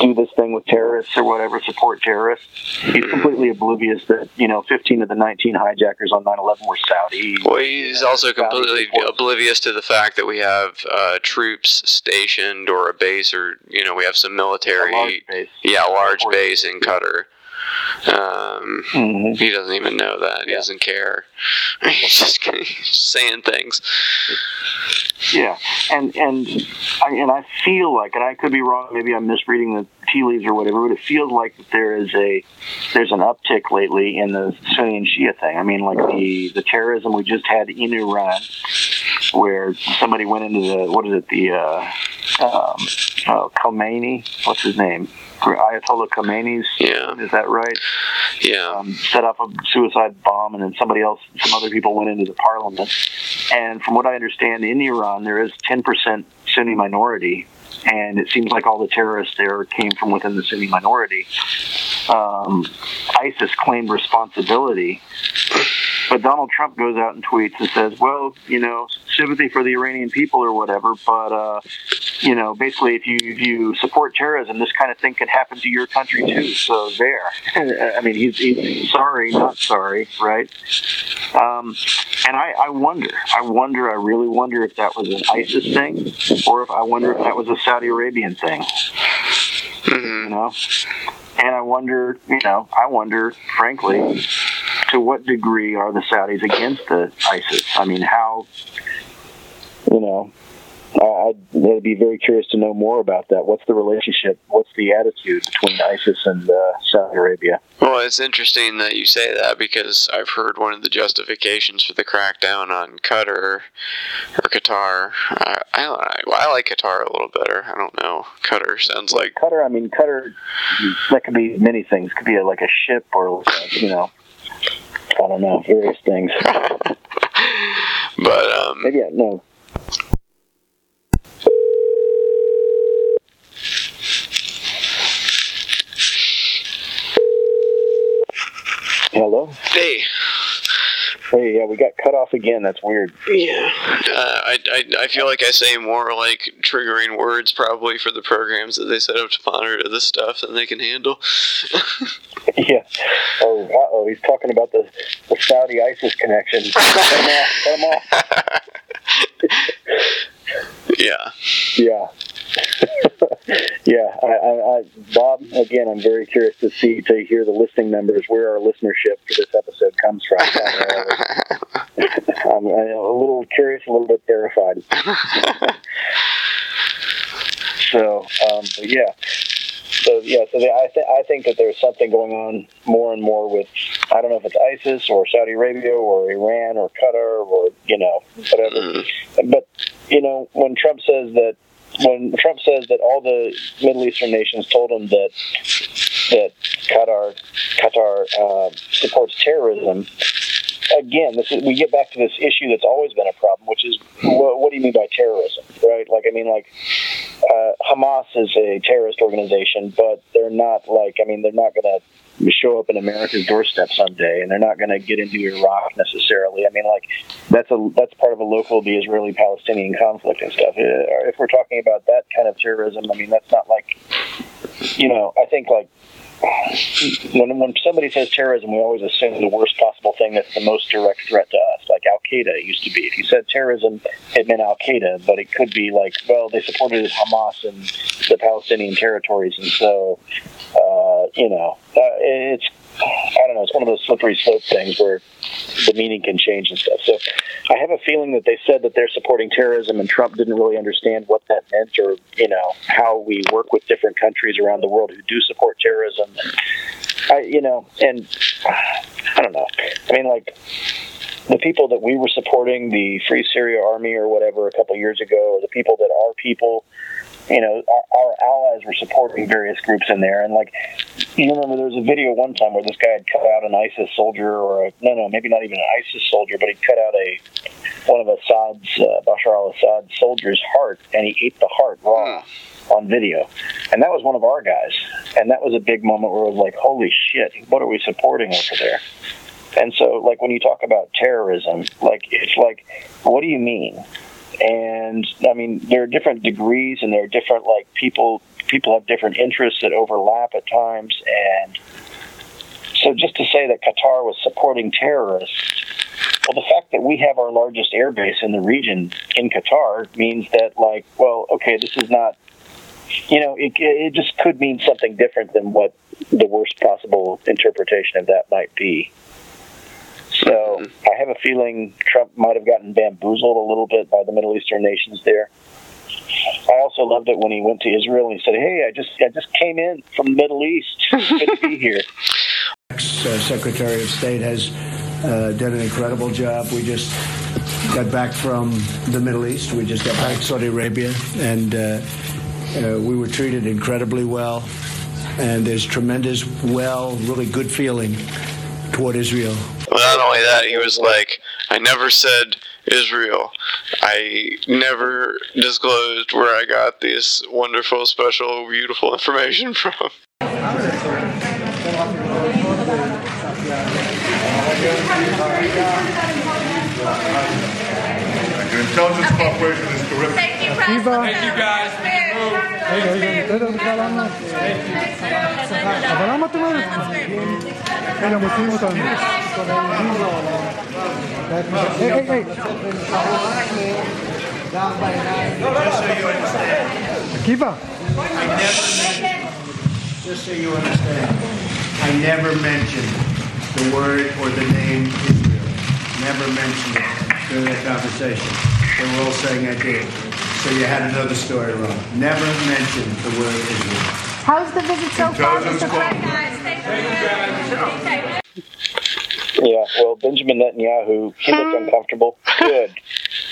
S1: do this thing with terrorists or whatever, support terrorists." He's completely oblivious that you know 15 of the 19 hijackers on 9/11 were Saudi.
S2: Well, he's also completely oblivious to the fact that we have uh, troops stationed or a base, or you know, we have some military, yeah, a large base in Qatar. Um, He doesn't even know that. He doesn't care. <laughs> He's just he's <laughs> saying things.
S1: Yeah, and and I, and I feel like, and I could be wrong. Maybe I'm misreading the tea leaves or whatever, but it feels like that there is a there's an uptick lately in the Sunni and Shia thing. I mean, like the the terrorism we just had in Iran, where somebody went into the what is it the uh, um, oh, Khomeini, what's his name? Ayatollah Khomeini's.
S2: Yeah.
S1: Is that right?
S2: Yeah.
S1: Um, set off a suicide bomb, and then somebody else, some other people went into the parliament. And from what I understand, in Iran, there is 10% Sunni minority, and it seems like all the terrorists there came from within the Sunni minority. Um, ISIS claimed responsibility but Donald Trump goes out and tweets and says, "Well, you know, sympathy for the Iranian people or whatever, but uh, you know, basically, if you if you support terrorism, this kind of thing could happen to your country too." So there. <laughs> I mean, he's, he's sorry, not sorry, right? Um, and I, I wonder, I wonder, I really wonder if that was an ISIS thing, or if I wonder if that was a Saudi Arabian thing. Mm-hmm. You know, and I wonder, you know, I wonder, frankly, to what degree are the Saudis against the ISIS? I mean, how, you know, I'd, I'd be very curious to know more about that. What's the relationship? What's the attitude between ISIS and uh, Saudi Arabia?
S2: Well, it's interesting that you say that because I've heard one of the justifications for the crackdown on Qatar or Qatar. I, I, I like Qatar a little better. I don't know. Qatar sounds like
S1: Qatar. I mean, Qatar. That could be many things. It Could be a, like a ship, or you know, I don't know, various things. <laughs>
S2: but um,
S1: maybe I, no. Hello.
S2: Hey.
S1: Hey, yeah, we got cut off again. That's weird.
S2: Yeah, uh, I, I, I feel like I say more like triggering words probably for the programs that they set up to monitor this stuff than they can handle. <laughs> <laughs>
S1: yeah. Oh, uh oh, he's talking about the, the Saudi ISIS connection. Cut him off. Cut him off. <laughs>
S2: yeah.
S1: Yeah. <laughs> yeah, I, I, I, Bob. Again, I'm very curious to see to hear the listening numbers where our listenership for this episode comes from. <laughs> <laughs> I'm, I'm a little curious, a little bit terrified. so, um, but yeah. So yeah, so the, I, th- I think that there's something going on more and more with I don't know if it's ISIS or Saudi Arabia or Iran or Qatar or you know whatever. But you know when Trump says that when Trump says that all the Middle Eastern nations told him that that Qatar Qatar uh, supports terrorism. Again, this is, we get back to this issue that's always been a problem, which is what, what do you mean by terrorism, right? Like, I mean, like uh, Hamas is a terrorist organization, but they're not like, I mean, they're not going to show up in America's doorstep someday, and they're not going to get into Iraq necessarily. I mean, like that's a that's part of a local, the Israeli-Palestinian conflict and stuff. Uh, If we're talking about that kind of terrorism, I mean, that's not like, you know, I think like when when somebody says terrorism, we always assume the worst possible thing that's the most direct threat to us, like Al Qaeda used to be. If you said terrorism, it meant Al Qaeda, but it could be like, well, they supported Hamas in the Palestinian territories, and so, uh, you know, uh, it's I don't know, it's one of those slippery slope things where the meaning can change and stuff. So I have a feeling that they said that they're supporting terrorism and Trump didn't really understand what that meant or, you know, how we work with different countries around the world who do support terrorism. I, you know, and I don't know. I mean, like, the people that we were supporting, the Free Syria Army or whatever, a couple years ago, or the people that are people, you know, our, our allies were supporting various groups in there. And like, you remember there was a video one time where this guy had cut out an ISIS soldier, or a, no, no, maybe not even an ISIS soldier, but he cut out a one of Assad's uh, Bashar al-Assad soldiers' heart, and he ate the heart raw on video. And that was one of our guys. And that was a big moment where it was like, holy shit, what are we supporting over there? And so, like, when you talk about terrorism, like, it's like, what do you mean? And I mean, there are different degrees, and there are different like people. People have different interests that overlap at times, and so just to say that Qatar was supporting terrorists, well, the fact that we have our largest air base in the region in Qatar means that, like, well, okay, this is not, you know, it, it just could mean something different than what the worst possible interpretation of that might be. So <laughs> I have a feeling Trump might have gotten bamboozled a little bit by the Middle Eastern nations there. I also loved it when he went to Israel and he said, "Hey, I just I just came in from the Middle East. <laughs> Good to be here."
S13: Ex-Secretary of State has uh, done an incredible job. We just got back from the Middle East. We just got back to Saudi Arabia, and uh, uh, we were treated incredibly well. And there's tremendous, well, really good feeling toward Israel.
S2: Not only that, he was like, I never said Israel. I never disclosed where I got this wonderful, special, beautiful information from.
S26: Your intelligence cooperation is terrific.
S27: Thank you, President.
S26: Thank you, guys.
S27: אבל למה אתם אומרים? אלה מוציאים אותנו. היי, היי, היי. עקיבא.
S13: Just so you understand, I never mentioned the word or the name Israel. Never mentioned it during that conversation. They were all saying I did. So you had another story wrong. Never mentioned the word Israel.
S27: How's the visit so far,
S13: Intelligence
S27: Mr. President?
S1: Yeah, well, Benjamin Netanyahu, he looked hmm. uncomfortable. Good.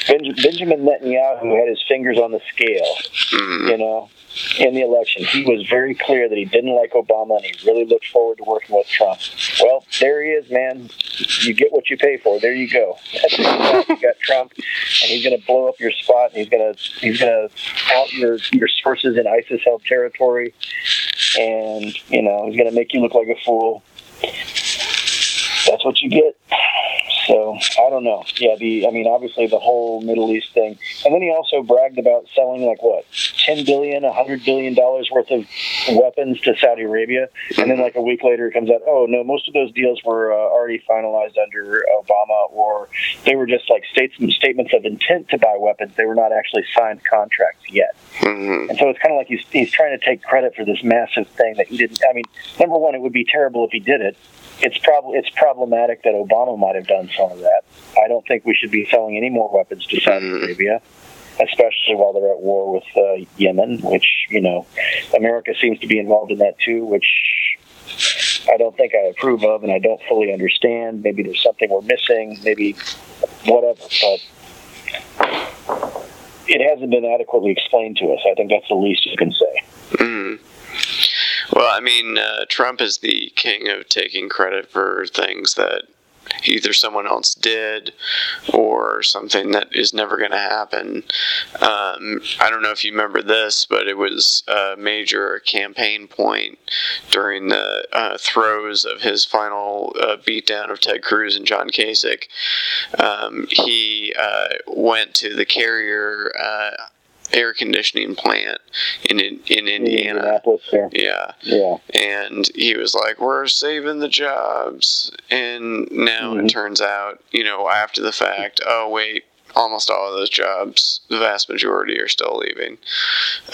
S1: Benj- Benjamin Netanyahu had his fingers on the scale, hmm. you know, in the election. He was very clear that he didn't like Obama and he really looked forward to working with Trump. Well, there he is, man. You get what you pay for. There you go. You got. You got Trump, and he's going to blow up your spot. And he's going to he's going to out your your sources in ISIS-held territory, and you know he's going to make you look like a fool that's what you get. So I don't know. Yeah, the I mean, obviously the whole Middle East thing, and then he also bragged about selling like what, ten billion, a hundred billion dollars worth of weapons to Saudi Arabia, and then like a week later it comes out, oh no, most of those deals were uh, already finalized under Obama, or they were just like states statements of intent to buy weapons. They were not actually signed contracts yet. And so it's kind of like he's he's trying to take credit for this massive thing that he didn't. I mean, number one, it would be terrible if he did it it's probably it's problematic that Obama might have done some of that. I don't think we should be selling any more weapons to Saudi Arabia, especially while they're at war with uh, Yemen, which you know America seems to be involved in that too, which I don't think I approve of, and I don't fully understand. Maybe there's something we're missing, maybe whatever, but it hasn't been adequately explained to us. I think that's the least you can say.
S2: Mm. Well, I mean, uh, Trump is the king of taking credit for things that either someone else did or something that is never going to happen. Um, I don't know if you remember this, but it was a major campaign point during the uh, throes of his final uh, beatdown of Ted Cruz and John Kasich. Um, he uh, went to the carrier uh, air conditioning plant in in, in Indiana. Yeah.
S1: Yeah.
S2: And he was like, "We're saving the jobs," and now it turns out, you know, after the fact, oh wait. Almost all of those jobs, the vast majority are still leaving.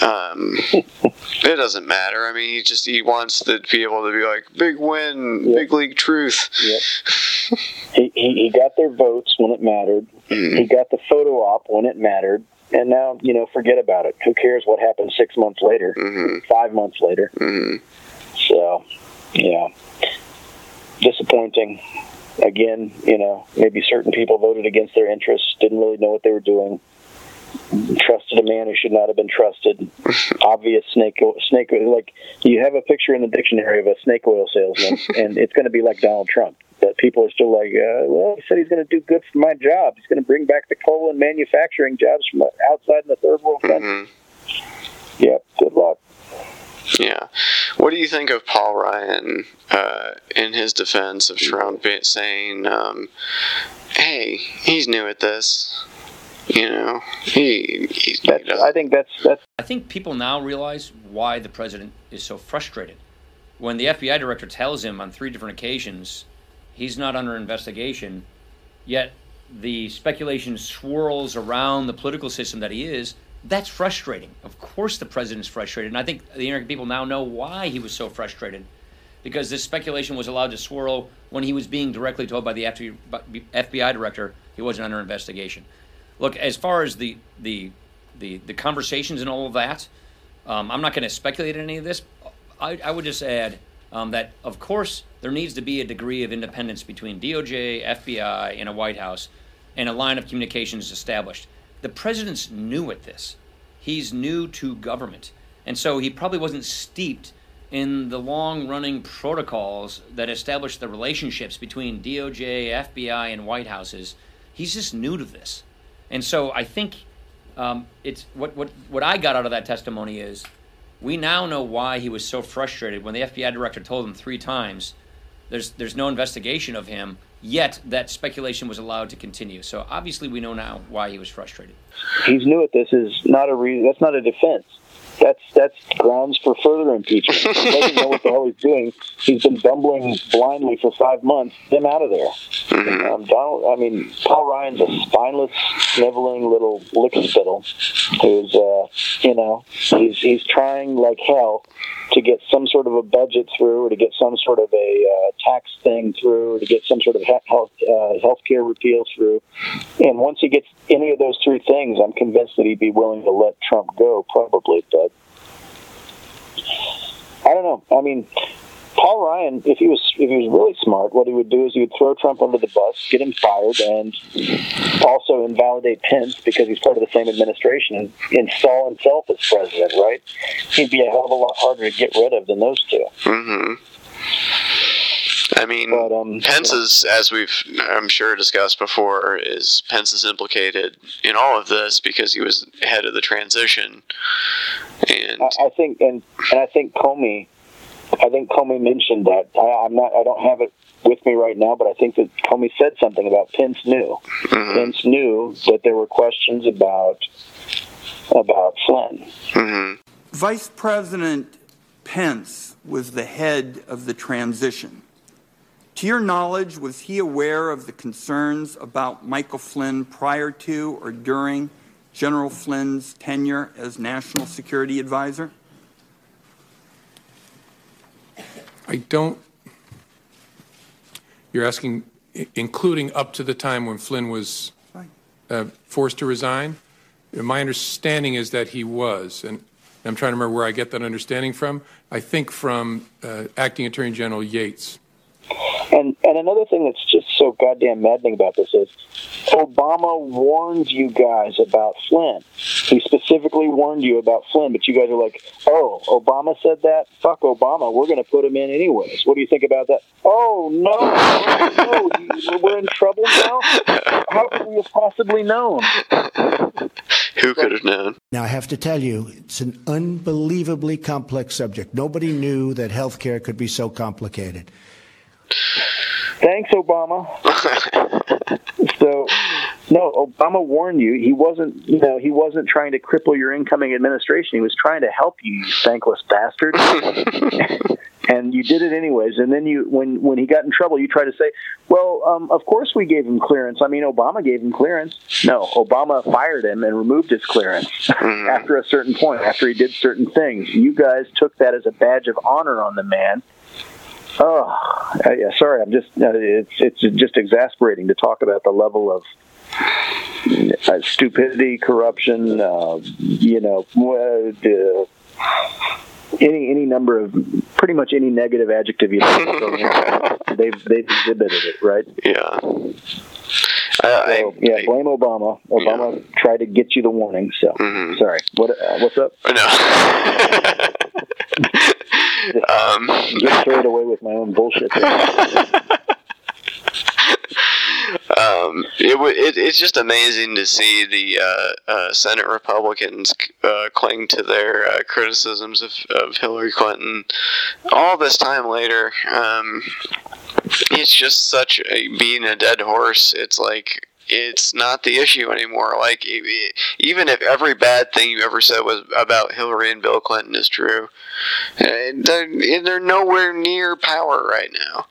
S2: Um, <laughs> it doesn't matter. I mean, he just he wants to be able to be like big win, big league truth.
S1: Yep. <laughs> he, he he got their votes when it mattered. He got the photo op when it mattered and now you know forget about it. Who cares what happens six months later mm-hmm. five months later? Mm-hmm. So yeah disappointing. Again you know maybe certain people voted against their interests didn't really know what they were doing trusted a man who should not have been trusted. <laughs> Obvious snake snake like you have a picture in the dictionary of a snake oil salesman <laughs> and it's going to be like donald trump that people are still like, uh, well, he said he's going to do good for my job. He's going to bring back the coal and manufacturing jobs from outside in the third world countries. Yep. Good luck.
S2: Yeah. What do you think of Paul Ryan uh, in his defense of Trump saying, um, "Hey, he's new at this." You know, he. he
S1: that's, I think that's that's.
S10: I think people now realize why the president is so frustrated. When the FBI director tells him on three different occasions he's not under investigation, yet the speculation swirls around the political system that he is. That's frustrating. Of course, the president's frustrated, and I think the American people now know why he was so frustrated, because this speculation was allowed to swirl when he was being directly told by the FBI director he wasn't under investigation. Look, as far as the the the, the conversations and all of that, um, I'm not going to speculate on any of this. I, I would just add um, that, of course, there needs to be a degree of independence between DOJ, FBI, and a White House, and a line of communications established. The president's new at this. He's new to government. And so he probably wasn't steeped in the long running protocols that establish the relationships between DOJ, FBI, and White Houses. He's just new to this. And so I think um, it's what, what, what I got out of that testimony is we now know why he was so frustrated when the FBI director told him three times there's there's no investigation of him.
S28: Yet that speculation was allowed to continue. So obviously, we know now why he was frustrated.
S1: He's new at this. Is not a reason. That's not a defense. That's that's grounds for further impeachment. <laughs> He doesn't know what the hell he's doing. He's been bumbling blindly for five months. Get him out of there. Um, Donald. I mean, Paul Ryan's a spineless, sniveling little lickspittle who's, uh, you know, he's he's trying like hell to get some sort of a budget through, or to get some sort of a uh, tax thing through, or to get some sort of he- health uh, health care repeal through. And once he gets any of those three things, I'm convinced that he'd be willing to let Trump go, probably. But I don't know. I mean, Paul Ryan, if he was if he was really smart, what he would do is he would throw Trump under the bus, get him fired, and also invalidate Pence because he's part of the same administration and install himself as president. Right? He'd be a hell of a lot harder to get rid of than those two.
S2: hmm I mean,
S1: um,
S2: Pence is, as we've, I'm sure, discussed before, is Pence is implicated in all of this because he was head of the transition. And
S1: I, I think, and and I think Comey, I think Comey mentioned that. I, I'm not, I don't have it with me right now, but I think that Comey said something about Pence knew. Pence knew that there were questions about about Flynn.
S29: Vice President Pence was the head of the transition. To your knowledge, was he aware of the concerns about Michael Flynn prior to or during General Flynn's tenure as National Security Advisor?
S4: I don't. You're asking, including up to the time when Flynn was uh, forced to resign? My understanding is that he was, and I'm trying to remember where I get that understanding from. I think from uh, Acting Attorney General Yates.
S1: And and another thing that's just so goddamn maddening about this is Obama warned you guys about Flynn. He specifically warned you about Flynn, but you guys are like, "Oh, Obama said that. Fuck Obama. We're going to put him in anyways." What do you think about that? Oh no, oh, no, we're in trouble now. How could we have possibly known?
S2: who could have known?
S13: Now, I have to tell you, it's an unbelievably complex subject. Nobody knew that healthcare could be so complicated.
S1: Thanks, Obama. <laughs> so, no, Obama warned you. He wasn't, you know, he wasn't trying to cripple your incoming administration. He was trying to help you, you thankless bastard. <laughs> and you did it anyways. And then you, when when he got in trouble, you tried to say, "Well, um, of course we gave him clearance. I mean, Obama gave him clearance." No, Obama fired him and removed his clearance after a certain point, after he did certain things. You guys took that as a badge of honor on the man. Oh, uh, yeah, sorry. I'm just uh, it's it's just exasperating to talk about the level of uh, stupidity, corruption. Uh, you know, uh, any any number of pretty much any negative adjective you like to throw in, they've they've exhibited it, right?
S2: Yeah.
S1: So, yeah, blame Obama. Obama tried to get you the warning. So sorry. What uh, what's up? <laughs> <laughs>
S2: um,
S1: Get carried away with my own bullshit. <laughs>
S2: um, it, it it's just amazing to see the uh, uh, Senate Republicans uh, cling to their uh, criticisms of, of Hillary Clinton all this time later. Um, it's just such a being a dead horse. It's like it's not the issue anymore. Like even if every bad thing you ever said was about Hillary and Bill Clinton is true, eh, they're, they're nowhere near power right now.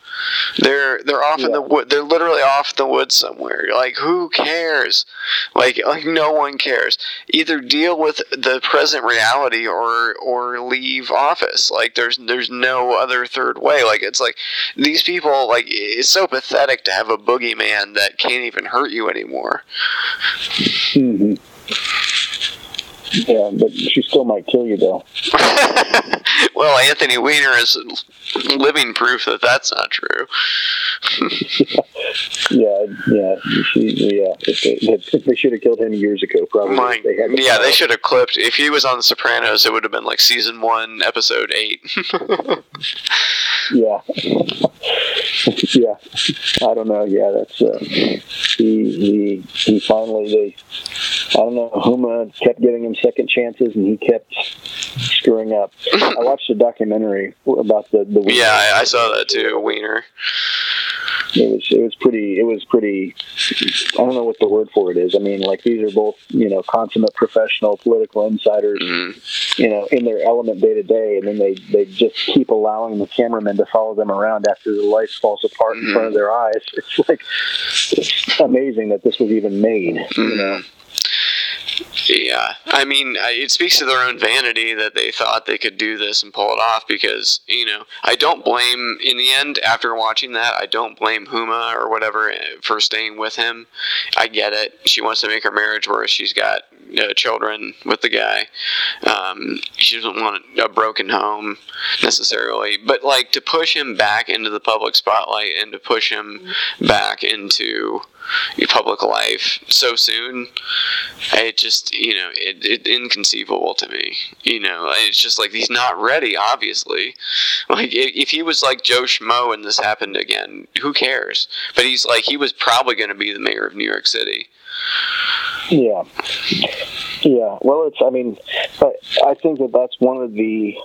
S2: They're they're off in the wood. They're literally off in the woods somewhere. Like who cares? Like like no one cares. Either deal with the present reality or or leave office. Like there's there's no other third way. Like it's like these people like it's so pathetic to have a boogeyman that can't even hurt you anymore.
S1: hmm Yeah, but she still might kill you though. <laughs>
S2: Well, Anthony Weiner is living proof that that's not true. <laughs>
S1: Yeah, yeah, she, yeah. If they, they should have killed him years ago, probably.
S2: My,
S1: they
S2: yeah, they should have clipped. If he was on The Sopranos, it would have been like season one, episode eight. <laughs>
S1: Yeah. yeah. I don't know. Yeah, that's uh, he he he finally they I don't know, Huma kept giving him second chances and he kept screwing up. I watched a documentary about the the
S2: yeah, I, I saw that too. Weiner.
S1: it was it was pretty it was pretty I don't know what the word for it is. I mean, like these are both you know consummate professional political insiders, mm-hmm. you know, in their element day to day, and then they they just keep allowing the cameramen to follow them around after the life falls apart in front of mm-hmm. their eyes. <laughs> It's like it's amazing that this was even made. You know. Mm-hmm.
S2: Yeah, I mean, it speaks to their own vanity that they thought they could do this and pull it off. Because you know, I don't blame. In the end, after watching that, I don't blame Huma or whatever eh, for staying with him. I get it. She wants to make her marriage where she's got uh, children with the guy. Um, she doesn't want a broken home necessarily, but like to push him back into the public spotlight and to push him back into public life so soon it just you know it, it inconceivable to me you know it's just like he's not ready obviously like if, if he was like joe schmo and this happened again who cares but he's like he was probably going to be the mayor of new york city
S1: Yeah. Yeah. Well, it's, I mean, I think that that's one of the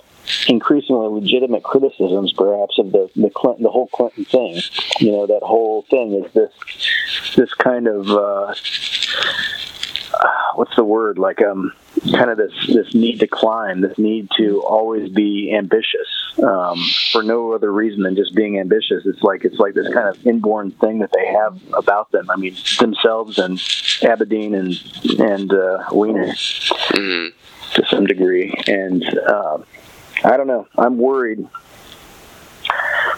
S1: increasingly legitimate criticisms, perhaps, of the, the Clinton, the whole Clinton thing. You know, that whole thing is this, this kind of, uh, what's the word? Like, um, kind of this, this need to climb, this need to always be ambitious, um, for no other reason than just being ambitious. It's like, it's like this kind of inborn thing that they have about them. I mean, themselves and Abedin and, and, uh, Weiner to some degree. And, uh, I don't know. I'm worried.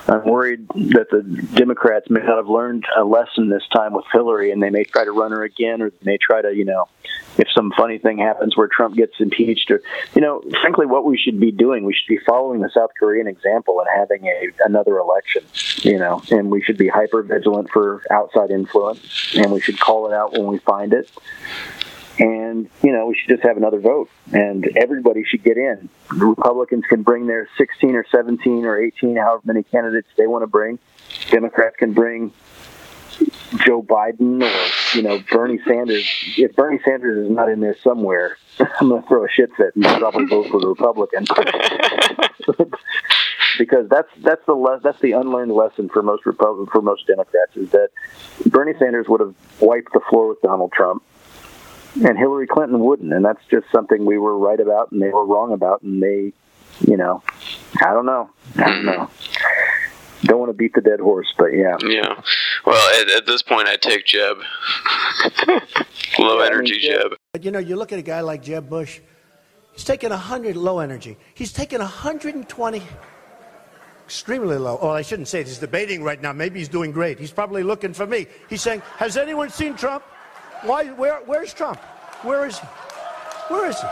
S1: I'm worried that the Democrats may not have learned a lesson this time with Hillary, and they may try to run her again, or they may try to, you know, if some funny thing happens where Trump gets impeached, or, you know, frankly, what we should be doing, we should be following the South Korean example and having a another election, you know, and we should be hyper vigilant for outside influence, and we should call it out when we find it and you know we should just have another vote. And everybody should get in. The republicans can bring their 16 or 17 or 18 however many candidates they want to bring. Democrats can bring joe biden or you know bernie sanders. If bernie sanders is not in there somewhere <laughs> i'm going to throw a shit fit and probably vote for the republican. <laughs> Because that's that's the le- that's the unlearned lesson for most Republic for most Democrats is that Bernie Sanders would have wiped the floor with Donald Trump and Hillary Clinton wouldn't, and that's just something we were right about and they were wrong about, and they, you know, I don't know, I don't know. Don't want to beat the dead horse, but yeah.
S2: yeah well at, at this point i'd take jeb <laughs> low energy jeb
S13: But you know, you look at a guy like Jeb Bush, he's taking 100 low energy. He's taking 120 extremely low. Oh, I shouldn't say it. He's debating right now. Maybe he's doing great. He's probably looking for me. He's saying, Has anyone seen Trump? Why, where, where's Trump? Where is he? Where is he?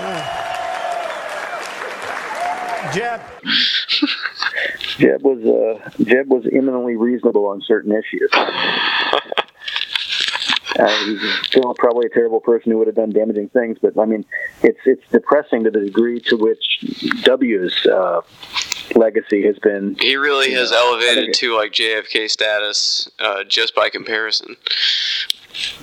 S13: Yeah. Jeb. <laughs>
S1: Jeb was uh, Jeb was eminently reasonable on certain issues. <laughs> Uh, he's still probably a terrible person who would have done damaging things, but I mean, it's it's depressing to the degree to which W's uh, legacy has been.
S2: he really has
S1: know,
S2: elevated to like jfk status uh, just by comparison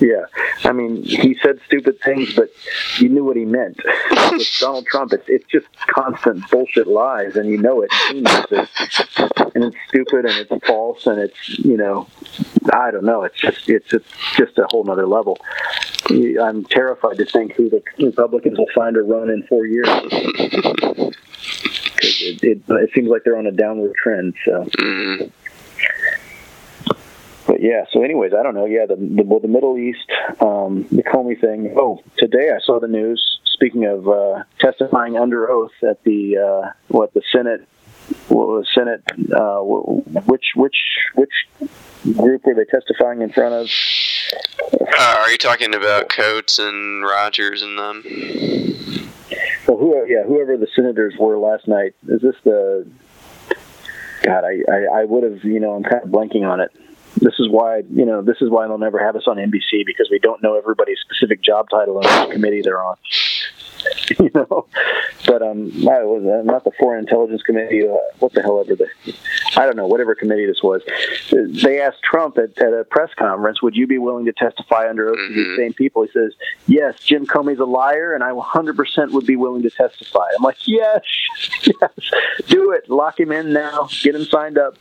S1: Yeah, I mean, he said stupid things, but you knew what he meant. <laughs> With Donald Trump, it's it's just constant bullshit lies, and you know it. and He knows it, and it's stupid, and it's false, and it's you know, I don't know. It's just it's just, just a whole nother level. I'm terrified to think who the Republicans will find or run in four years. 'Cause <laughs> it, it, it seems like they're on a downward trend. So. Mm-hmm. But yeah, so anyways, I don't know. Yeah, the the, well, the Middle East, um, the Comey thing. Oh, today I saw the news. Speaking of uh, testifying under oath at the uh, what the Senate, what was Senate? Uh, which which which group were they testifying in front of?
S2: uh, are you talking about Coats and rogers and them
S1: Well, who? Yeah, whoever the senators were last night. Is this the? God, I I, I would have. You know, I'm kind of blanking on it. This is why you know this is why they'll never have us on NBC because we don't know everybody's specific job title and which committee they're on. <laughs> you know, but um, I was uh, not the Foreign Intelligence Committee. Uh, what the hell ever the, I don't know, whatever committee this was. They asked Trump at, at a press conference, "Would you be willing to testify under oath to these same people?" He says, "Yes, Jim Comey's a liar, and I 100% would be willing to testify." I'm like, "Yes, <laughs> yes, do it. Lock him in now. Get him signed up."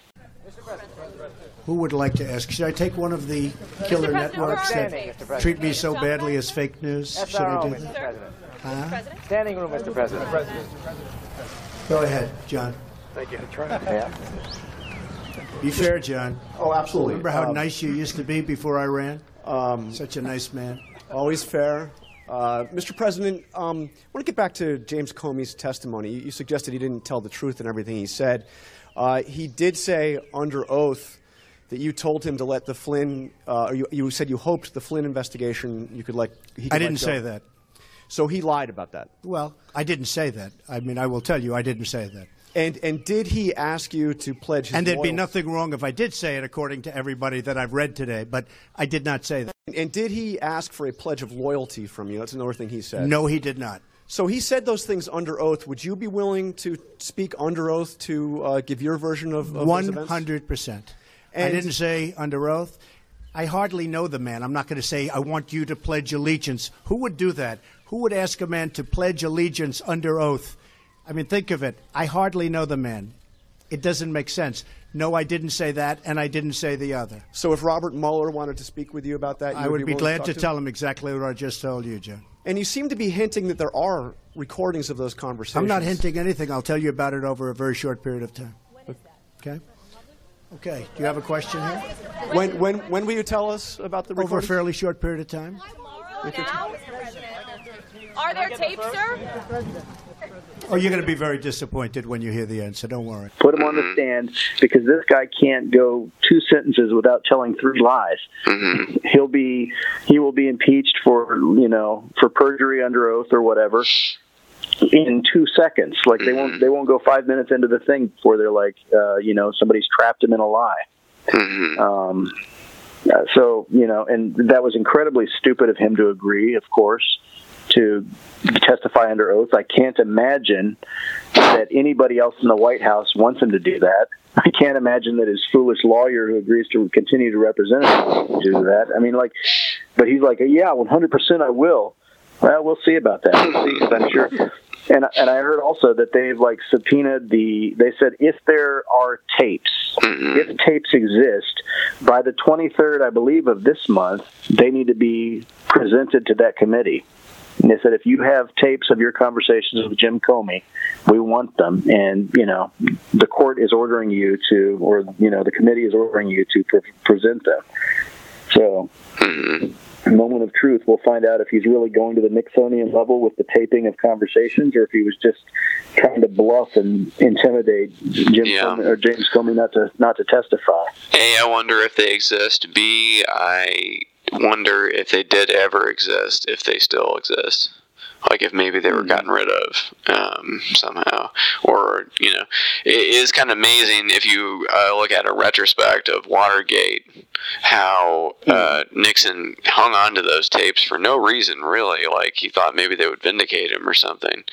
S30: Mr.
S13: Who would like to ask? Should I take one of the killer
S30: President,
S13: networks that
S30: they,
S13: treat me so badly as fake news? Should I do
S30: Mr.
S13: that?
S30: President.
S13: Huh?
S30: Standing room, Mr. President.
S13: Go ahead, John.
S30: Thank you.
S13: Be fair, John.
S31: Oh, absolutely.
S13: Remember how
S31: Um,
S13: nice you used to be before I ran?
S31: Um,
S13: Such a nice man.
S31: Always fair. Uh, Mr. President, um, I want to get back to James Comey's testimony. You, you suggested he didn't tell the truth in everything he said. Uh, he did say under oath that you told him to let the Flynn, uh, or you, you said you hoped the Flynn investigation you could let. He could
S13: I didn't say that.
S31: So he lied about that.
S13: Well, I didn't say that. I mean, I will tell you, I didn't say that.
S31: And and did he ask you to pledge his
S13: And there'd be nothing wrong if I did say it, according to everybody that I've read today. But I did not say that.
S31: And did he ask for a pledge of loyalty from you? That's another thing he said.
S13: No, he did not.
S31: So he said those things under oath. Would you be willing to speak under oath to uh, give your version of,
S13: One hundred percent. I didn't say under oath. I hardly know the man. I'm not going to say I want you to pledge allegiance. Who would do that? Who would ask a man to pledge allegiance under oath? I mean, think of it. I hardly know the man. It doesn't make sense. No, I didn't say that, and I didn't say the other.
S31: So if Robert Mueller wanted to speak with you about that, you
S13: I would be
S31: willing
S13: glad
S31: talk
S13: to
S31: him?
S13: tell him exactly what I just told you, John.
S31: And you seem to be hinting that there are recordings of those conversations.
S13: I'm not hinting anything. I'll tell you about it over a very short period of time. Okay? Okay. Do you have a question here?
S31: When when when will you tell us about the
S13: Over a fairly short period of time.
S32: Are there tapes, sir?
S13: Oh, you're going to be very disappointed when you hear the answer. Don't worry.
S1: Put him on the stand because this guy can't go two sentences without telling three lies. Mm-hmm. He'll be he will be impeached for you know for perjury under oath or whatever in two seconds. Like they won't they won't go five minutes into the thing before they're like uh, you know somebody's trapped him in a lie. Um, uh, so you know, and that was incredibly stupid of him to agree, of course, to testify under oath. I can't imagine that anybody else in the White House wants him to do that. I can't imagine that his foolish lawyer who agrees to continue to represent him do that. I mean, like, but he's like, yeah, 100% I will. Well, we'll see about that. <laughs> We'll see, I'm sure. And and I heard also that they've like subpoenaed the. They said if there are tapes, if tapes exist, by the 23rd, I believe, of this month, they need to be presented to that committee. And they said if you have tapes of your conversations with Jim Comey, we want them. And you know, the court is ordering you to, or you know, the committee is ordering you to pre- present them. So, mm-hmm. Moment of truth, we'll find out if he's really going to the Nixonian level with the taping of conversations, or if he was just trying to bluff and intimidate Jim Comey, or James Comey not to not to testify.
S2: A, I wonder if they exist. B, I wonder if they did ever exist, if they still exist. Like if maybe they were gotten rid of um, somehow, or you know, it is kind of amazing if you uh, look at a retrospect of Watergate, how uh, Nixon hung on to those tapes for no reason really. Like he thought maybe they would vindicate him or something.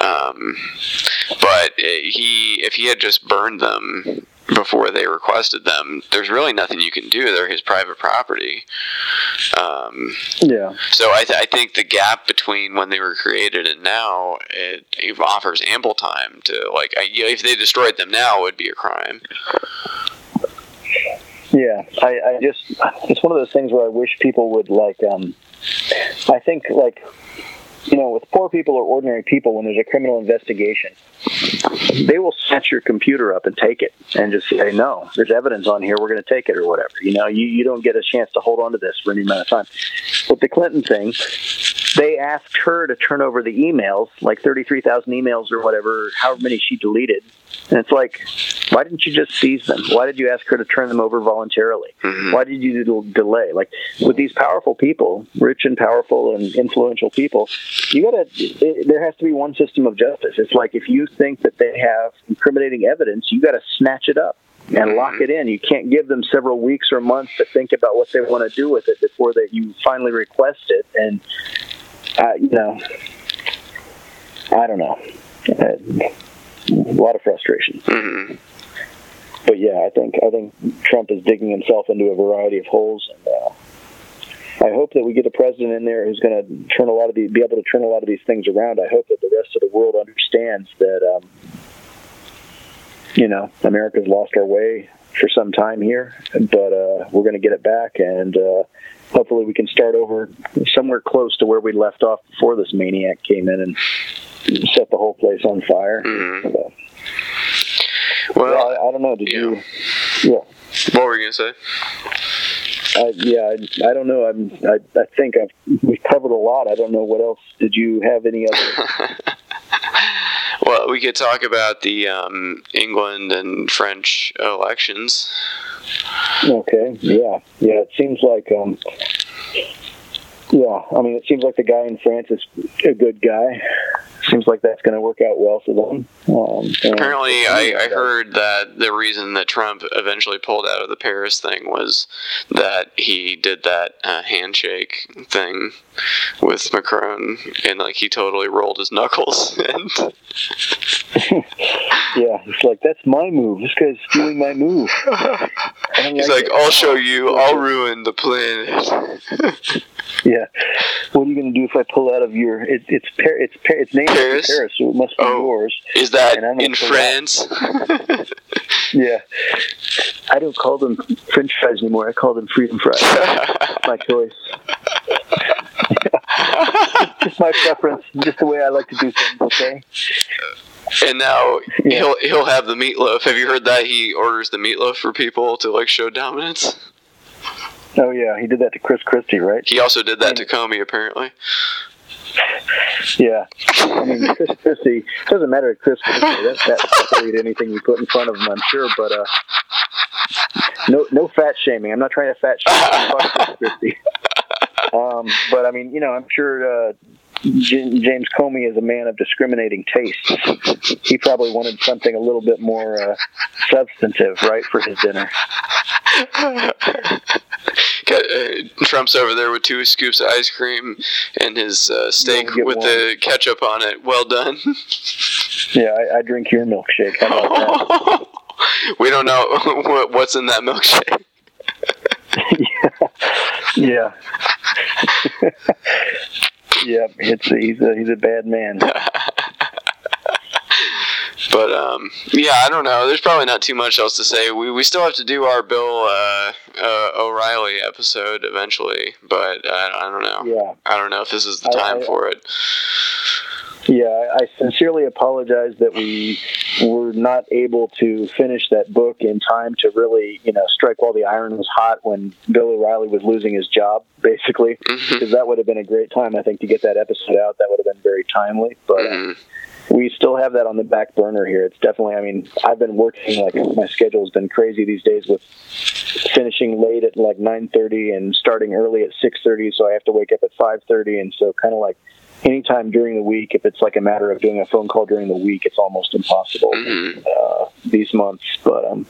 S2: Um, but uh, he, if he had just burned them before they requested them, there's really nothing you can do. They're his private property. Um,
S1: yeah.
S2: So I, th- I think the gap between when they were created and now it, it offers ample time to like. I, you know, if they destroyed them now, it would be a crime.
S1: Yeah, I, I just it's one of those things where I wish people would like. um I think like you know, with poor people or ordinary people, when there's a criminal investigation, they will snatch your computer up and take it and just say, no, there's evidence on here, we're going to take it or whatever. You know, you, you don't get a chance to hold on to this for any amount of time. With the Clinton thing, they asked her to turn over the emails, like 33,000 emails or whatever, however many she deleted. And it's like, why didn't you just seize them? Why did you ask her to turn them over voluntarily? Why did you do delay? Like with these powerful people, rich and powerful and influential people, you gotta. It, there has to be one system of justice. It's like if you think that they have incriminating evidence, you got to snatch it up and lock it in. You can't give them several weeks or months to think about what they want to do with it before that you finally request it. And uh, you know, I don't know. Uh, a lot of frustration. But yeah, I think I think Trump is digging himself into a variety of holes, and uh, I hope that we get a president in there who's going to turn a lot of the, be able to turn a lot of these things around. I hope that the rest of the world understands that um, you know America's lost our way for some time here, but uh, we're going to get it back, and uh, hopefully we can start over somewhere close to where we left off before this maniac came in and set the whole place on fire. So,
S2: Well,
S1: yeah, I, I don't know. Did you? Yeah.
S2: What were you gonna say?
S1: I, yeah, I, I don't know. I'm, I, I think I've, we covered a lot. I don't know what else. Did you have any other? <laughs>
S2: Well, we could talk about the um, England and French elections.
S1: Okay. Yeah. Yeah. It seems like. Um, yeah. I mean, it seems like the guy in France is a good guy. Seems like that's going to work out well for them. Um,
S2: Apparently, I, I heard that the reason that Trump eventually pulled out of the Paris thing was that he did that uh, handshake thing with Macron, and like he totally rolled his knuckles. <laughs> And <laughs>
S1: yeah, it's like that's my move. This guy's stealing my move. <laughs>
S2: He's like, "I'll show you. I'll ruin the planet."
S1: Yeah. What are you going to do if I pull out of your? It, it's Par- it's Par- it's named
S2: Paris?
S1: Paris, so it must be oh, yours.
S2: Is that
S1: And I'm gonna
S2: in France? <laughs>
S1: Yeah. I don't call them French fries anymore. I call them freedom fries. <laughs> my choice. <laughs> just my preference. Just the way I like to do things. Okay.
S2: And now he'll he'll have the meatloaf. Have you heard that he orders the meatloaf for people to like show dominance?
S1: Oh yeah, he did that to Chris Christie, right?
S2: He also did that to Comey, apparently.
S1: Yeah. I mean, Chris Christie doesn't matter at Chris Christie. That, that eat anything you put in front of him, I'm sure. But uh, no, no fat shaming. I'm not trying to fat shame. Chris Christie. <laughs> Um, but I mean, you know, I'm sure uh, James Comey is a man of discriminating tastes. He probably wanted something a little bit more uh, substantive, right, for his dinner. <laughs>
S2: Uh, Trump's over there with two scoops of ice cream and his uh, steak with
S1: one.
S2: the ketchup on it. Well done. <laughs>
S1: Yeah, I, I drink your milkshake. How about that? <laughs>
S2: we don't know what, what's in that milkshake.
S1: Yeah. yeah, it's he's a he's a bad man. <laughs>
S2: But um, yeah, I don't know. There's probably not too much else to say. We, we still have to do our Bill uh, uh, O'Reilly episode eventually, but I, I don't know.
S1: Yeah.
S2: I don't know if this is the
S1: I-
S2: time
S1: I-
S2: for it.
S1: Yeah, I sincerely apologize that we were not able to finish that book in time to really, you know, strike while the iron was hot when Bill O'Reilly was losing his job, basically, <laughs> because that would have been a great time, I think, to get that episode out. That would have been very timely, but. Uh, we still have that on the back burner here. It's definitely. I mean, I've been working like my schedule has been crazy these days with finishing late at like nine thirty and starting early at six thirty. So I have to wake up at five thirty, and so kind of like anytime during the week, if it's like a matter of doing a phone call during the week, it's almost impossible uh, these months. But um,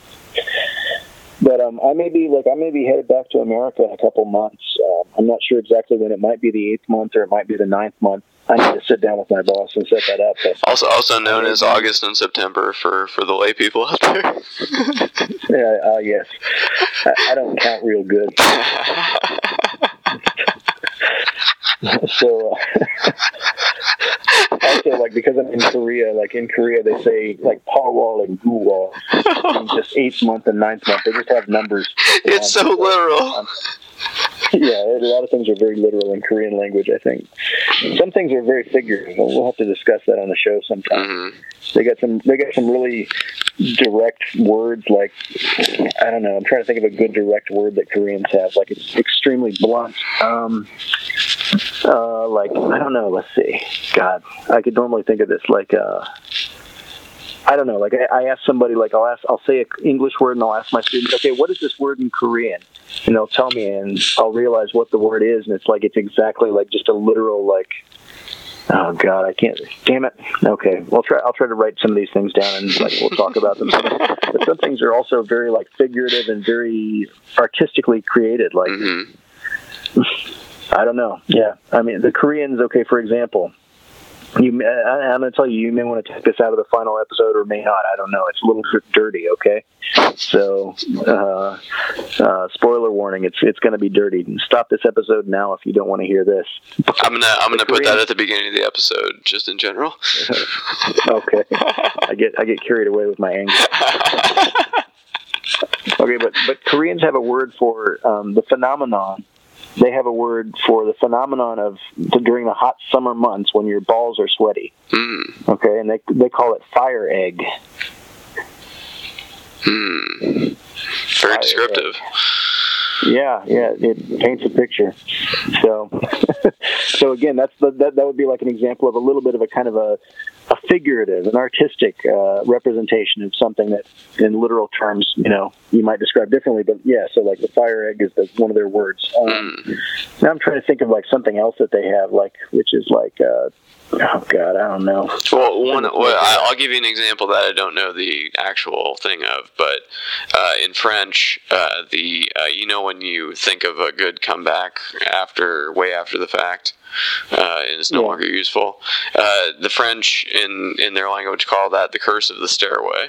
S1: but um, I may be like I may be headed back to America in a couple months. Um, I'm not sure exactly when. It might be the eighth month or it might be the ninth month. I need to sit down with my boss and set that up. But
S2: Also, also known as August and September for, for the lay people out there. <laughs>
S1: yeah, uh, yes, I, I don't count real good. <laughs> <laughs> so uh, <laughs> also like because I'm in Korea, like in Korea they say like Paul Wall and Gu Wall, And just eighth month and ninth month. They just have numbers.
S2: It's so literal. <laughs>
S1: yeah, a lot of things are very literal in Korean language. I think some things are very figurative. We'll have to discuss that on the show sometime. They got some. They got some really direct words. Like I don't know. I'm trying to think of a good direct word that Koreans have. Like it's extremely blunt. Um, uh, like I don't know. Let's see. God, I could normally think of this. Like uh, I don't know. Like I, I ask somebody. Like I'll ask. I'll say an English word, and I'll ask my students. Okay, what is this word in Korean? And they'll tell me, and I'll realize what the word is, and it's like it's exactly like just a literal like. Oh God, I can't. Damn it. Okay, we'll try. I'll try to write some of these things down, and like we'll talk about them. but some things are also very like figurative and very artistically created. Like I don't know. Yeah, I mean the Koreans. Okay, for example, you. I, I'm going to tell you, you may want to take this out of the final episode, or may not. I don't know. It's a little bit dirty. Okay, so uh, uh, spoiler warning. It's it's going to be dirty. Stop this episode now if you don't want to hear this.
S2: I'm gonna I'm gonna put that at the beginning of the episode, just in general. <laughs>
S1: okay, I get I get carried away with my anger. <laughs> Okay, but but Koreans have a word for um, the phenomenon. They have a word for the phenomenon of during the hot summer months when your balls are sweaty.
S2: Mm.
S1: Okay, and they they call it fire egg.
S2: Hmm. Very descriptive.
S1: Yeah, yeah, it paints a picture. So, <laughs> so again, that's the, that that would be like an example of a little bit of a kind of a, a figurative, an artistic uh, representation of something that, in literal terms, you know, you might describe differently. But yeah, so like the fire egg is the, one of their words. Um, now I'm trying to think of like something else that they have, like which is like, uh, oh god, I don't know.
S2: Well, one, well, I- I'll give you an example that I don't know the actual thing of, but uh, in French, uh, the uh, you know when you think of a good comeback after way after the fact, uh, and it's no longer useful. Uh, the French in in their language call that the curse of the stairway.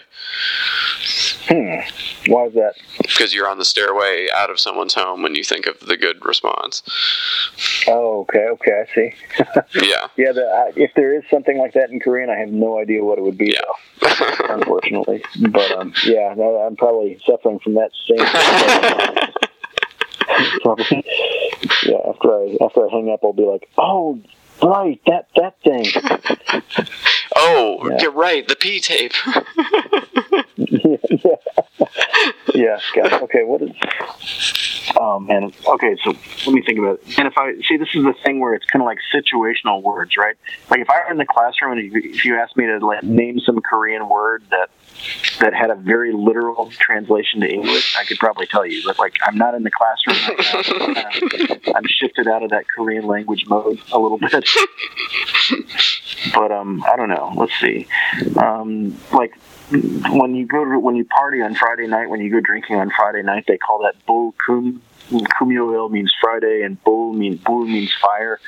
S1: Hmm. Why is that?
S2: Because you're on the stairway out of someone's home when you think of the good response.
S1: Oh, okay, okay, I see. <laughs>
S2: Yeah.
S1: Yeah, the, I, if there is something like that in Korean, I have no idea what it would be, though, unfortunately. But um, yeah, no, I'm probably suffering from that same. <laughs> probably, yeah. After I after I hang up, I'll be like, oh, right, that that thing. <laughs>
S2: Oh, you're right. The P tape. <laughs> <laughs>
S1: yeah, God. Okay, what is? Oh man. Okay, so let me think about it. And if I see, this is the thing where it's kind of like situational words, right? Like if I were in the classroom and if you- if you asked me to like name some Korean word that that had a very literal translation to English, I could probably tell you. But like, I'm not in the classroom. Right now. <laughs> I'm shifted out of that Korean language mode a little bit. but um, I don't know. Let's see. Um, like when you go to when you party on Friday night, when you go drinking on Friday night, they call that bull kum. Kumyoil means Friday, and bull means bull means fire.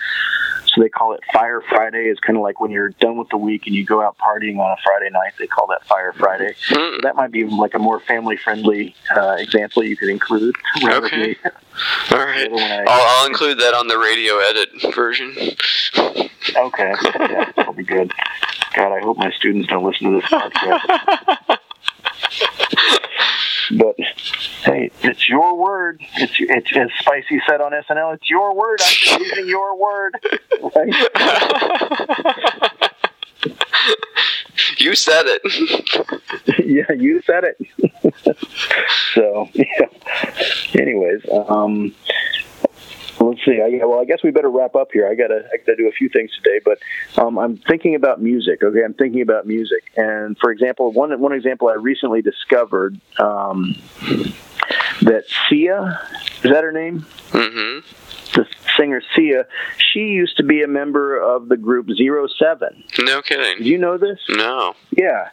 S1: So they call it Fire Friday. It's kind of like when you're done with the week and you go out partying on a Friday night. They call that Fire Friday. So that might be like a more family friendly uh, example you could include. <laughs>
S2: Okay. All right.
S1: the other one I-
S2: I'll, I'll include that on the radio edit version.
S1: Okay, yeah, that'll be good. God, I hope my students don't listen to this <laughs> podcast. But hey, it's your word. It's it's as Spicy said on SNL. It's your word. I'm just using your word. Right? <laughs>
S2: You said it. <laughs>
S1: yeah, you said it. <laughs> so yeah. Anyways, um, let's see. I, yeah, well, I guess we better wrap up here. I gotta I gotta do a few things today, but um, I'm thinking about music. Okay, I'm thinking about music, and for example, one one example I recently discovered um, that Sia is that her name?
S2: Mm-hmm.
S1: The singer Sia. She used to be a member of the group Zero Seven.
S2: No kidding.
S1: Did you know this?
S2: No.
S1: Yeah.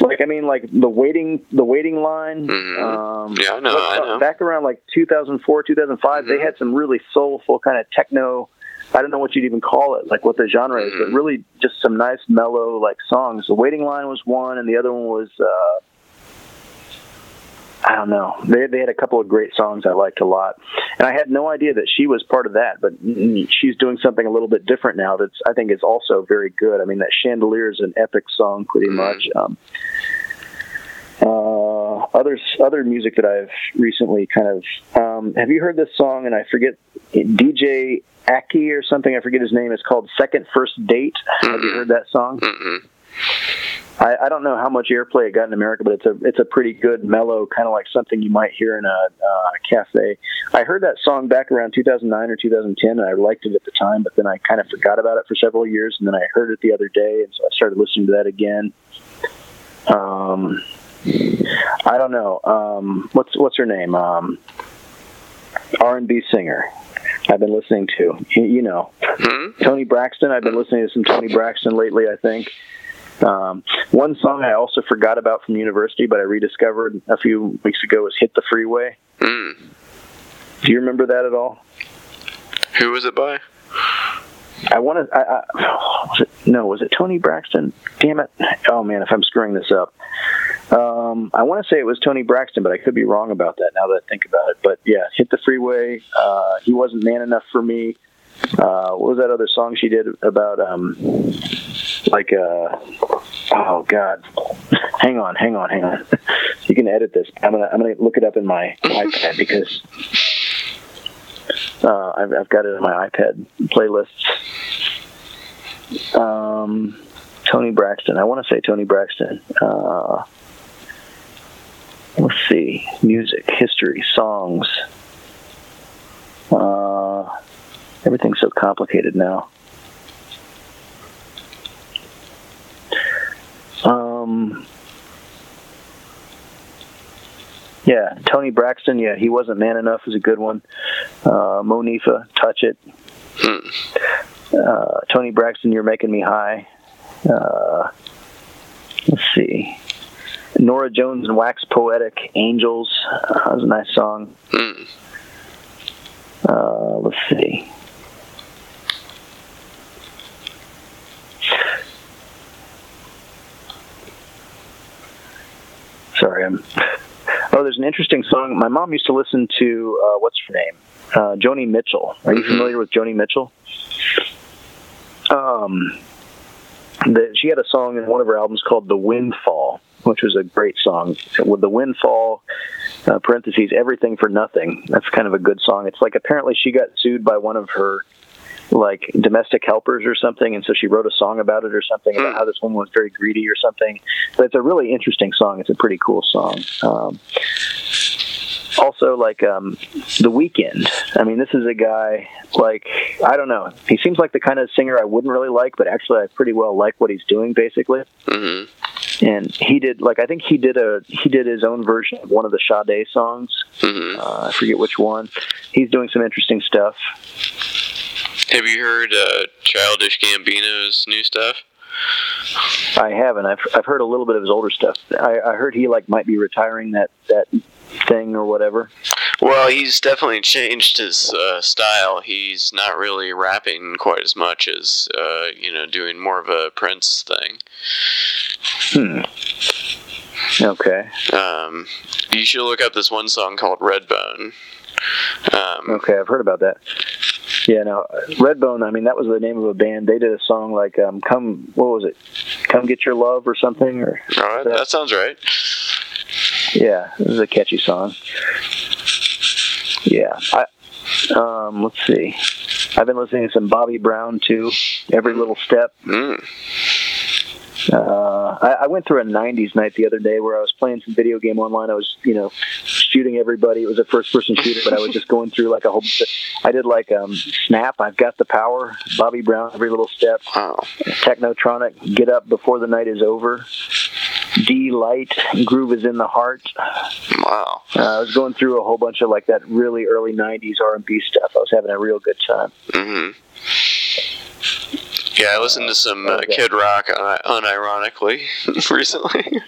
S1: Like I mean, like the waiting, the waiting line. Um,
S2: Mm-hmm. Yeah, I know, I know. Mm-hmm.
S1: Back around like 2004, 2005, they had some really soulful kind of techno. I don't know what you'd even call it, like what the genre is,
S2: Mm-hmm.
S1: but really just some nice mellow like songs. The waiting line was one, and the other one was uh, I don't know. They they had a couple of great songs I liked a lot, and I had no idea that she was part of that. But she's doing something a little bit different now. That's I think is also very good. I mean, that Chandelier is an epic song, pretty much. Um, uh, other other music that I've recently kind of um, have you heard this song? And I forget DJ Aki or something. I forget his name. It's called Second First Date. Have you heard that song? I, I don't know how much airplay it got in America, but it's a it's a pretty good mellow kind of like something you might hear in a uh, cafe. I heard that song back around 2009 or 2010, and I liked it at the time, but then I kind of forgot about it for several years, and then I heard it the other day, and so I started listening to that again. Um, I don't know. Um, what's what's her name? Um, R and B singer. I've been listening to. You, you know, Toni Braxton. I've been listening to some Toni Braxton lately. I think. Um, one song I also forgot about from university, but I rediscovered a few weeks ago was "Hit the Freeway."
S2: Mm.
S1: Do you remember that at all?
S2: Who was it by?
S1: I want to. I, I, was it, no, was it Toni Braxton? Damn it! Oh man, if I'm screwing this up, um, I want to say it was Toni Braxton, but I could be wrong about that. Now that I think about it, but yeah, hit the freeway. Uh, he wasn't man enough for me. Uh, what was that other song she did about um, like uh, Oh God! Hang on, hang on, hang on. <laughs> You can edit this. I'm gonna I'm gonna look it up in my iPad because uh, I've, I've got it in my iPad playlists. Um, Toni Braxton. I want to say Toni Braxton. Uh, let's see. Music, history, songs. Uh, everything's so complicated now. Um, yeah, Toni Braxton. Yeah, he wasn't man enough is a good one. Uh, Monifah, touch it. Uh, Toni Braxton, you're making me high. Uh, let's see. Norah Jones and Wax Poetic, Angels. Uh, that was a nice song. Uh, let's see. Sorry, I'm. Oh, there's an interesting song. My mom used to listen to uh, what's her name, uh, Joni Mitchell. Are you familiar with Joni Mitchell? Um, the, she had a song in one of her albums called "The Windfall," which was a great song. With the windfall, uh, parentheses, everything for nothing. That's kind of a good song. It's like apparently she got sued by one of her like domestic helpers or something, and so she wrote a song about it or something about how this woman was very greedy or something. But it's a really interesting song. It's a pretty cool song. Um, also, like um, the Weeknd. I mean, this is a guy like I don't know. He seems like the kind of singer I wouldn't really like, but actually I pretty well like what he's doing, basically.
S2: Mm-hmm.
S1: And he did like I think he did a he did his own version of one of the Sade songs. Uh, I forget which one. He's doing some interesting stuff.
S2: Have you heard uh, Childish Gambino's new stuff?
S1: I haven't. I've I've heard a little bit of his older stuff. I, I heard he like might be retiring that that thing or whatever.
S2: Well, he's definitely changed his uh, style. He's not really rapping quite as much as uh, you know, doing more of a Prince thing.
S1: Hmm. Okay.
S2: Um, you should look up this one song called Redbone. Um,
S1: Okay, I've heard about that. Yeah, no, Redbone. I mean, that was the name of a band. They did a song like um, "Come," what was it? "Come Get Your Love" or something. Or
S2: all right, that sounds right.
S1: yeah, this is a catchy song. Yeah, I. Um, let's see. I've been listening to some Bobby Brown too. Every little step.
S2: Mm.
S1: Uh, I, I went through a '90s night the other day where I was playing some video game online. I was, you know, shooting everybody. It was a first-person shooter, but I was just going through like a whole. I did like um, Snap. I've got the power. Bobby Brown. Every little step.
S2: Wow.
S1: Technotronic. Get up before the night is over. Deee-Lite. Groove is in the heart.
S2: Wow.
S1: Uh, I was going through a whole bunch of like that really early '90s R&B stuff. I was having a real good time.
S2: hmm Yeah, I listened to some uh, Kid Rock uh, unironically <laughs> recently.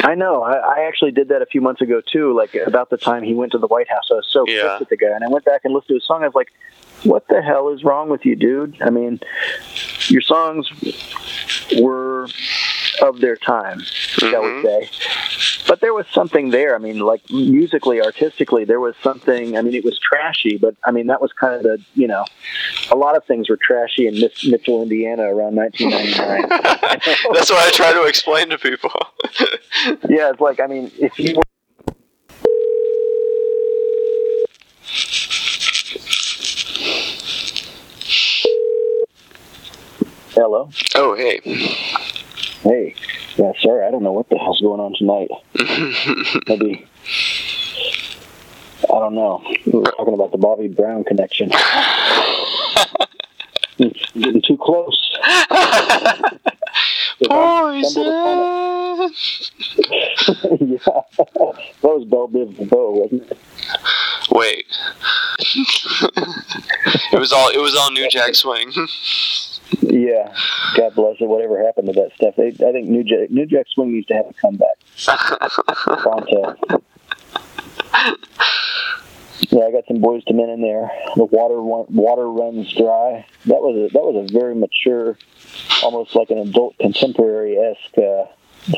S1: I know. I, I actually did that a few months ago too. Like about the time he went to the White House, I was so
S2: Yeah.
S1: pissed at the guy, and I went back and listened to his song. I was like, "What the hell is wrong with you, dude?" I mean, your songs were of their time, shall we mm-hmm. say? But there was something there. I mean, like musically, artistically, there was something. I mean, it was trashy, but I mean, that was kind of the you know, a lot of things were trashy in Miss Mitchell, Indiana, around 1999. <laughs>
S2: That's what I try to explain to people. <laughs>
S1: yeah, it's like I mean, if you were Hello.
S2: Oh, hey.
S1: Hey. Yeah, sorry, I don't know what the hell's going on tonight. <laughs> Maybe I don't know. We were talking about the Bobby Brown connection. Getting too close. <laughs>
S2: Poison. <laughs>
S1: yeah, that was Belle Biv DeVoe, wasn't it?
S2: Wait. it was all it was all New Jack Swing.
S1: Yeah, God bless it. Whatever happened to that stuff? They, I think New Jack, New Jack Swing needs to have a comeback. <laughs> Yeah, I got some Boyz II Men in there. The water wa- water runs dry. That was a that was a very mature, almost like an adult contemporary esque uh,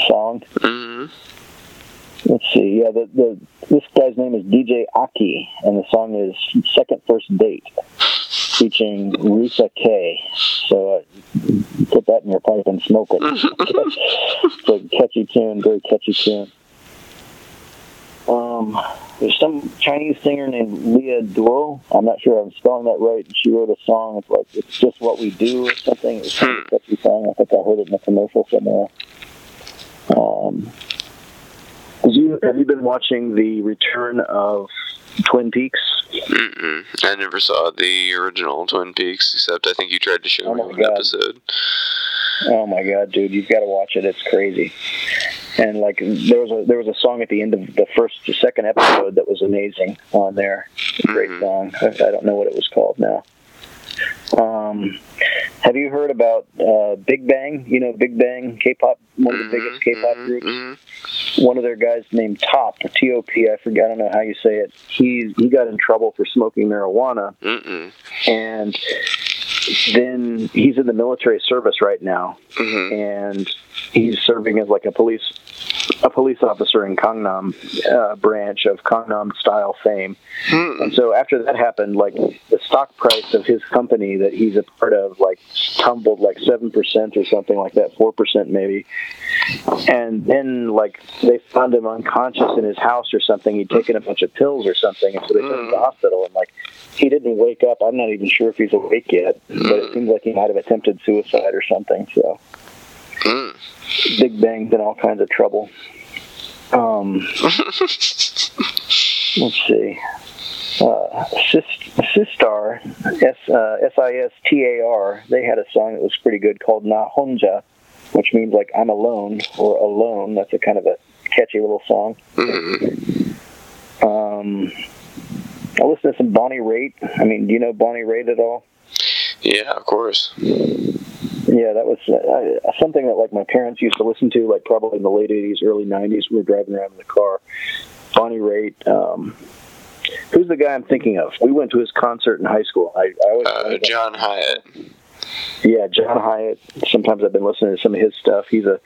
S1: song.
S2: hmm
S1: Let's see. Yeah, the, the this guy's name is DJ Aki, and the song is Second First Date, featuring Risa K. So uh, put that in your pipe and smoke it. <laughs> it's a catchy tune, very catchy tune. Um, there's some Chinese singer named Leah Dou. I'm not sure I'm spelling that right. She wrote a song. It's like it's just what we do or something. It's kind a catchy song. I think I heard it in a commercial somewhere. Um, did you have you been watching the return of Twin Peaks?
S2: Mm-mm. I never saw the original Twin Peaks, except I think you tried to show
S1: Oh
S2: me
S1: God.
S2: episode.
S1: Oh my god, dude, you've got to watch it. It's crazy. And like there was a there was a song at the end of the first second episode that was amazing on there. Great mm-hmm. song. I, I don't know what it was called now. Um, have you heard about uh, Big Bang? You know Big Bang, K-pop, one of the biggest K-pop groups. One of their guys named Top, T-O-P. I forget. I don't know how you say it. He he got in trouble for smoking marijuana,
S2: Mm-mm.
S1: and then he's in the military service right now,
S2: Mm-hmm.
S1: and he's serving as like a police a police officer in Gangnam uh, branch of Gangnam style fame. Hmm. And so after that happened, like the stock price of his company that he's a part of, like tumbled like seven percent or something like that, four percent maybe. And then like they found him unconscious in his house or something. He'd taken a bunch of pills or something, and so they took him to the hmm. hospital. And like he didn't wake up. I'm not even sure if he's awake yet, but it hmm. seems like he might have attempted suicide or something. So. Big Bang's in all kinds of trouble. Um, <laughs> let's see. Uh, Sistar, S uh, S I S T A R. They had a song that was pretty good called Na Honja, which means like I'm alone or alone. That's a kind of a catchy little song. Um, I listened to some Bonnie Raitt. I mean, do you know Bonnie Raitt at all?
S2: Yeah, of course.
S1: Yeah, that was uh, something that like my parents used to listen to, like probably in the late '80s, early '90s. We were driving around in the car. Bonnie Raitt. Um, who's the guy I'm thinking of? We went to his concert in high school. I, I always
S2: Uh, John Hiatt.
S1: yeah, John Hiatt. Sometimes I've been listening to some of his stuff. He's a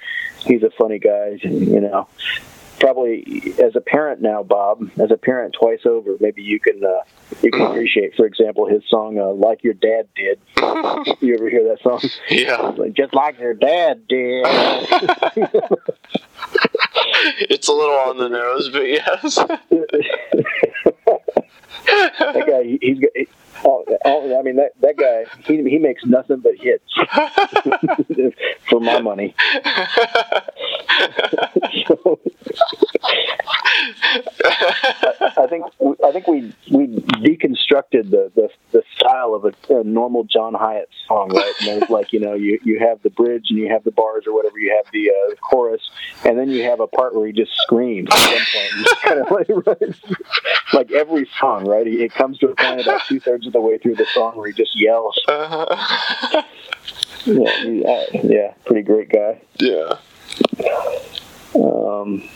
S1: he's a funny guy. You know, probably as a parent now, Bob. As a parent twice over, maybe you can uh, you can appreciate, for example, his song uh, "Like Your Dad Did." <laughs> you ever hear that song?
S2: Yeah.
S1: Like, just like your dad did. <laughs>
S2: It's a little on the nose, but yes. <laughs>
S1: that guy, he- he's got. he- Oh, oh, I mean that that guy, he he makes nothing but hits for my money. So, I think I think we we deconstructed the the, the style of a, a normal John Hiatt song, right? And there's like you know you you have the bridge and you have the bars or whatever, you have the uh, chorus, and then you have a part where he just screams at one point. Kind of like <laughs> right? like every song, right? He- It comes to a point about two thirds of the way through the song where he just yells. Yeah, he, uh, yeah, pretty great guy.
S2: Yeah.
S1: Um,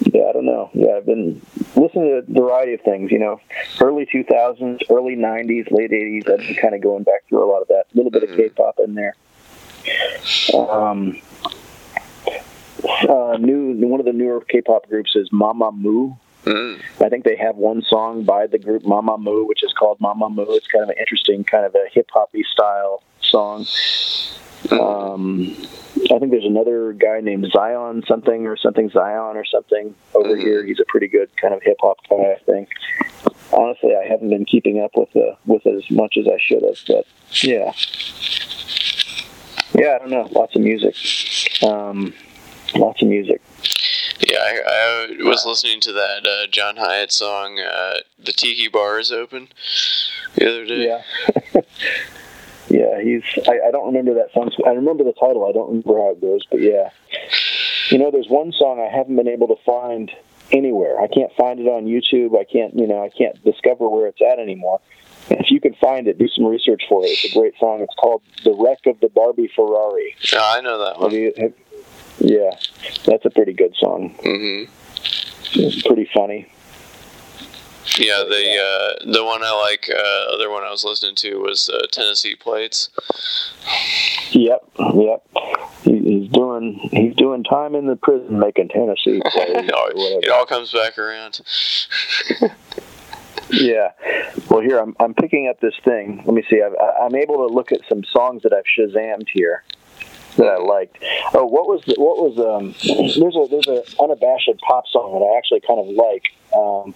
S1: yeah, I don't know. Yeah, I've been listening to a variety of things. You know, early 2000s, early 90s, late 80s. I've been kind of going back through a lot of that. A little bit of K-pop in there. Um, uh, new one of the newer K-pop groups is Mamamoo. I think they have one song by the group Mamamoo, which is called Mamamoo. It's kind of an interesting, kind of a hip hoppy style song. Um, I think there's another guy named Zion something or something Zion or something over here. He's a pretty good kind of hip hop guy, I think. Honestly, I haven't been keeping up with the with it as much as I should have, but yeah, yeah, I don't know. Lots of music, um, lots of music.
S2: Yeah, I, I was listening to that uh, John Hiatt song, uh, "The Tiki Bar is Open," the other day.
S1: Yeah. <laughs> yeah, he's. I, I don't remember that song. I remember the title. I don't remember how it goes, but yeah. You know, there's one song I haven't been able to find anywhere. I can't find it on YouTube. I can't. You know, I can't discover where it's at anymore. And if you can find it, do some research for it. It's a great song. It's called "The Wreck of the Barbie Ferrari."
S2: Oh, I know that
S1: Have
S2: one.
S1: you, have, yeah, that's a pretty good song.
S2: Mm-hmm.
S1: It's pretty funny.
S2: Yeah, the uh, the one I like, uh, other one I was listening to was uh, Tennessee Plates.
S1: Yep, yep. He, he's doing he's doing time in the prison making Tennessee <laughs> or whatever.
S2: It all comes back around.
S1: Yeah. Well, here I'm I'm picking up this thing. Let me see. I've, I'm able to look at some songs that I've Shazammed here that I liked. Oh, what was the, what was um? There's a there's a unabashed pop song that I actually kind of like. Um,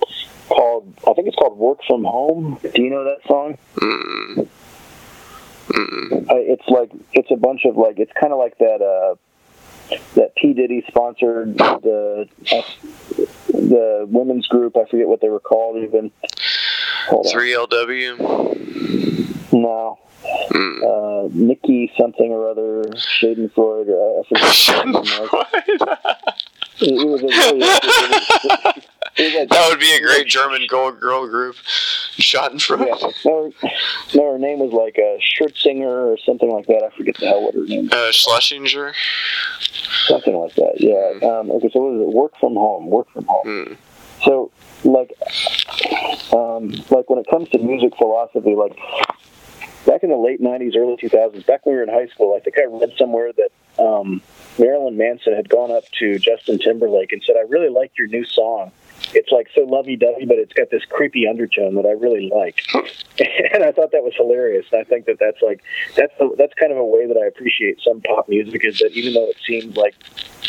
S1: called I think it's called "Work from Home." Do you know that song?
S2: Mm.
S1: Uh, it's like it's a bunch of like it's kind of like that uh that P Diddy sponsored the uh, the women's group. I forget what they were called even.
S2: Three LW.
S1: No. Uh, Nikki something or other, Schadenfreude, or I forget. <laughs> it was. It, was a really, it was like-
S2: That would be a great German girl, girl group. Schadenfreude.
S1: Yeah, no, no, her name was like a Scherzinger or something like that. I forget the hell what her name.
S2: Uh, Schlesinger.
S1: something like that. Yeah. Um, okay. So what is it? Work from home. Work from home. So like, um, like when it comes to music philosophy, like back in the late '90s, early 2000s, back when we were in high school, I think I read somewhere that um, Marilyn Manson had gone up to Justin Timberlake and said, "I really like your new song." It's like so lovey-dovey, but it's got this creepy undertone that I really like, <laughs> and I thought that was hilarious. And I think that that's like that's the, that's kind of a way that I appreciate some pop music is that even though it seems like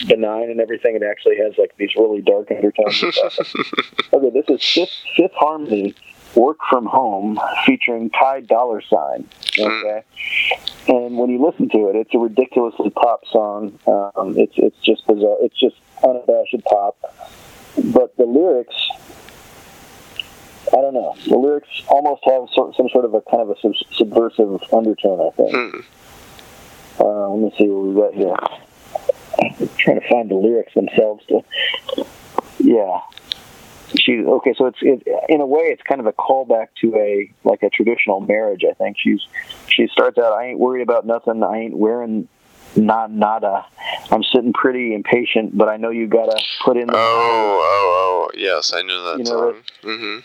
S1: benign and everything, it actually has like these really dark undertones. <laughs> okay, this is Fifth, Fifth Harmony, Work from Home, featuring Ty Dollar Sign. Okay, and when you listen to it, it's a ridiculously pop song. Um, it's it's just bizarre. It's just unabashed pop, but the lyrics. I don't know. The lyrics almost have sort, some sort of a kind of a sub- subversive undertone. I think. Uh, let me see what we got here. I'm trying to find the lyrics themselves. To, yeah. She okay, so it's it, in a way it's kind of a callback to a like a traditional marriage. I think she's she starts out. I ain't worried about nothing. I ain't wearing not nada. I'm sitting pretty impatient, but I know you gotta put in. The,
S2: Oh, oh, oh, yes, I know that
S1: You know
S2: song. hmm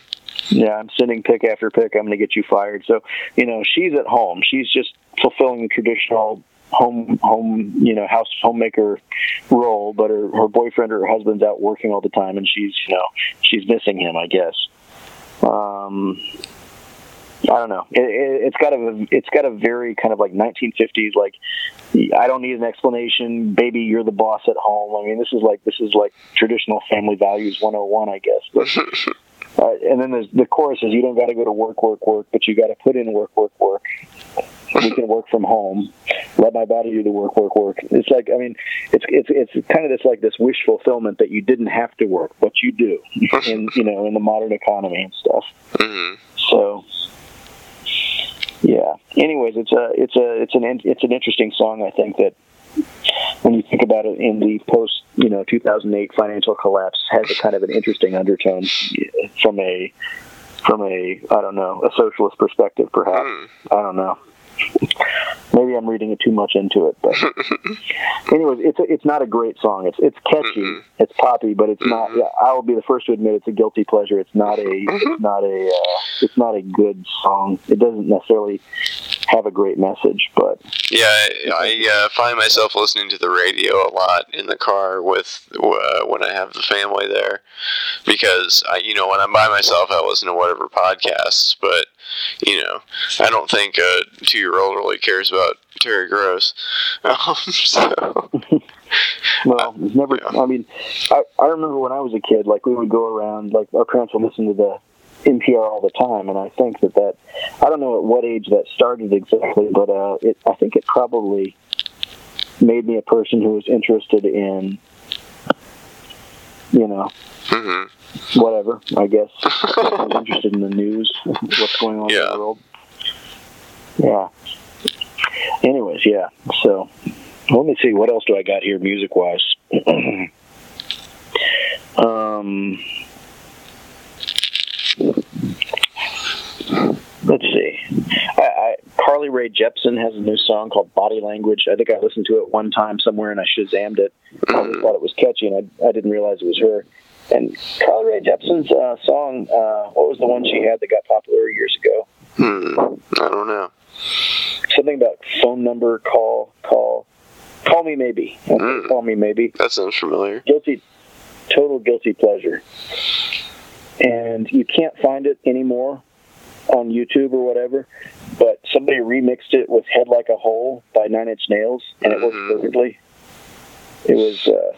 S1: yeah, I'm sending pick after pick. I'm going to get you fired. So, you know, she's at home. She's just fulfilling the traditional home, home, you know, house homemaker role. But her, her boyfriend or her husband's out working all the time, and she's, you know, she's missing him. I guess. Um, I don't know. It, it, it's got a it's got a very kind of like 1950s like I don't need an explanation, baby. You're the boss at home. I mean, this is like this is like traditional family values 101, I guess. But, <laughs> uh, and then there's the chorus is you don't got to go to work, work, work, but you got to put in work, work, work. We can work from home. Let my body do the work, work, work. It's like I mean, it's it's it's kind of this like this wish fulfillment that you didn't have to work, but you do <laughs> in you know in the modern economy and stuff. So yeah. Anyways, it's a it's a it's an it's an interesting song. I think that when you think about it in the post you know 2008 financial collapse has a kind of an interesting undertone from a from a I don't know a socialist perspective perhaps. I don't know. Maybe I'm reading it too much into it but <laughs> anyways it's a, it's not a great song. It's it's catchy. It's poppy but it's not yeah, I will be the first to admit it's a guilty pleasure. It's not a it's not a uh, it's not a good song it doesn't necessarily have a great message but
S2: Yeah, I, I uh, find myself listening to the radio a lot in the car with uh, when I have the family there, because I, you know, when I'm by myself, I listen to whatever podcasts. But you know, I don't think a two-year-old really cares about Terry Gross. <laughs> Um, so <laughs>
S1: Well, never. I mean, I, I remember when I was a kid, like we would go around, like our parents would listen to the NPR all the time, and I think that that I don't know at what age that started exactly, but uh, it I think it probably made me a person who was interested in, you know, whatever. I guess I'm <laughs> interested in the news, what's going on in the world. Yeah. Anyways, yeah. So let me see. What else do I got here, music wise? <clears throat> um, let's see. I, I, Carly Rae Jepsen has a new song called "Body Language." I think I listened to it one time somewhere and I shazammed it. I thought it was catchy, and I, I didn't realize it was her. And Carly Rae Jepsen's uh, song, uh, what was the one she had that got popular years ago?
S2: Hmm. I don't know.
S1: Something about phone number, call, call, call me maybe.
S2: Mm.
S1: Call me maybe.
S2: That sounds familiar.
S1: Guilty, total guilty pleasure. And you can't find it anymore on YouTube or whatever. But somebody remixed it with "Head Like a Hole" by Nine Inch Nails, and it worked perfectly. It was. Uh,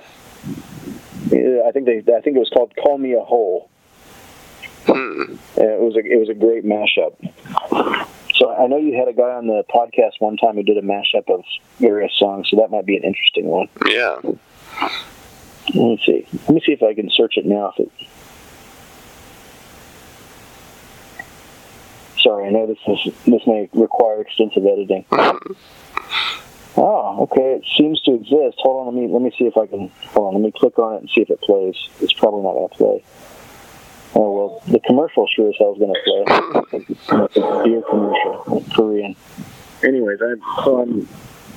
S1: I think they. I think it was called "Call Me a Hole." And it was a. It was a great mashup. So I know you had a guy on the podcast one time who did a mashup of various songs, so that might be an interesting one.
S2: Yeah.
S1: Let me see. Let me see if I can search it now. If it... Sorry, I know this is this may require extensive editing. <laughs> Oh, okay. It seems to exist. Hold on. Let me let me see if I can. Hold on. Let me click on it and see if it plays. It's probably not going to play. Oh well, the commercial sure as hell is going to play. <laughs> It's a beer commercial, Korean. Anyways, I'm um, so I'm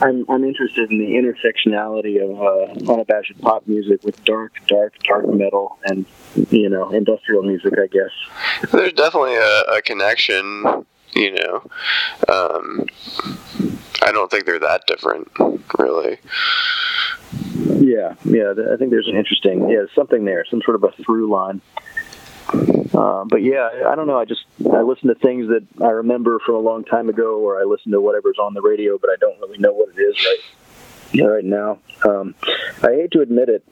S1: I'm I'm interested in the intersectionality of uh, unabashed pop music with dark, dark, dark metal and you know industrial music. I guess.
S2: There's definitely a, a connection, you know. Um, I don't think they're that different, really.
S1: Yeah, yeah. I think there's an interesting, yeah, something there, some sort of a through line. Uh, but yeah, I don't know. I just I listen to things that I remember from a long time ago, or I listen to whatever's on the radio, but I don't really know what it is right right now. Um, I hate to admit it.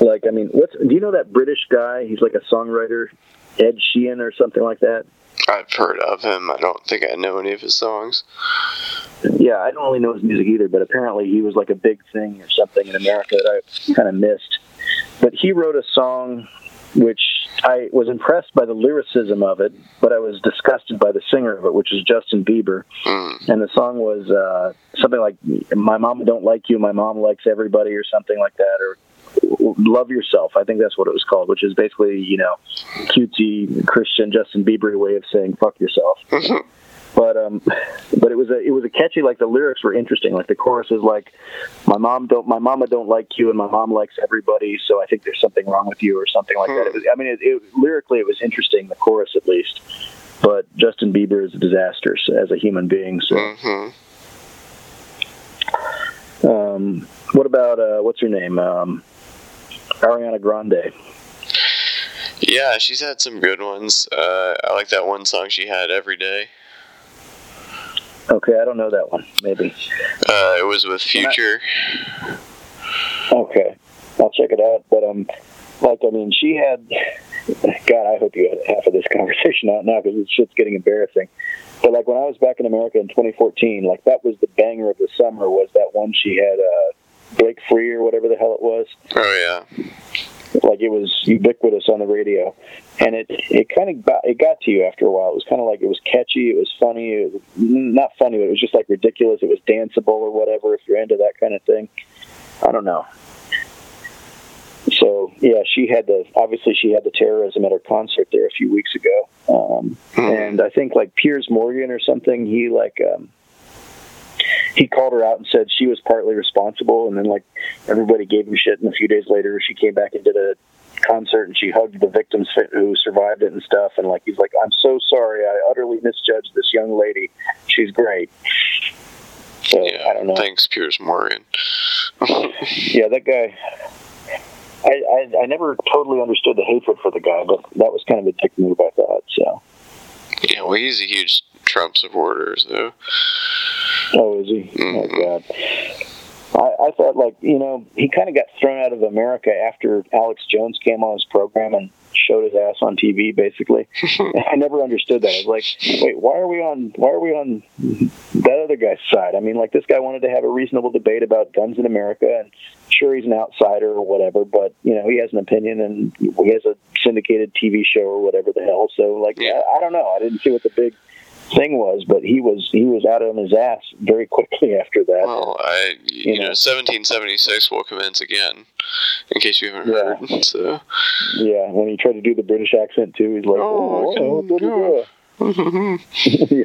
S1: Like, I mean, what's do you know that British guy? He's like a songwriter, Ed Sheehan or something like that.
S2: I've heard of him. I don't think I know any of his songs.
S1: Yeah, I don't really know his music either, but apparently he was like a big thing or something in America that I kind of missed. But he wrote a song which I was impressed by the lyricism of it, but I was disgusted by the singer of it, which is Justin Bieber. And the song was uh, something like "My mom don't like you, my mom likes everybody" or something like that, or "Love Yourself." I think that's what it was called, which is basically you know cutesy Christian Justin Bieber way of saying "fuck yourself." But um but it was a it was a catchy like the lyrics were interesting. Like the chorus is like my mom don't my mama don't like you and my mom likes everybody so i think there's something wrong with you or something like that. It was, i mean it, it, lyrically it was interesting the chorus at least. But justin bieber is a disaster so- as a human being so. Um what about uh what's her name? Um ariana grande.
S2: Yeah, she's had some good ones. Uh, I like that one song she had every day.
S1: Okay i don't know that one maybe
S2: Uh, it was with Future.
S1: Okay, I'll check it out. But um, like I mean, she had. God, I hope you had half of this <laughs> conversation out now because this shit's getting embarrassing. But like when I was back in America in 2014, like that was the banger of the summer. Was that one she had uh, "Break Free" or whatever the hell it was?
S2: Oh yeah.
S1: Like it was ubiquitous on the radio, and it it kind of got it got to you after a while. It was kind of like it was catchy, it was funny, it was not funny, but it was just like ridiculous. It was danceable or whatever. If you're into that kind of thing, I don't know. So yeah, she had the obviously she had the terrorism at her concert there a few weeks ago, um, and I think like Piers Morgan or something. He like um, he called her out and said she was partly responsible, and then like everybody gave him shit. And a few days later, she came back and did a concert and she hugged the victims who survived it and stuff. And like he's like, I'm so sorry, I utterly misjudged this young lady. She's great. So I don't know.
S2: Thanks, Piers Morgan. <laughs>
S1: yeah, that guy. I, I I never totally understood the hatred for the guy, but that was kind of a dick move, I thought. So.
S2: Yeah, well, he's a huge Trump supporter, though.
S1: Oh, is he? Oh God. I, I thought like you know he kind of got thrown out of America after Alex Jones came on his program and showed his ass on TV. Basically, <laughs> <laughs> I never understood that. I was like, wait, why are we on? Why are we on that other guy's side? I mean, like this guy wanted to have a reasonable debate about guns in America, and sure he's an outsider or whatever, but you know he has an opinion and he has a syndicated TV show or whatever the hell. So like, I, I don't know. I didn't see what the big thing was, but he was he was out on his ass very quickly <laughs> after that.
S2: Well, I, you, know, 1776 will commence again, in case you haven't heard. <laughs> So.
S1: Yeah, when he tried to do the British accent too, he's like,
S2: Oh,
S1: oh, oh, blah, blah, blah." <laughs> yeah,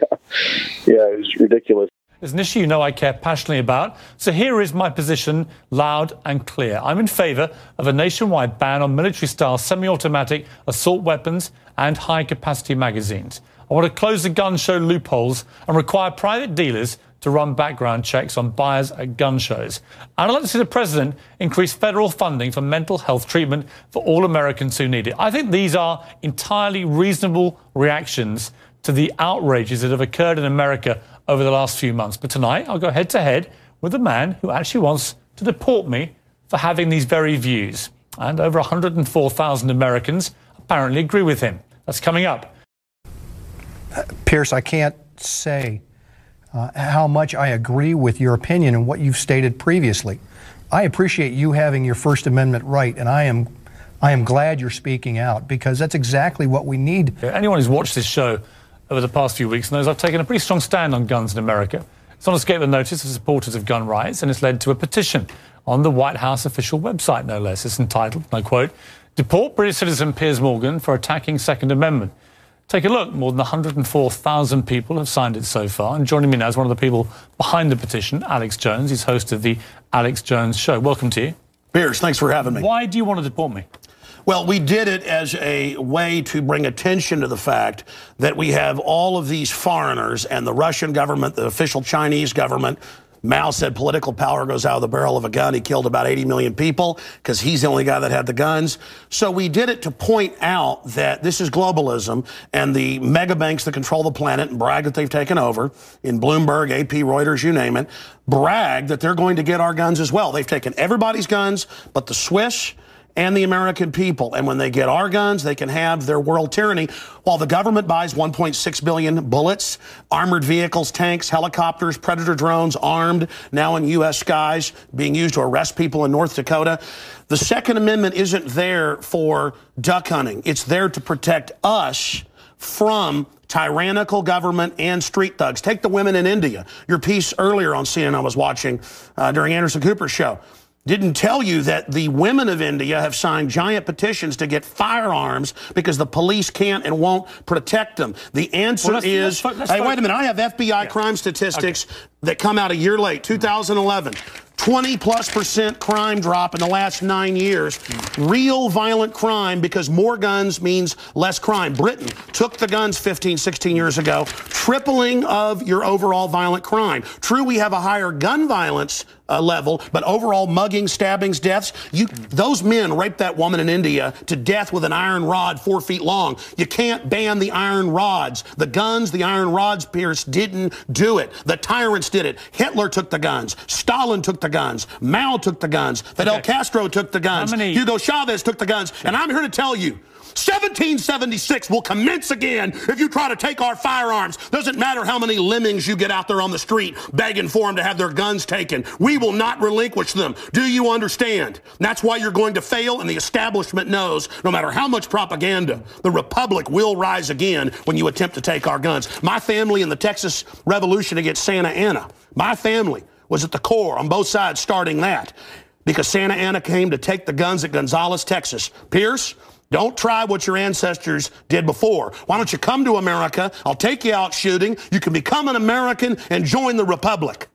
S1: yeah, it was ridiculous.
S30: It's an issue you know I care passionately about. So here is my position, loud and clear. I'm in favour of a nationwide ban on military style semi automatic assault weapons and high capacity magazines. I want to close the gun show loopholes and require private dealers to run background checks on buyers at gun shows. And I'd like to see the president increase federal funding for mental health treatment for all Americans who need it. I think these are entirely reasonable reactions to the outrages that have occurred in America over the last few months. But tonight, I'll go head to head with a man who actually wants to deport me for having these very views. And over 104,000 Americans apparently agree with him. That's coming up.
S33: Piers, I can't say uh, how much I agree with your opinion and what you've stated previously. I appreciate you having your First Amendment right, and I am, I am glad you're speaking out because that's exactly what we need.
S30: Anyone who's watched this show over the past few weeks knows I've taken a pretty strong stand on guns in America. It's not escaped the notice of supporters of gun rights, and it's led to a petition on the White House official website, no less. It's entitled, and I quote, Deport British citizen Piers Morgan for attacking Second Amendment. Take a look. More than 104,000 people have signed it so far. And joining me now is one of the people behind the petition, Alex Jones. He's host of the Alex Jones Show. Welcome to you.
S34: Piers, thanks for having me.
S30: Why do you want to deport me?
S34: Well, we did it as a way to bring attention to the fact that we have all of these foreigners and the Russian government, the official Chinese government, Mao said political power goes out of the barrel of a gun. He killed about 80 million people because he's the only guy that had the guns. So we did it to point out that this is globalism and the mega banks that control the planet and brag that they've taken over in Bloomberg, AP, Reuters, you name it, brag that they're going to get our guns as well. They've taken everybody's guns, but the Swiss, and the American people. And when they get our guns, they can have their world tyranny while the government buys 1.6 billion bullets, armored vehicles, tanks, helicopters, predator drones, armed, now in U.S. skies, being used to arrest people in North Dakota. The Second Amendment isn't there for duck hunting. It's there to protect us from tyrannical government and street thugs. Take the women in India. Your piece earlier on CNN I was watching uh, during Anderson Cooper's show didn't tell you that the women of India have signed giant petitions to get firearms because the police can't and won't protect them. The answer
S30: Well, let's-
S34: is,
S30: let's- let's
S34: hey, wait a minute, I have FBI crime statistics that come out a year late, 2011. 20 plus percent crime drop in the last nine years. Real violent crime because more guns means less crime. Britain took the guns 15, 16 years ago, tripling of your overall violent crime. True, we have a higher gun violence uh, level, but overall mugging, stabbings, deaths, you, those men raped that woman in India to death with an iron rod four feet long. You can't ban the iron rods. The guns, the iron rods, Piers, didn't do it. The tyrants did it. Hitler took the guns. Stalin took the guns. Mao took the guns. Fidel Castro took the guns. Hugo Chavez took the guns. And I'm here to tell you, 1776 will commence again if you try to take our firearms. Doesn't matter how many lemmings you get out there on the street begging for them to have their guns taken. We will not relinquish them. Do you understand? That's why you're going to fail, and the establishment knows no matter how much propaganda, the Republic will rise again when you attempt to take our guns. My family in the Texas Revolution against Santa Anna, my family was at the core on both sides starting that because Santa Anna came to take the guns at Gonzales, Texas. Piers, don't try what your ancestors did before. Why don't you come to America? I'll take you out shooting. You can become an American and join the Republic.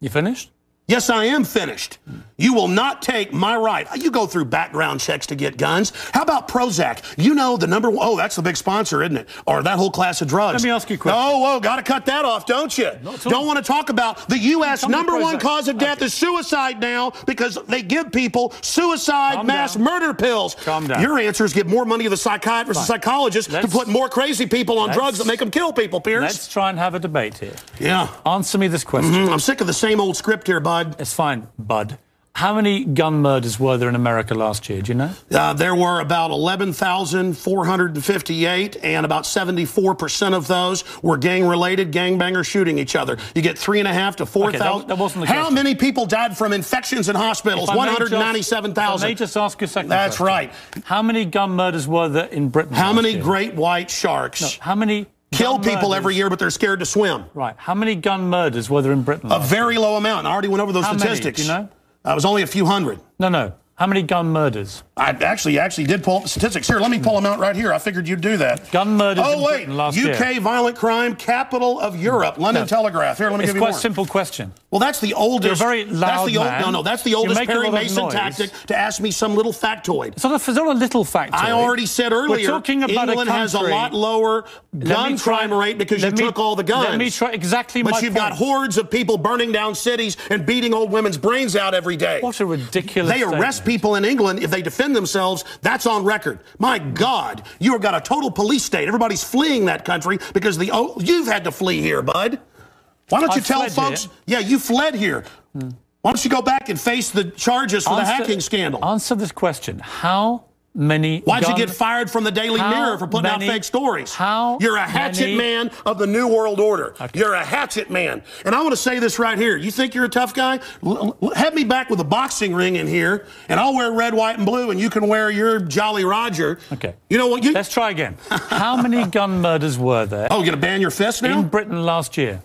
S30: You finished?
S34: Yes, I am finished. You will not take my right. You go through background checks to get guns. How about Prozac? You know the number one, oh, that's the big sponsor, isn't it? Or that whole class of drugs.
S30: Let me ask you a question.
S34: Oh, whoa, got to cut that off, don't you? Don't want to talk about the U.S. Number one cause of death is suicide now because they give people suicide
S30: Calm
S34: mass
S30: down.
S34: murder pills.
S30: Calm down.
S34: Your answer is give more money to the psychiatrists and psychologists to
S30: Let's-
S34: put more crazy people on drugs that make them kill people, Piers.
S30: Let's try and have a debate here.
S34: Yeah.
S30: Answer me this question.
S34: Mhm, I'm sick of the same old script here, bud.
S30: It's fine, bud. How many gun murders were there in America last year? Do you know?
S34: Uh, there were about 11,458, and about 74% of those were gang related, gangbangers shooting each other. You get three and a half to 4,000.
S30: Okay, that- that
S34: How
S30: question.
S34: many people died from infections in hospitals?
S30: If I may just-
S34: 197,000.
S30: if I may just ask you a second.
S34: That's
S30: question.
S34: right.
S30: How many gun murders were there in Britain?
S34: How many
S30: year?
S34: great white sharks
S30: No, how many
S34: kill people
S30: murders-
S34: every year, but they're scared to swim?
S30: Right. How many gun murders were there in Britain?
S34: A very low amount. I already went over those
S30: How many?
S34: statistics.
S30: Do you know?
S34: Uh, it was only a few hundred.
S30: No, no. How many gun murders?
S34: I actually actually did pull up the statistics. Here, let me pull them out right here. I figured you'd do that.
S30: Gun murders
S34: Oh wait, UK
S30: year.
S34: violent crime capital of Europe. London
S30: No.
S34: Telegraph. Here, let me
S30: it's
S34: give you
S30: quite
S34: more.
S30: a simple question.
S34: Well, that's the oldest.
S30: You're very
S34: that's
S30: loud
S34: the old,
S30: man.
S34: No, no, that's the oldest Perry Mason tactic to ask me some little factoid.
S30: It's not a, it's not a little factoid.
S34: I already said earlier.
S30: We're talking about
S34: England
S30: a
S34: has a lot lower gun
S30: try-
S34: crime rate because you
S30: me-
S34: took all the guns.
S30: Let me try exactly
S34: But you've got hordes of people burning down cities and beating old women's brains out every day.
S30: What a ridiculous
S34: They arrest
S30: statement.
S34: people in England if they defend themselves. That's on record. My God, you have got a total police state. Everybody's fleeing that country because the oh, you've had to flee here, bud. Why don't you
S30: I
S34: tell folks?
S30: here.
S34: Yeah, you fled here. Why don't you go back and face the charges for the hacking scandal?
S30: Answer this question. How many
S34: Why'd
S30: gun-
S34: you get fired from the Daily Mirror for putting
S30: many-
S34: out fake stories?
S30: How
S34: You're a hatchet
S30: many-
S34: man of the New World Order. You're a hatchet man. And I want to say this right here. You think you're a tough guy? L- have me back with a boxing ring in here, and I'll wear red, white, and blue, and you can wear your Jolly Roger.
S30: Okay.
S34: You know what? You,
S30: Let's try again. How many gun murders were there <laughs>
S34: oh, you gonna ban your fist now?
S30: in Britain last year?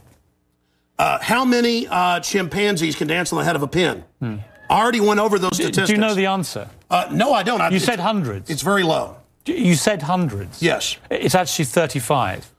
S34: Uh, how many uh, chimpanzees can dance on the head of a pin? Hmm. I already went over those
S30: do,
S34: statistics.
S30: Do, you know the answer?
S34: Uh, no, I don't. I,
S30: you said hundreds.
S34: It's very low.
S30: You said hundreds.
S34: Yes.
S30: It's actually 35.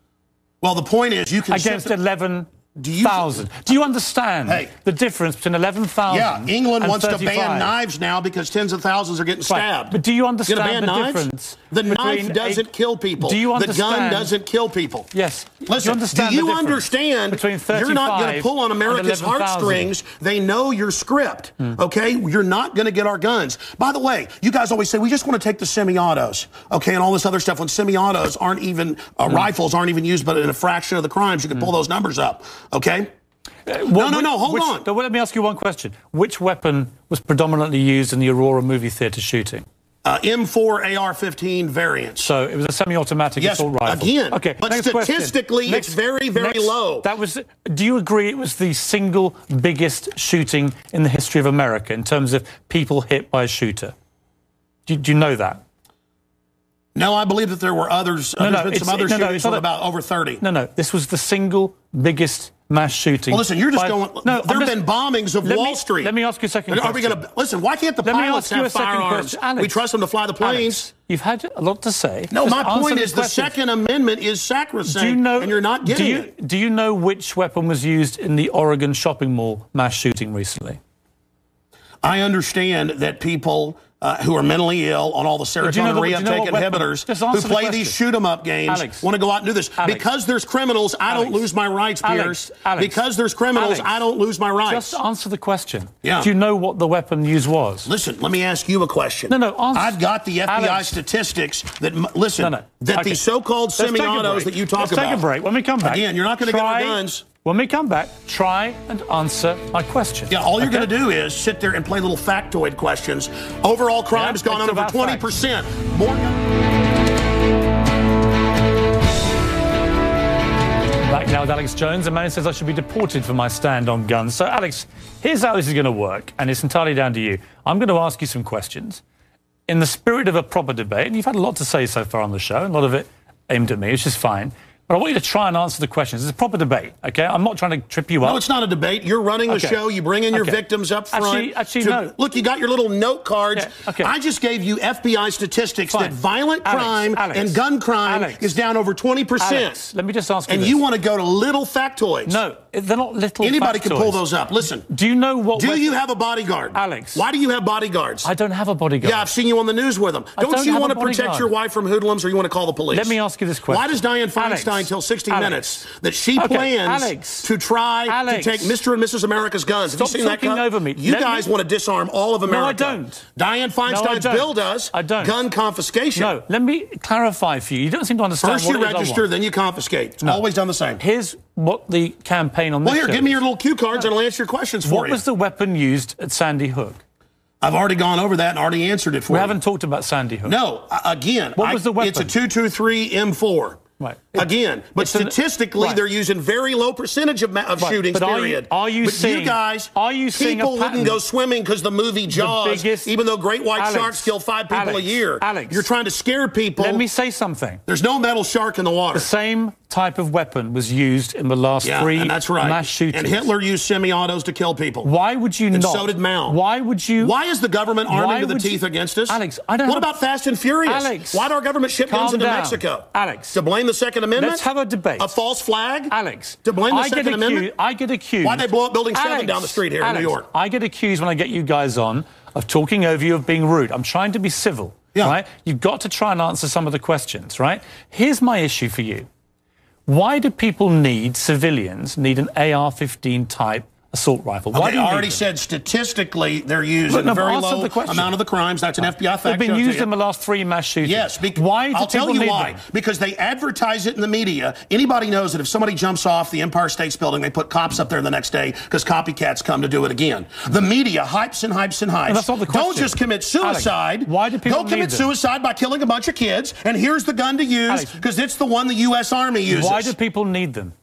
S34: Well, the point is you can
S30: against
S34: 11
S30: do you thousand? Do you understand
S34: hey,
S30: the difference between eleven thousand?
S34: Yeah, England wants
S30: 35.
S34: to ban knives now because tens of thousands are getting stabbed. Right.
S30: But do you understand
S34: ban
S30: the
S34: knives?
S30: difference?
S34: The knife doesn't
S30: a,
S34: kill people.
S30: Do you understand?
S34: The gun doesn't kill people.
S30: Yes.
S34: Listen.
S30: You understand
S34: do you understand?
S30: Between
S34: you're not going to pull on America's heartstrings. They know your script.
S30: Hmm.
S34: Okay, you're not going to get our guns. By the way, you guys always say we just want to take the semi-autos. Okay, and all this other stuff. When semi-autos aren't even uh,
S30: hmm.
S34: rifles aren't even used, but in a fraction of the crimes, you can hmm. pull those numbers up okay? no, no, no, hold
S30: Which-
S34: on.
S30: well, let me ask you one question. Which weapon was predominantly used in the Aurora movie theatre shooting?
S34: Uh, M4 AR-15 variant.
S30: So it was a semi-automatic
S34: Yes,
S30: assault rifle.
S34: again,
S30: Okay,
S34: but
S30: next
S34: statistically, it's very, very
S30: next-
S34: low.
S30: That was. Do you agree it was the single biggest shooting in the history of America in terms of people hit by a shooter? Do, do you know that?
S34: No, I believe that there were others. uh,
S30: No,
S34: there's
S30: no,
S34: been some other
S30: no, no,
S34: shootings
S30: not
S34: with about over 30.
S30: No, no. This was the single biggest mass shooting.
S34: Well, listen, you're just
S30: by-
S34: going.
S30: No,
S34: there have been bombings of Wall
S30: me-
S34: Street.
S30: Let me ask you a second.
S34: Are we going to listen? Why can't the
S30: Let me
S34: pilots have
S30: a
S34: firearms?
S30: Alex,
S34: we trust them to fly the planes.
S30: Alex, you've had a lot to say.
S34: no,
S30: Just
S34: my point is the
S30: questions.
S34: Second Amendment is sacrosanct,
S30: Do you know?
S34: and you're not getting
S30: do you,
S34: it.
S30: Do you know which weapon was used in the Oregon shopping mall mass shooting recently?
S34: I understand that people uh, who are mentally ill on all the
S30: do you know
S34: serotonin
S30: the- do you know
S34: reuptake inhibitors who
S30: answer the
S34: play these shoot 'em up games
S30: Alex.
S34: want to go out and do this
S30: Alex.
S34: because there's criminals. I don't lose my rights, Piers.
S30: Alex.
S34: Because there's criminals,
S30: Alex.
S34: I don't lose my rights.
S30: Just answer the question.
S34: Yeah.
S30: Do you know what the weapon used was?
S34: Listen, let me ask you a question.
S30: No, no, answer.
S34: I've got the FBI
S30: Alex.
S34: statistics that listen
S30: No, no.
S34: that
S30: Okay.
S34: these so-called
S30: Let's take a
S34: semi-autos that you talk
S30: Let's
S34: about.
S30: take a break. When we come back,
S34: Again, you're not going to get our guns.
S30: When we come back, try and answer my question.
S34: Yeah, all you're
S30: Okay?
S34: going to do is sit there and play little factoid questions. Overall crime has gone over 20%. More
S30: Back now with Alex Jones. A man says I should be deported for my stand on guns. So, Alex, here's how this is going to work, and it's entirely down to you. I'm going to ask you some questions. In the spirit of a proper debate, and you've had a lot to say so far on the show, and a lot of it aimed at me, which is fine. But I want you to try and answer the questions. It's a proper debate, okay? I'm not trying to trip you up.
S34: No, it's not a debate. You're running the
S30: Okay.
S34: show. You bring in your
S30: Okay.
S34: victims up front.
S30: Actually- actually,
S34: to-
S30: no.
S34: Look, you got your little note cards.
S30: Yeah, okay.
S34: I just gave you FBI statistics
S30: Fine.
S34: that violent
S30: Alex,
S34: crime
S30: Alex,
S34: and gun crime
S30: Alex.
S34: is down over 20%.
S30: Alex, let me just ask you
S34: and
S30: this.
S34: you want to go to little factoids.
S30: No, they're not little
S34: Anybody can pull those up. Listen.
S30: Do you know what...
S34: Do you have a bodyguard?
S30: Alex.
S34: Why do you have bodyguards?
S30: I don't have a bodyguard.
S34: Yeah, I've seen you on the news with them. Don't,
S30: don't
S34: you want to protect your wife from hoodlums or you want to call the police?
S30: Let me ask you this question.
S34: Why does Dianne
S30: Alex.
S34: Feinstein tell 60
S30: Alex.
S34: Minutes that she
S30: Okay,
S34: plans
S30: Alex.
S34: to try
S30: Alex.
S34: to take Mr. and Mrs. America's guns?
S30: Stop
S34: Have you seen that
S30: talking
S34: cut?
S30: over me.
S34: You
S30: Let
S34: guys
S30: me-
S34: want to disarm all of America.
S30: No, I don't.
S34: Dianne Feinstein's
S30: don't.
S34: bill does.
S30: I don't.
S34: Gun confiscation.
S30: No, let me clarify for you. You don't seem to understand
S34: First
S30: what
S34: you
S30: it is I
S34: register, then you confiscate. It's
S30: No.
S34: always done the same.
S30: Here's what the campaign on
S34: Well,
S30: this
S34: here,
S30: show
S34: give me your little cue cards and I'll answer your questions for
S30: What
S34: you.
S30: What was the weapon used at Sandy Hook?
S34: I've already gone over that and already answered it for you.
S30: We haven't talked about Sandy Hook.
S34: No, again,
S30: What
S34: I-
S30: was the weapon?
S34: It's a 223 M4.
S30: Right.
S34: Again, but
S30: it's an-
S34: statistically,
S30: right.
S34: they're using very low percentage of, of
S30: Right,
S34: shootings.
S30: but are you-
S34: period.
S30: are you
S34: but
S30: seeing-
S34: you guys?
S30: are you
S34: people wouldn't go swimming because the movie Jaws,
S30: biggest-
S34: even though great white
S30: Alex,
S34: sharks kill five people
S30: Alex,
S34: a year.
S30: Alex.
S34: you're trying to scare people.
S30: Let me say something.
S34: There's no metal shark in the water.
S30: The same type of weapon was used in the last
S34: Yeah,
S30: three
S34: that's right.
S30: mass shootings.
S34: And Hitler used semi-autos to kill people.
S30: Why would you
S34: and
S30: not?
S34: so did Mao.
S30: Why would you?
S34: Why is the government arming to the
S30: would you-
S34: teeth against us?
S30: Alex, I don't
S34: What about Fast and Furious?
S30: Alex,
S34: Why did our government ship guns into
S30: down.
S34: Mexico?
S30: Alex.
S34: To blame the Second Amendment?
S30: Let's have a debate.
S34: A false flag?
S30: Alex.
S34: To blame the
S30: I
S34: Second Amendment?
S30: accused, I get accused.
S34: Why'd they blow up Building 7
S30: Alex,
S34: down the street here in New York?
S30: I get accused when I get you guys on of talking over you, of being rude. I'm trying to be civil. Right? You've got to try and answer some of the questions, right? Here's my issue for you. Why do people need, civilians, need an AR 15 type assault rifle? Why
S34: Okay,
S30: do you
S34: I already said statistically they're used
S30: Look,
S34: in a very low
S30: the
S34: amount of the crimes. That's an uh, FBI fact.
S30: They've been used in the last three mass shootings.
S34: Yes,
S30: why do
S34: I'll tell you why.
S30: them?
S34: Because they advertise it in the media. Anybody knows that if somebody jumps off the Empire State Building, they put cops up there the next day because copycats come to do it again. The media hypes and hypes and hypes.
S30: And that's not the
S34: Don't just commit suicide.
S30: Alex, why do people
S34: Go commit suicide by killing a bunch of kids, and here's the gun to use because it's the one the U.S. Army uses.
S30: Why do people need them?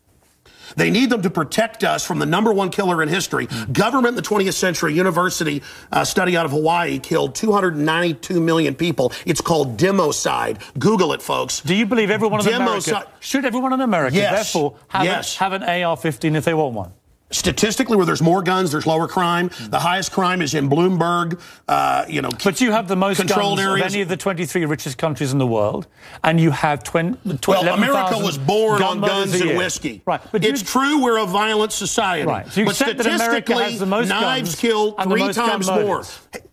S34: They need them to protect us from the number one killer in history. Government in the 20th century, university uh, study out of Hawaii killed 292 million people. It's called democide. Google it, folks.
S30: Do you believe everyone in
S34: Democide.
S30: America should everyone in America
S34: Yes.
S30: therefore have,
S34: Yes.
S30: a, have an AR-15 if they want one?
S34: Statistically, where there's more guns, there's lower crime. The highest crime is in Bloomberg. Uh, you know,
S30: But you have the most
S34: controlled
S30: guns
S34: areas.
S30: of any of the 23 richest countries in the world, and you have 20, tw-
S34: Well, America was born on guns and
S30: year.
S34: whiskey.
S30: Right, but
S34: it's
S30: you-
S34: true we're a violent society.
S30: Right, so you
S34: but
S30: accept that America
S34: statistically,
S30: has the most
S34: knives kill three times more.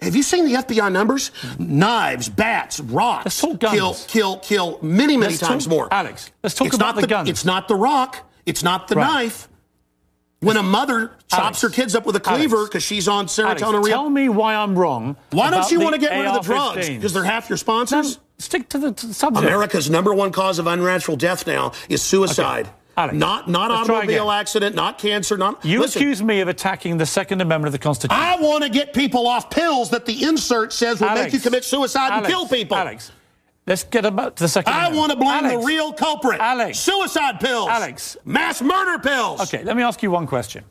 S34: Have you seen the FBI numbers? Knives, bats, rocks kill kill kill many many
S30: Let's talk-
S34: times more.
S30: Alex, let's talk
S34: it's
S30: about
S34: not
S30: the guns.
S34: It's not the rock. It's not the
S30: Right.
S34: knife. When a mother chops
S30: Alex.
S34: her kids up with a cleaver because she's on serotonin. re-
S30: tell me why I'm wrong.
S34: Why don't you want to get rid of the drugs? Because they're half your sponsors.
S30: Stick to the, to the subject.
S34: America's number one cause of unnatural death now is suicide.
S30: Alex,
S34: not not automobile accident, not cancer, not.
S30: You
S34: Listen,
S30: accuse me of attacking the Second Amendment of the Constitution.
S34: I want to get people off pills that the insert says will make you commit suicide and kill people.
S30: Alex, let's get about to the Second
S34: I want to blame
S30: Alex,
S34: the real culprit.
S30: Alex.
S34: Suicide pills.
S30: Alex.
S34: Mass murder pills.
S30: Okay, let me ask you one question.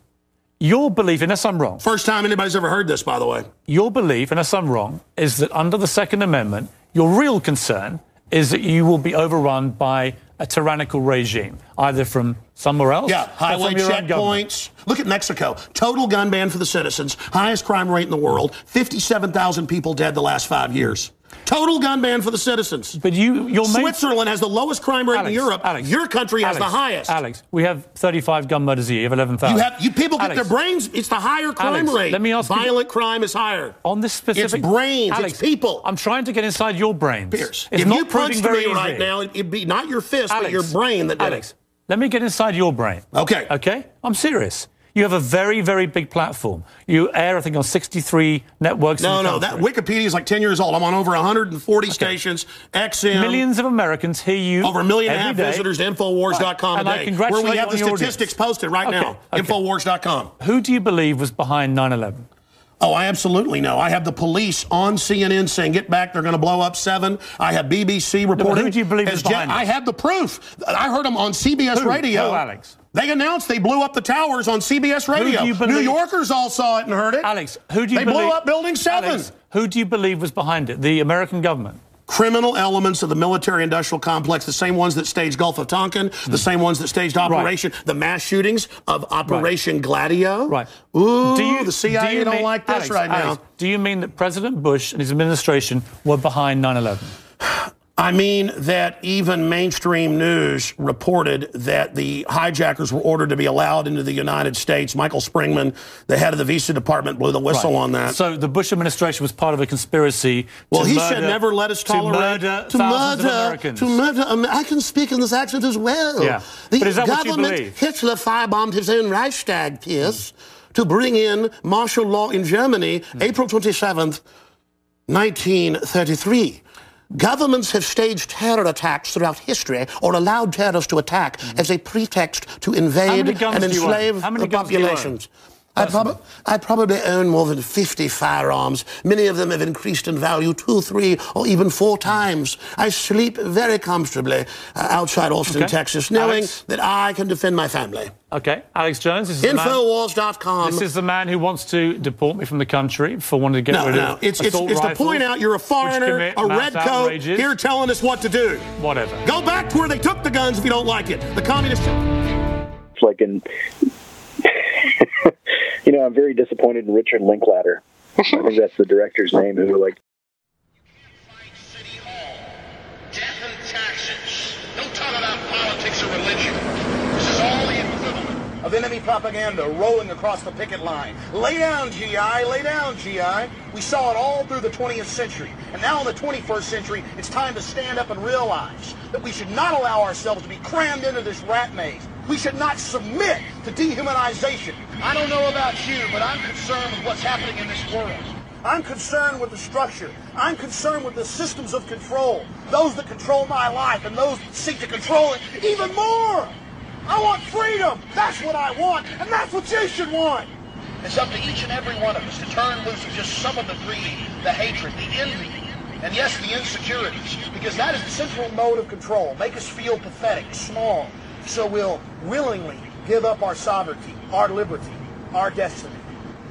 S30: Your belief, unless I'm wrong,
S34: First time anybody's ever heard this, by the way.
S30: your belief, unless I'm wrong, is that under the Second Amendment, your real concern is that you will be overrun by a tyrannical regime, either from somewhere else
S34: Yeah, highway
S30: from your own government.
S34: checkpoints. Look at Mexico. Total gun ban for the citizens. Highest crime rate in the world. 57,000 people dead the last five years. Total gun ban for the citizens.
S30: But you,
S34: Switzerland has the lowest crime rate
S30: Alex,
S34: in Europe.
S30: Alex,
S34: Your country has the highest.
S30: Alex, we have 35 gun murders a year. You have 11,000.
S34: You have you people get
S30: Alex,
S34: their brains. It's the higher crime
S30: Alex,
S34: rate.
S30: let me ask you-
S34: Violent crime is higher.
S30: on this specific.
S34: It's brains.
S30: Alex,
S34: it's people.
S30: I'm trying to get inside your brains.
S34: Piers,
S30: It's
S34: if
S30: not
S34: you punched
S30: very
S34: me right now, it'd be not your fist, but your brain that did
S30: Alex,
S34: it.
S30: let me get inside your brain.
S34: Okay.
S30: Okay? I'm serious. You have a very, very big platform. You air, I think, on 63 networks.
S34: No, no, that. Wikipedia is like 10 years old. I'm on over 140 stations, XM.
S30: Millions of Americans hear you.
S34: Over a million and a half
S30: every day.
S34: visitors to Infowars.com
S30: Right. And I congratulate
S34: where we have the statistics
S30: audience.
S34: posted right
S30: Okay,
S34: now.
S30: okay.
S34: Infowars.com.
S30: Who do you believe was behind 9 11?
S34: Oh, I absolutely know. I have the police on CNN saying, "Get back! They're going to blow up seven. I have BBC reporting.
S30: who do you believe is behind
S34: I have the proof. I heard them on CBS
S30: Who?
S34: Radio.
S30: Who, Alex?
S34: They announced they blew up the towers on CBS Radio. New Yorkers all saw it and heard it.
S30: Alex, who do you
S34: They
S30: believe?
S34: They blew up Building Seven.
S30: Alex, who do you believe was behind it? The American government?
S34: criminal elements of the military-industrial complex, the same ones that staged Gulf of Tonkin,
S30: Hmm.
S34: the same ones that staged Operation, the mass shootings of Operation Gladio. Right. Ooh, the CIA
S30: do you
S34: don't
S30: mean-
S34: like this
S30: Alex,
S34: right
S30: Alex,
S34: now.
S30: Do you mean that President Bush and his administration were behind 9 11? <sighs> <sighs>
S34: I mean that even mainstream news reported that the hijackers were ordered to be allowed into the United States. Michael Springman, the head of the visa department, blew the whistle
S30: Right.
S34: on that.
S30: So the Bush administration was part of a conspiracy.
S34: Well,
S30: to
S34: he
S30: murder,
S34: said never let us
S30: to
S34: tolerate
S30: murder
S34: to murder
S30: Americans.
S34: to murder. I can speak in this accent as well.
S30: Yeah.
S34: The
S30: But is that what you
S34: government
S30: believe?
S34: Hitler firebombed his own Reichstag, Piers, to bring in martial law in Germany,
S30: Hmm.
S34: April twenty seventh, nineteen thirty three. Governments have staged terror attacks throughout history or allowed terrorists to attack as a pretext to
S30: Hmm.
S34: Invade and
S30: do you own?
S34: enslave the
S30: guns do you own?
S34: populations.
S35: I, prob- I probably own more than 50 firearms. Many of them have increased in value two, three, or even four times. I sleep very comfortably uh, outside Austin,
S30: Okay.
S35: Texas, knowing
S30: Alex?
S35: that I can defend my family.
S30: Okay, Alex Jones. This is the man-
S35: Infowars.com.
S30: This is the man who wants to deport me from the country for wanting to get
S35: No,
S30: rid
S35: no.
S30: of
S35: It's, it's,
S30: assault
S35: it's to point out you're a foreigner, a
S30: mass
S35: red coat, here telling us what to do.
S30: Whatever.
S35: Go back to where they took the guns if you don't like it. The communists.
S1: It's like in, <laughs> you know, I'm very disappointed in Richard Linklater. I think that's the director's name. Who like You can't fight City Hall. Death and taxes.
S34: Don't talk about politics or religion. This is all the equivalent of enemy propaganda rolling across the picket line. Lay down, GI. Lay down, GI. We saw it all through the 20th century. And now in the 21st century, it's time to stand up and realize that we should not allow ourselves to be crammed into this rat maze. We should not submit to dehumanization. I don't know about you, but I'm concerned with what's happening in this world. I'm concerned with the structure. I'm concerned with the systems of control. Those that control my life and those that seek to control it even more. I want freedom. That's what I want. And that's what you should want. It's up to each and every one of us to turn loose of just some of the greed, the hatred, the envy, and yes, the insecurities. Because that is the central mode of control. Make us feel pathetic, small. So we'll willingly give up our sovereignty, our liberty, our destiny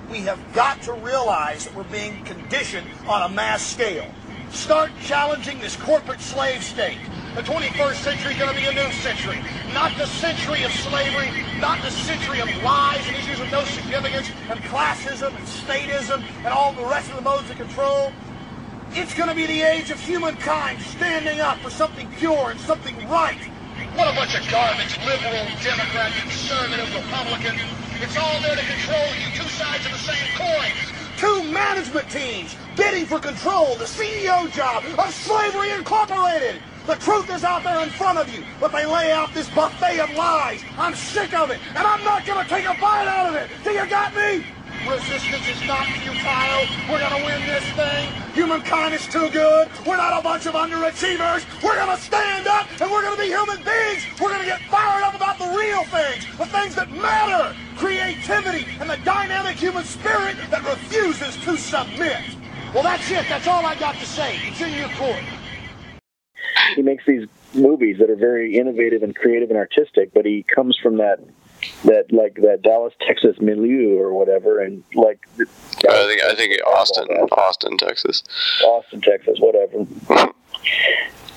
S34: we have got to realize that we're being conditioned on a mass scale. Start challenging this corporate slave state. The 21st century is going to be a new century. Not the century of slavery, not the century of lies and issues of no significance and classism and statism and all the rest of the modes of control. It's going to be the age of humankind standing up for something pure and something right. What a bunch of garbage, liberal, Democrat, conservative, Republican. It's all there to control you, two sides of the same coin. Two management teams bidding for control, the CEO job of Slavery Incorporated. The truth is out there in front of you, but they lay out this buffet of lies. I'm sick of it, and I'm not going to take a bite out of it. Do you got me? Resistance is not futile. We're going to win this thing. Humankind is too good. We're not a bunch of underachievers. We're going to stand up and we're going to be human beings. We're going to get fired up about the real things, the things that matter. Creativity and the dynamic human spirit that refuses to submit. Well, that's it. That's all I got to say. It's in your court.
S1: he makes these movies that are very innovative and creative and artistic, but he comes from that that like that Dallas, Texas milieu or whatever, and like
S2: I think I think Austin, Austin, Texas.
S1: Austin, Texas, whatever. <laughs>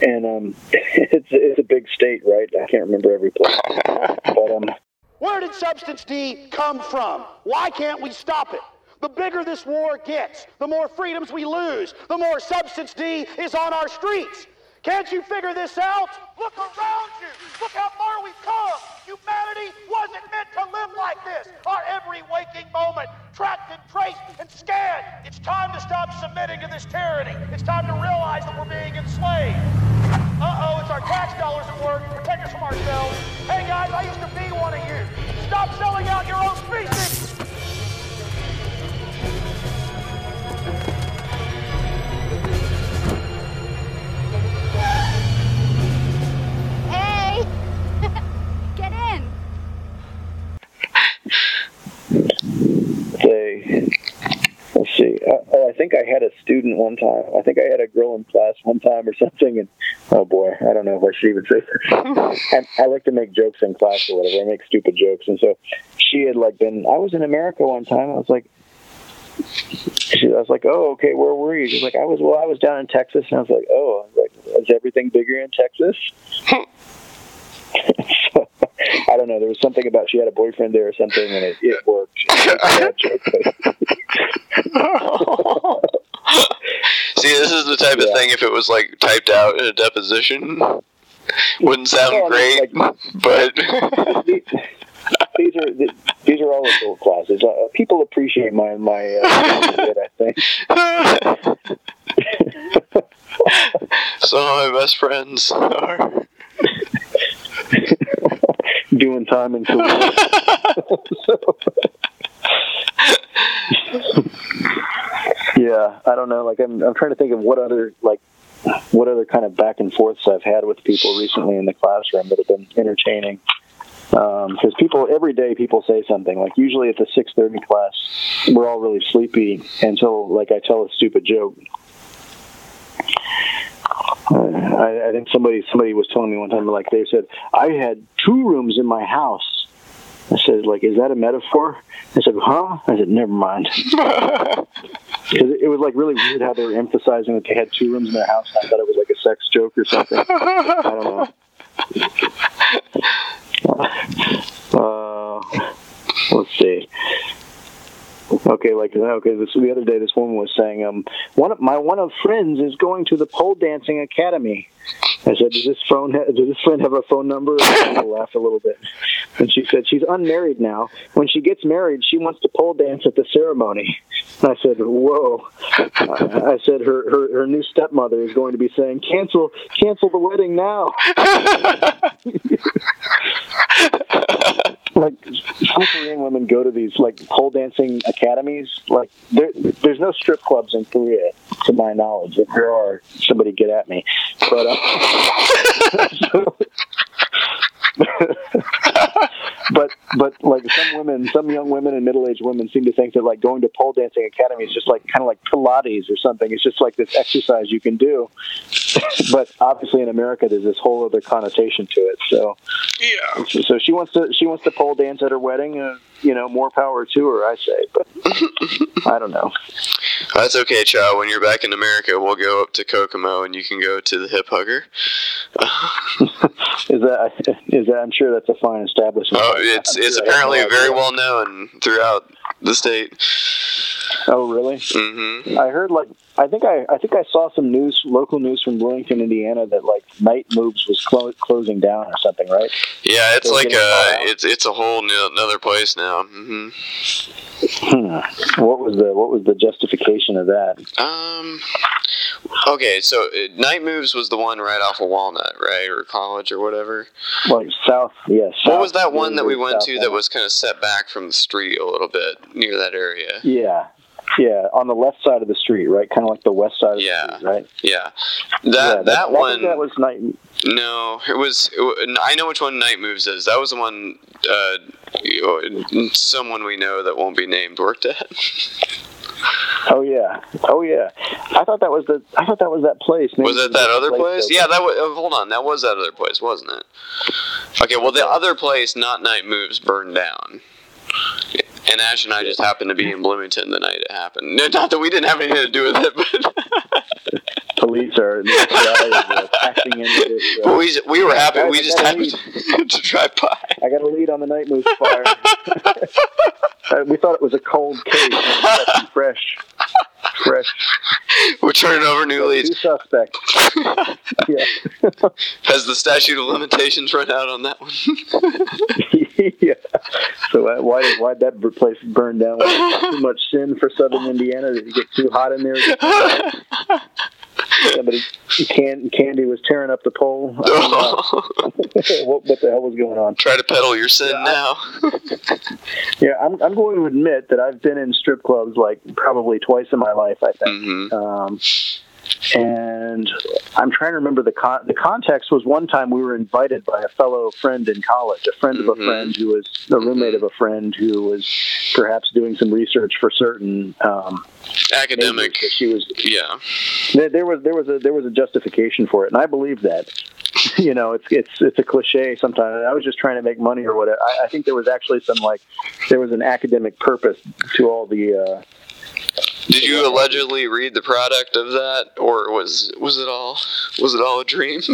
S1: And um, <laughs> it's it's a big state, right? I can't remember every place, <laughs> but um,
S34: Where did Substance D come from? Why can't we stop it? The bigger this war gets, the more freedoms we lose, the more Substance D is on our streets. Can't you figure this out? Look around you. Look how far we've come. Humanity wasn't meant to live like this. Our every waking moment, tracked and traced and scanned. It's time to stop submitting to this tyranny. It's time to realize that we're being enslaved. Uh-oh, it's our tax dollars at work protect us from ourselves. Hey guys, I used to be one of you. Stop selling out your own species.
S1: They let's see. Uh, oh, I think I had a student one time. I think I had a girl in class one time or <laughs> something, and oh boy, I don't know if I should even say <laughs> this. I, I like to make jokes in class or whatever. I make stupid jokes, and so she had like been. I was in America one time. I was like. She, I was like, "Oh, okay. Where were you?" She's like, "I was well. I was down in Texas." And I was like, "Oh, I was like, is everything bigger in Texas?" <laughs> so, I don't know. There was something about she had a boyfriend there or something, and it, it worked. It was a bad <laughs> joke, but- <laughs>
S2: See, this is the type of thing. If it was like typed out in a deposition, wouldn't sound
S1: No,
S2: great. <laughs> but
S1: these are these are all adult classes. Uh, people appreciate my my uh, bit, I think.
S2: some of my best friends are.
S1: Doing time in school. <laughs> yeah, I don't know. Like I'm I'm trying to think of what other like what other kind of back and forths I've had with people recently in the classroom that have been entertaining. Um, because people every day people say something like usually at the 6.30 class we're all really sleepy until like i tell a stupid joke I, I think somebody somebody was telling me one time like they said i had two rooms in my house. I said like is that a metaphor? I said huh? I said never mind. <laughs> Because it was like really weird how they were emphasizing that they had two rooms in their house And i thought it was like a sex joke or something. <laughs> I don't know. <laughs> Uh, let's see. Okay, like okay, this the other day, this woman was saying, um, one of my one of friends is going to the pole dancing academy. I said, does this phone ha- does this friend have a phone number? And I laughed a little bit, and she said she's unmarried now. When she gets married, she wants to pole dance at the ceremony. And I said, whoa. I said her, her her new stepmother is going to be saying, cancel cancel the wedding now. <laughs> like some Korean women go to these like pole dancing academies. Like there, there's no strip clubs in Korea, to my knowledge. If there are, somebody get at me. But uh, but but like some women, some young women and middle aged women seem to think that like going to pole dancing academy is just like kind of like Pilates or something. It's just like this exercise you can do. <laughs> but obviously in America, there's this whole other connotation to it. So
S2: yeah.
S1: So, so she wants to she wants to pole dance at her wedding. Uh, you know, more power to her, I say. But I don't know.
S2: That's okay, child. When you're back in America, we'll go up to Kokomo and you can go to the hip hugger. <laughs>
S1: Is that is that? I'm sure that's a fine establishment.
S2: Oh, it's
S1: I'm
S2: it's
S1: sure
S2: apparently very well known throughout the state.
S1: Oh, really?
S2: Mm-hmm.
S1: I heard like I think I I think I saw some news, local news from Bloomington, Indiana, that like Night Moves was clo- closing down or something, right?
S2: Yeah, it's like
S1: out.
S2: it's it's a whole new, another place now. hmm
S1: Hmm. What was the what was the justification of that?
S2: Um. Okay, so uh, Night Moves was the one right off of Walnut, right, or College, or whatever.
S1: Like south, yes.
S2: what was that one that we went to that was kind of set back from the street a little bit near that area?
S1: Yeah, yeah, on the left side of the street, right? Kind of like the west side of
S2: Yeah.
S1: the street, right?
S2: Yeah,
S1: Yeah,
S2: that that, one.
S1: that was Night.
S2: No, it was. It, I know which one Night Moves is. That was the one. Uh, someone we know that won't be named worked at.
S1: Oh yeah, oh yeah. I thought that was the. I thought that was that place. Maybe
S2: Was it that other place?
S1: though.
S2: Yeah, that was. Oh, hold on, that was that other place, wasn't it? Okay, well, the other place, not Night Moves, burned down. And Ash and I just happened to be in Bloomington the night it happened. No, Not that we didn't have anything to do with it, but, <laughs>
S1: police are the FBI is uh, into this. Uh,
S2: but we we were happy. We
S1: I
S2: just happened <laughs> to drive by.
S1: I got a lead on the night moves fire. <laughs> uh, we thought it was a cold case. and we got some <laughs> fresh, fresh.
S2: We're turning over new
S1: Two
S2: leads.
S1: suspects. <laughs> yeah.
S2: Has the statute of limitations run out on that one? <laughs>
S1: yeah. So uh, why did why that place burn down? Too much sin for Southern Indiana? Did it get too hot in there? Somebody, can, Candy was tearing up the pole. Know. <laughs> what, what the hell was going on?
S2: Try to peddle your sin now. <laughs>
S1: Yeah, I'm, I'm going to admit that I've been in strip clubs like probably twice in my life. I think.
S2: Mm-hmm.
S1: Um, and I'm trying to remember the con- the context was one time we were invited by a fellow friend in college, a friend
S2: Mm-hmm.
S1: of a friend who was a roommate of a friend who was perhaps doing some research for certain um,
S2: Academic.
S1: that she was.
S2: Yeah.
S1: There, there was there was a there was a justification for it, and I believe that. <laughs> you know, it's it's it's a cliche sometimes. I was just trying to make money or whatever. I, I think there was actually some like there was an academic purpose to all the. Uh,
S2: Did you allegedly read the product of that, or was was it all was it all a dream? <laughs>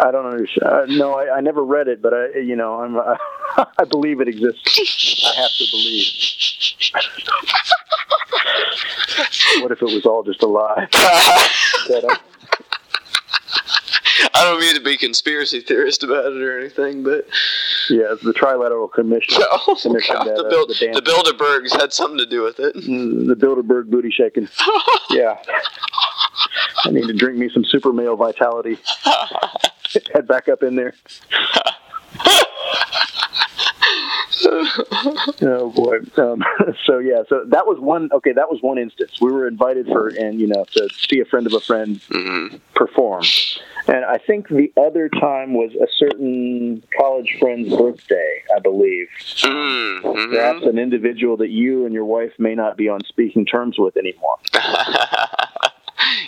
S1: I don't understand. Uh, no, I, I never read it, but I, you know, I'm, uh, <laughs> I believe it exists. I have to believe. <laughs> what if it was all just a lie?
S2: I don't mean to be conspiracy theorist about it or anything, but
S1: yeah, the Trilateral Commission. <laughs>
S2: oh
S1: commission
S2: god,
S1: that,
S2: the,
S1: uh, the
S2: the Bilderbergs had something to do with it.
S1: Mm, the Bilderberg booty shaking. <laughs> yeah. I need to drink me some super male vitality. <laughs> Head back up in there. Oh boy. Um, <laughs> so yeah, so that was one. Okay, that was one instance. We were invited for, and you know, to see a friend of a friend perform. And I think the other time was a certain college friend's birthday, I believe.
S2: Mm-hmm.
S1: Perhaps an individual that you and your wife may not be on speaking terms with anymore. <laughs>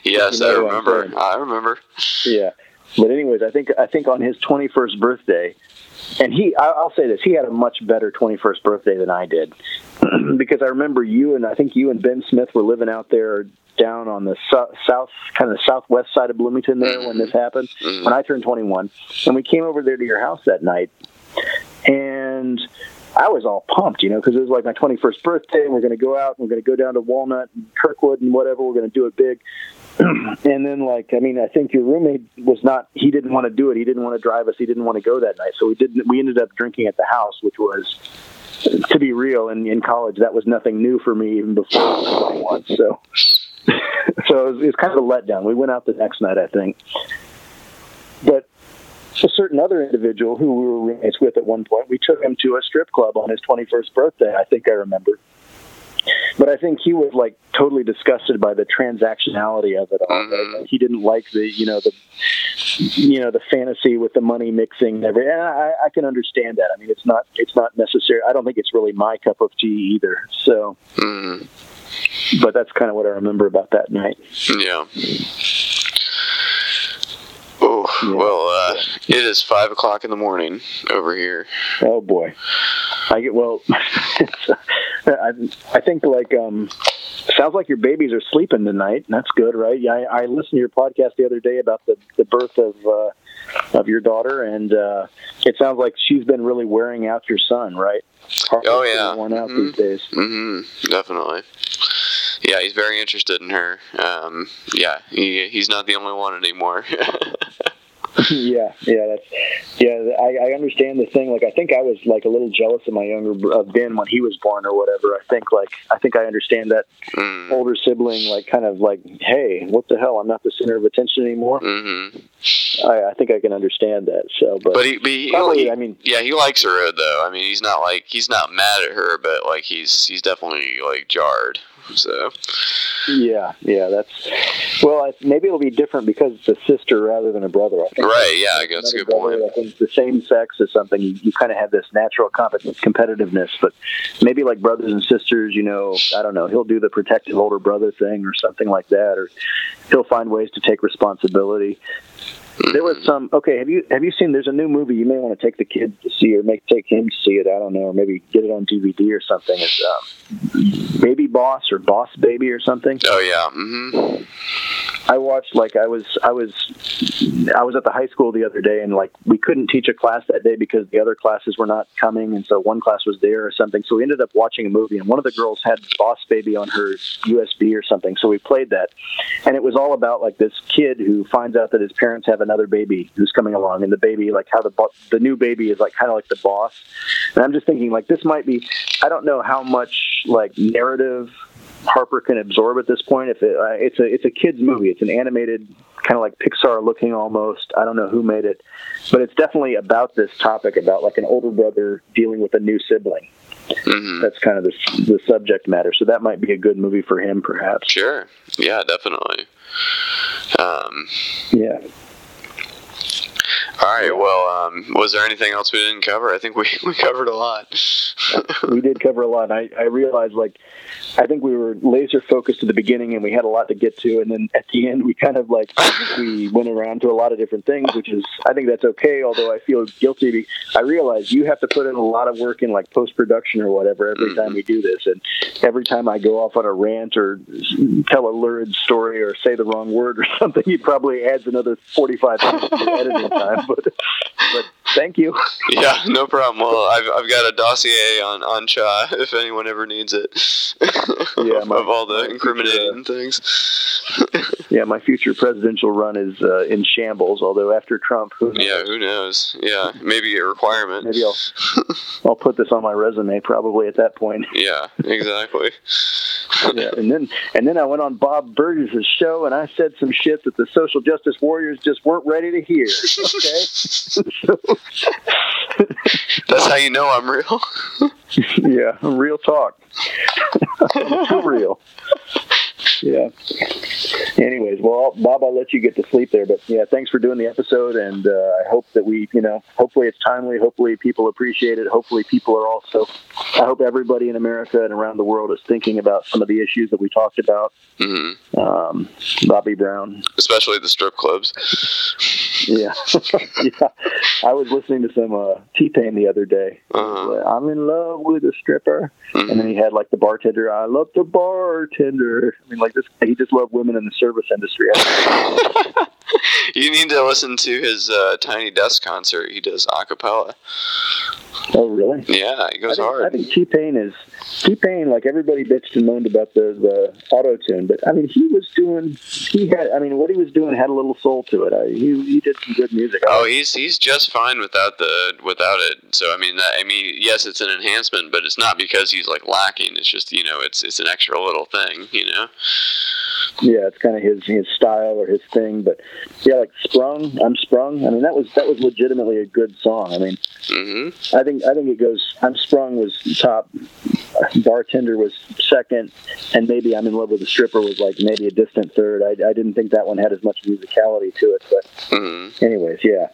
S2: yes,
S1: You
S2: I
S1: know I'm
S2: remember. I remember.
S1: Yeah. But anyways, I think I think on his 21st birthday, and he I- I'll say this, he had a much better 21st birthday than I did, <clears throat> because I remember you and I think you and Ben Smith were living out there down on the so- south kind of southwest side of Bloomington there when this mm-hmm. happened mm-hmm. when I turned 21, and we came over there to your house that night, and. I was all pumped, you know, because it was like my 21st birthday, and we're going to go out, and we're going to go down to Walnut and Kirkwood and whatever. We're going to do it big. <clears throat> and then, like, I mean, I think your roommate was not. He didn't want to do it. He didn't want to drive us. He didn't want to go that night. So we didn't. We ended up drinking at the house, which was, to be real, in, in college, that was nothing new for me even before 21. So, <laughs> so it was, it was kind of a letdown. We went out the next night, I think, but a certain other individual who we were roommates with at one point, we took him to a strip club on his 21st birthday. I think I remember. But I think he was like totally disgusted by the transactionality of it all. right? Like, he didn't like the, you know, the, you know, the fantasy with the money mixing and everything. And I, I can understand that. I mean, it's not, it's not necessary. I don't think it's really my cup of tea either. So, mm-hmm. but that's kind of what I remember about that night.
S2: Yeah. Oh well, uh, it is five o'clock in the morning over here.
S1: Oh boy, I get well. <laughs> it's, uh, I, I think like um, sounds like your babies are sleeping tonight. and That's good, right? Yeah, I, I listened to your podcast the other day about the the birth of uh, of your daughter, and uh, it sounds like she's been really wearing out your son, right?
S2: Oh yeah,
S1: worn out these days.
S2: hmm Definitely. Yeah, he's very interested in her. Um, yeah, he, he's not the only one anymore. <laughs> <laughs>
S1: yeah, yeah, that's yeah. I, I understand the thing. Like, I think I was like a little jealous of my younger of Ben when he was born or whatever. I think like I think I understand that
S2: Mm.
S1: older sibling, like kind of like, hey, what the hell? I'm not the center of attention anymore.
S2: hmm
S1: I, I think I can understand that. So, but,
S2: But he, but he,
S1: probably,
S2: he-
S1: I mean,
S2: yeah, he likes her though. I mean, he's not like he's not mad at her, but like he's he's definitely like jarred. So
S1: yeah, yeah, that's well. I, maybe it'll be different because it's a sister rather than a brother. I think.
S2: right, yeah, I guess that's a good
S1: Brother,
S2: point.
S1: I think the same sex is something you, you kind of have this natural comp- competitiveness, but maybe like brothers and sisters, you know, I don't know. He'll do the protective older brother thing or something like that, or he'll find ways to take responsibility. There was some. Okay, have you have you seen? There's a new movie. You may want to take the kids to see, or make take him to see it. I don't know, or maybe get it on DVD or something. It's um, Baby Boss or Boss Baby or something.
S2: Oh yeah. hmm
S1: I watched like I was I was I was at the high school the other day and like we couldn't teach a class that day because the other classes were not coming and so one class was there or something so we ended up watching a movie and one of the girls had Boss Baby on her USB or something so we played that and it was all about like this kid who finds out that his parents have another baby who's coming along and the baby like how the bo- the new baby is like kind of like the boss and I'm just thinking like this might be I don't know how much like narrative Harper can absorb at this point. If it, uh, it's a it's a kids movie, it's an animated kind of like Pixar looking almost. I don't know who made it, but it's definitely about this topic about like an older brother dealing with a new sibling.
S2: hmm
S1: That's kind of the the subject matter. So that might be a good movie for him, perhaps.
S2: Sure. Yeah, definitely. Um,
S1: Yeah.
S2: All right. Well, um, was there anything else we didn't cover? I think we, <laughs> we covered a lot. <laughs>
S1: we did cover a lot. I, I realized like I think we were laser focused at the beginning and we had a lot to get to and then at the end we kind of like we went around to a lot of different things which is I think that's okay although I feel guilty I realize you have to put in a lot of work in like post production or whatever every time we do this and every time I go off on a rant or tell a lurid story or say the wrong word or <laughs> something it probably adds another 45 minutes to the editing time but but thank you <laughs>
S2: yeah, no problem. Well, I've, I've got a dossier on on Cha if anyone ever needs it. <laughs>
S1: Yeah,
S2: of,
S1: my-
S2: of all the
S1: my
S2: incriminating things. <laughs>
S1: Yeah, my future presidential run is uh, in shambles. Although after Trump, who knows?
S2: Yeah, who knows? Yeah, maybe a requirement.
S1: maybe I'll I'll put this on my resume probably at that point.
S2: Yeah, exactly.
S1: Yeah, <laughs> and then and then I went on Bob Burgess' show and I said some shit that the social justice warriors just weren't ready to hear. Okay, <laughs>
S2: That's how you know I'm real. <laughs>
S1: yeah, real talk, too real. Yeah. Anyways, well, Bob, I'll let you get to sleep there. But yeah, thanks for doing the episode, and uh, I hope that we, you know, hopefully it's timely. Hopefully people appreciate it. Hopefully people are also. I hope everybody in America and around the world is thinking about some of the issues that we talked about.
S2: Mm-hmm.
S1: Um, Bobby Brown,
S2: Especially the strip clubs.
S1: Yeah, <laughs> yeah. I was listening to some uh, T Pain the other day.
S2: Uh-huh.
S1: I'm in love with a stripper, and then he had like the bartender. I love the bartender. I mean, like this. He just loved women in the service industry. <laughs>
S2: You need to listen to his uh, Tiny Desk concert. He does a cappella.
S1: Oh, really?
S2: Yeah, he
S1: I
S2: goes
S1: think,
S2: hard.
S1: I think T Pain is T Pain. Like everybody bitched and moaned about the the auto tune, but I mean, he was doing. He had. I mean, what he was doing had a little soul to it. I, he he did some good music.
S2: Oh, he's he's just fine without the without it. So I mean, that, I mean, yes, it's an enhancement, but it's not because he's like lacking. It's just you know, it's it's an extra little thing, you know.
S1: yeah, it's kind of his his style or his thing. But yeah, like Sprung, I'm Sprung. I mean, that was that was legitimately a good song. I mean,
S2: Mm-hmm.
S1: I think I think it goes. I'm Sprung was top. Bartender was second, and maybe I'm in love with a stripper was like maybe a distant third. I, I didn't think that one had as much musicality to it, but
S2: Mm-hmm.
S1: Anyways, yeah.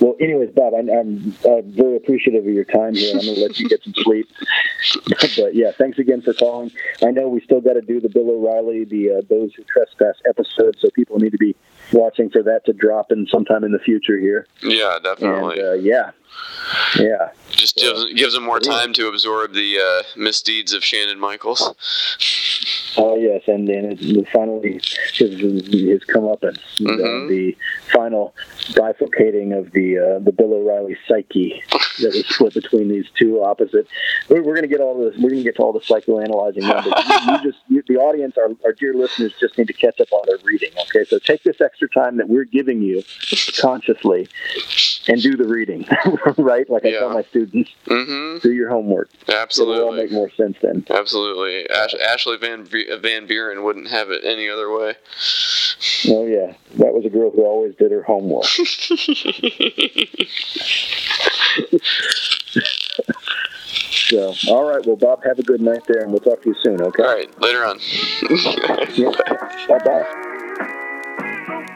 S1: Well, anyways, Bob, I'm, I'm uh, very appreciative of your time here, and I'm going to let you get some sleep. <laughs> but yeah, thanks again for calling. I know we still got to do the Bill O'Reilly, the uh, Those Who Trespass episode, so people need to be watching for that to drop in sometime in the future here.
S2: Yeah, definitely.
S1: And uh, yeah, yeah.
S2: Just gives, gives him more time to absorb the uh, misdeeds of Shannon Michaels. <laughs>
S1: Oh yes, and then it, finally his his comeuppance, uh, the final bifurcating of the uh, the Bill O'Reilly psyche that was split between these two opposite. We're, we're going to get all this. We're going to get to all the psychoanalyzing. Now, but <laughs> you, you just you, the audience, our, our dear listeners, just need to catch up on their reading. Okay, so take this extra time that we're giving you consciously and do the reading. <laughs> right, like I tell my students,
S2: Mm-hmm.
S1: do your homework.
S2: Absolutely.
S1: It will all make more sense then.
S2: Absolutely. Ash- Ashley Van Be- Van Buren wouldn't have it any other way.
S1: Oh yeah, that was a girl who always did her homework. <laughs> so, all right. Well, Bob, have a good night there, and we'll talk to you soon. Okay.
S2: All right. Later on. <laughs>
S1: Bye bye.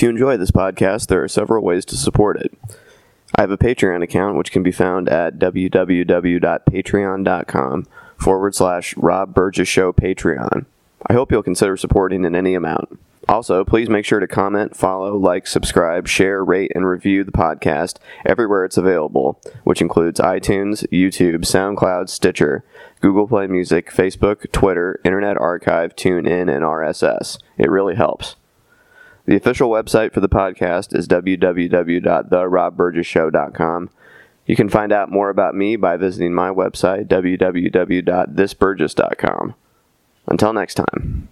S36: If you enjoy this podcast, there are several ways to support it. I have a Patreon account which can be found at www.patreon.com forward slash Rob Burgess Show Patreon. I hope you'll consider supporting in any amount. Also, please make sure to comment, follow, like, subscribe, share, rate, and review the podcast everywhere it's available, which includes iTunes, YouTube, SoundCloud, Stitcher, Google Play Music, Facebook, Twitter, Internet Archive, TuneIn, and RSS. It really helps. The official website for the podcast is www.therobburgessshow.com. You can find out more about me by visiting my website, www.thisburgess.com. Until next time.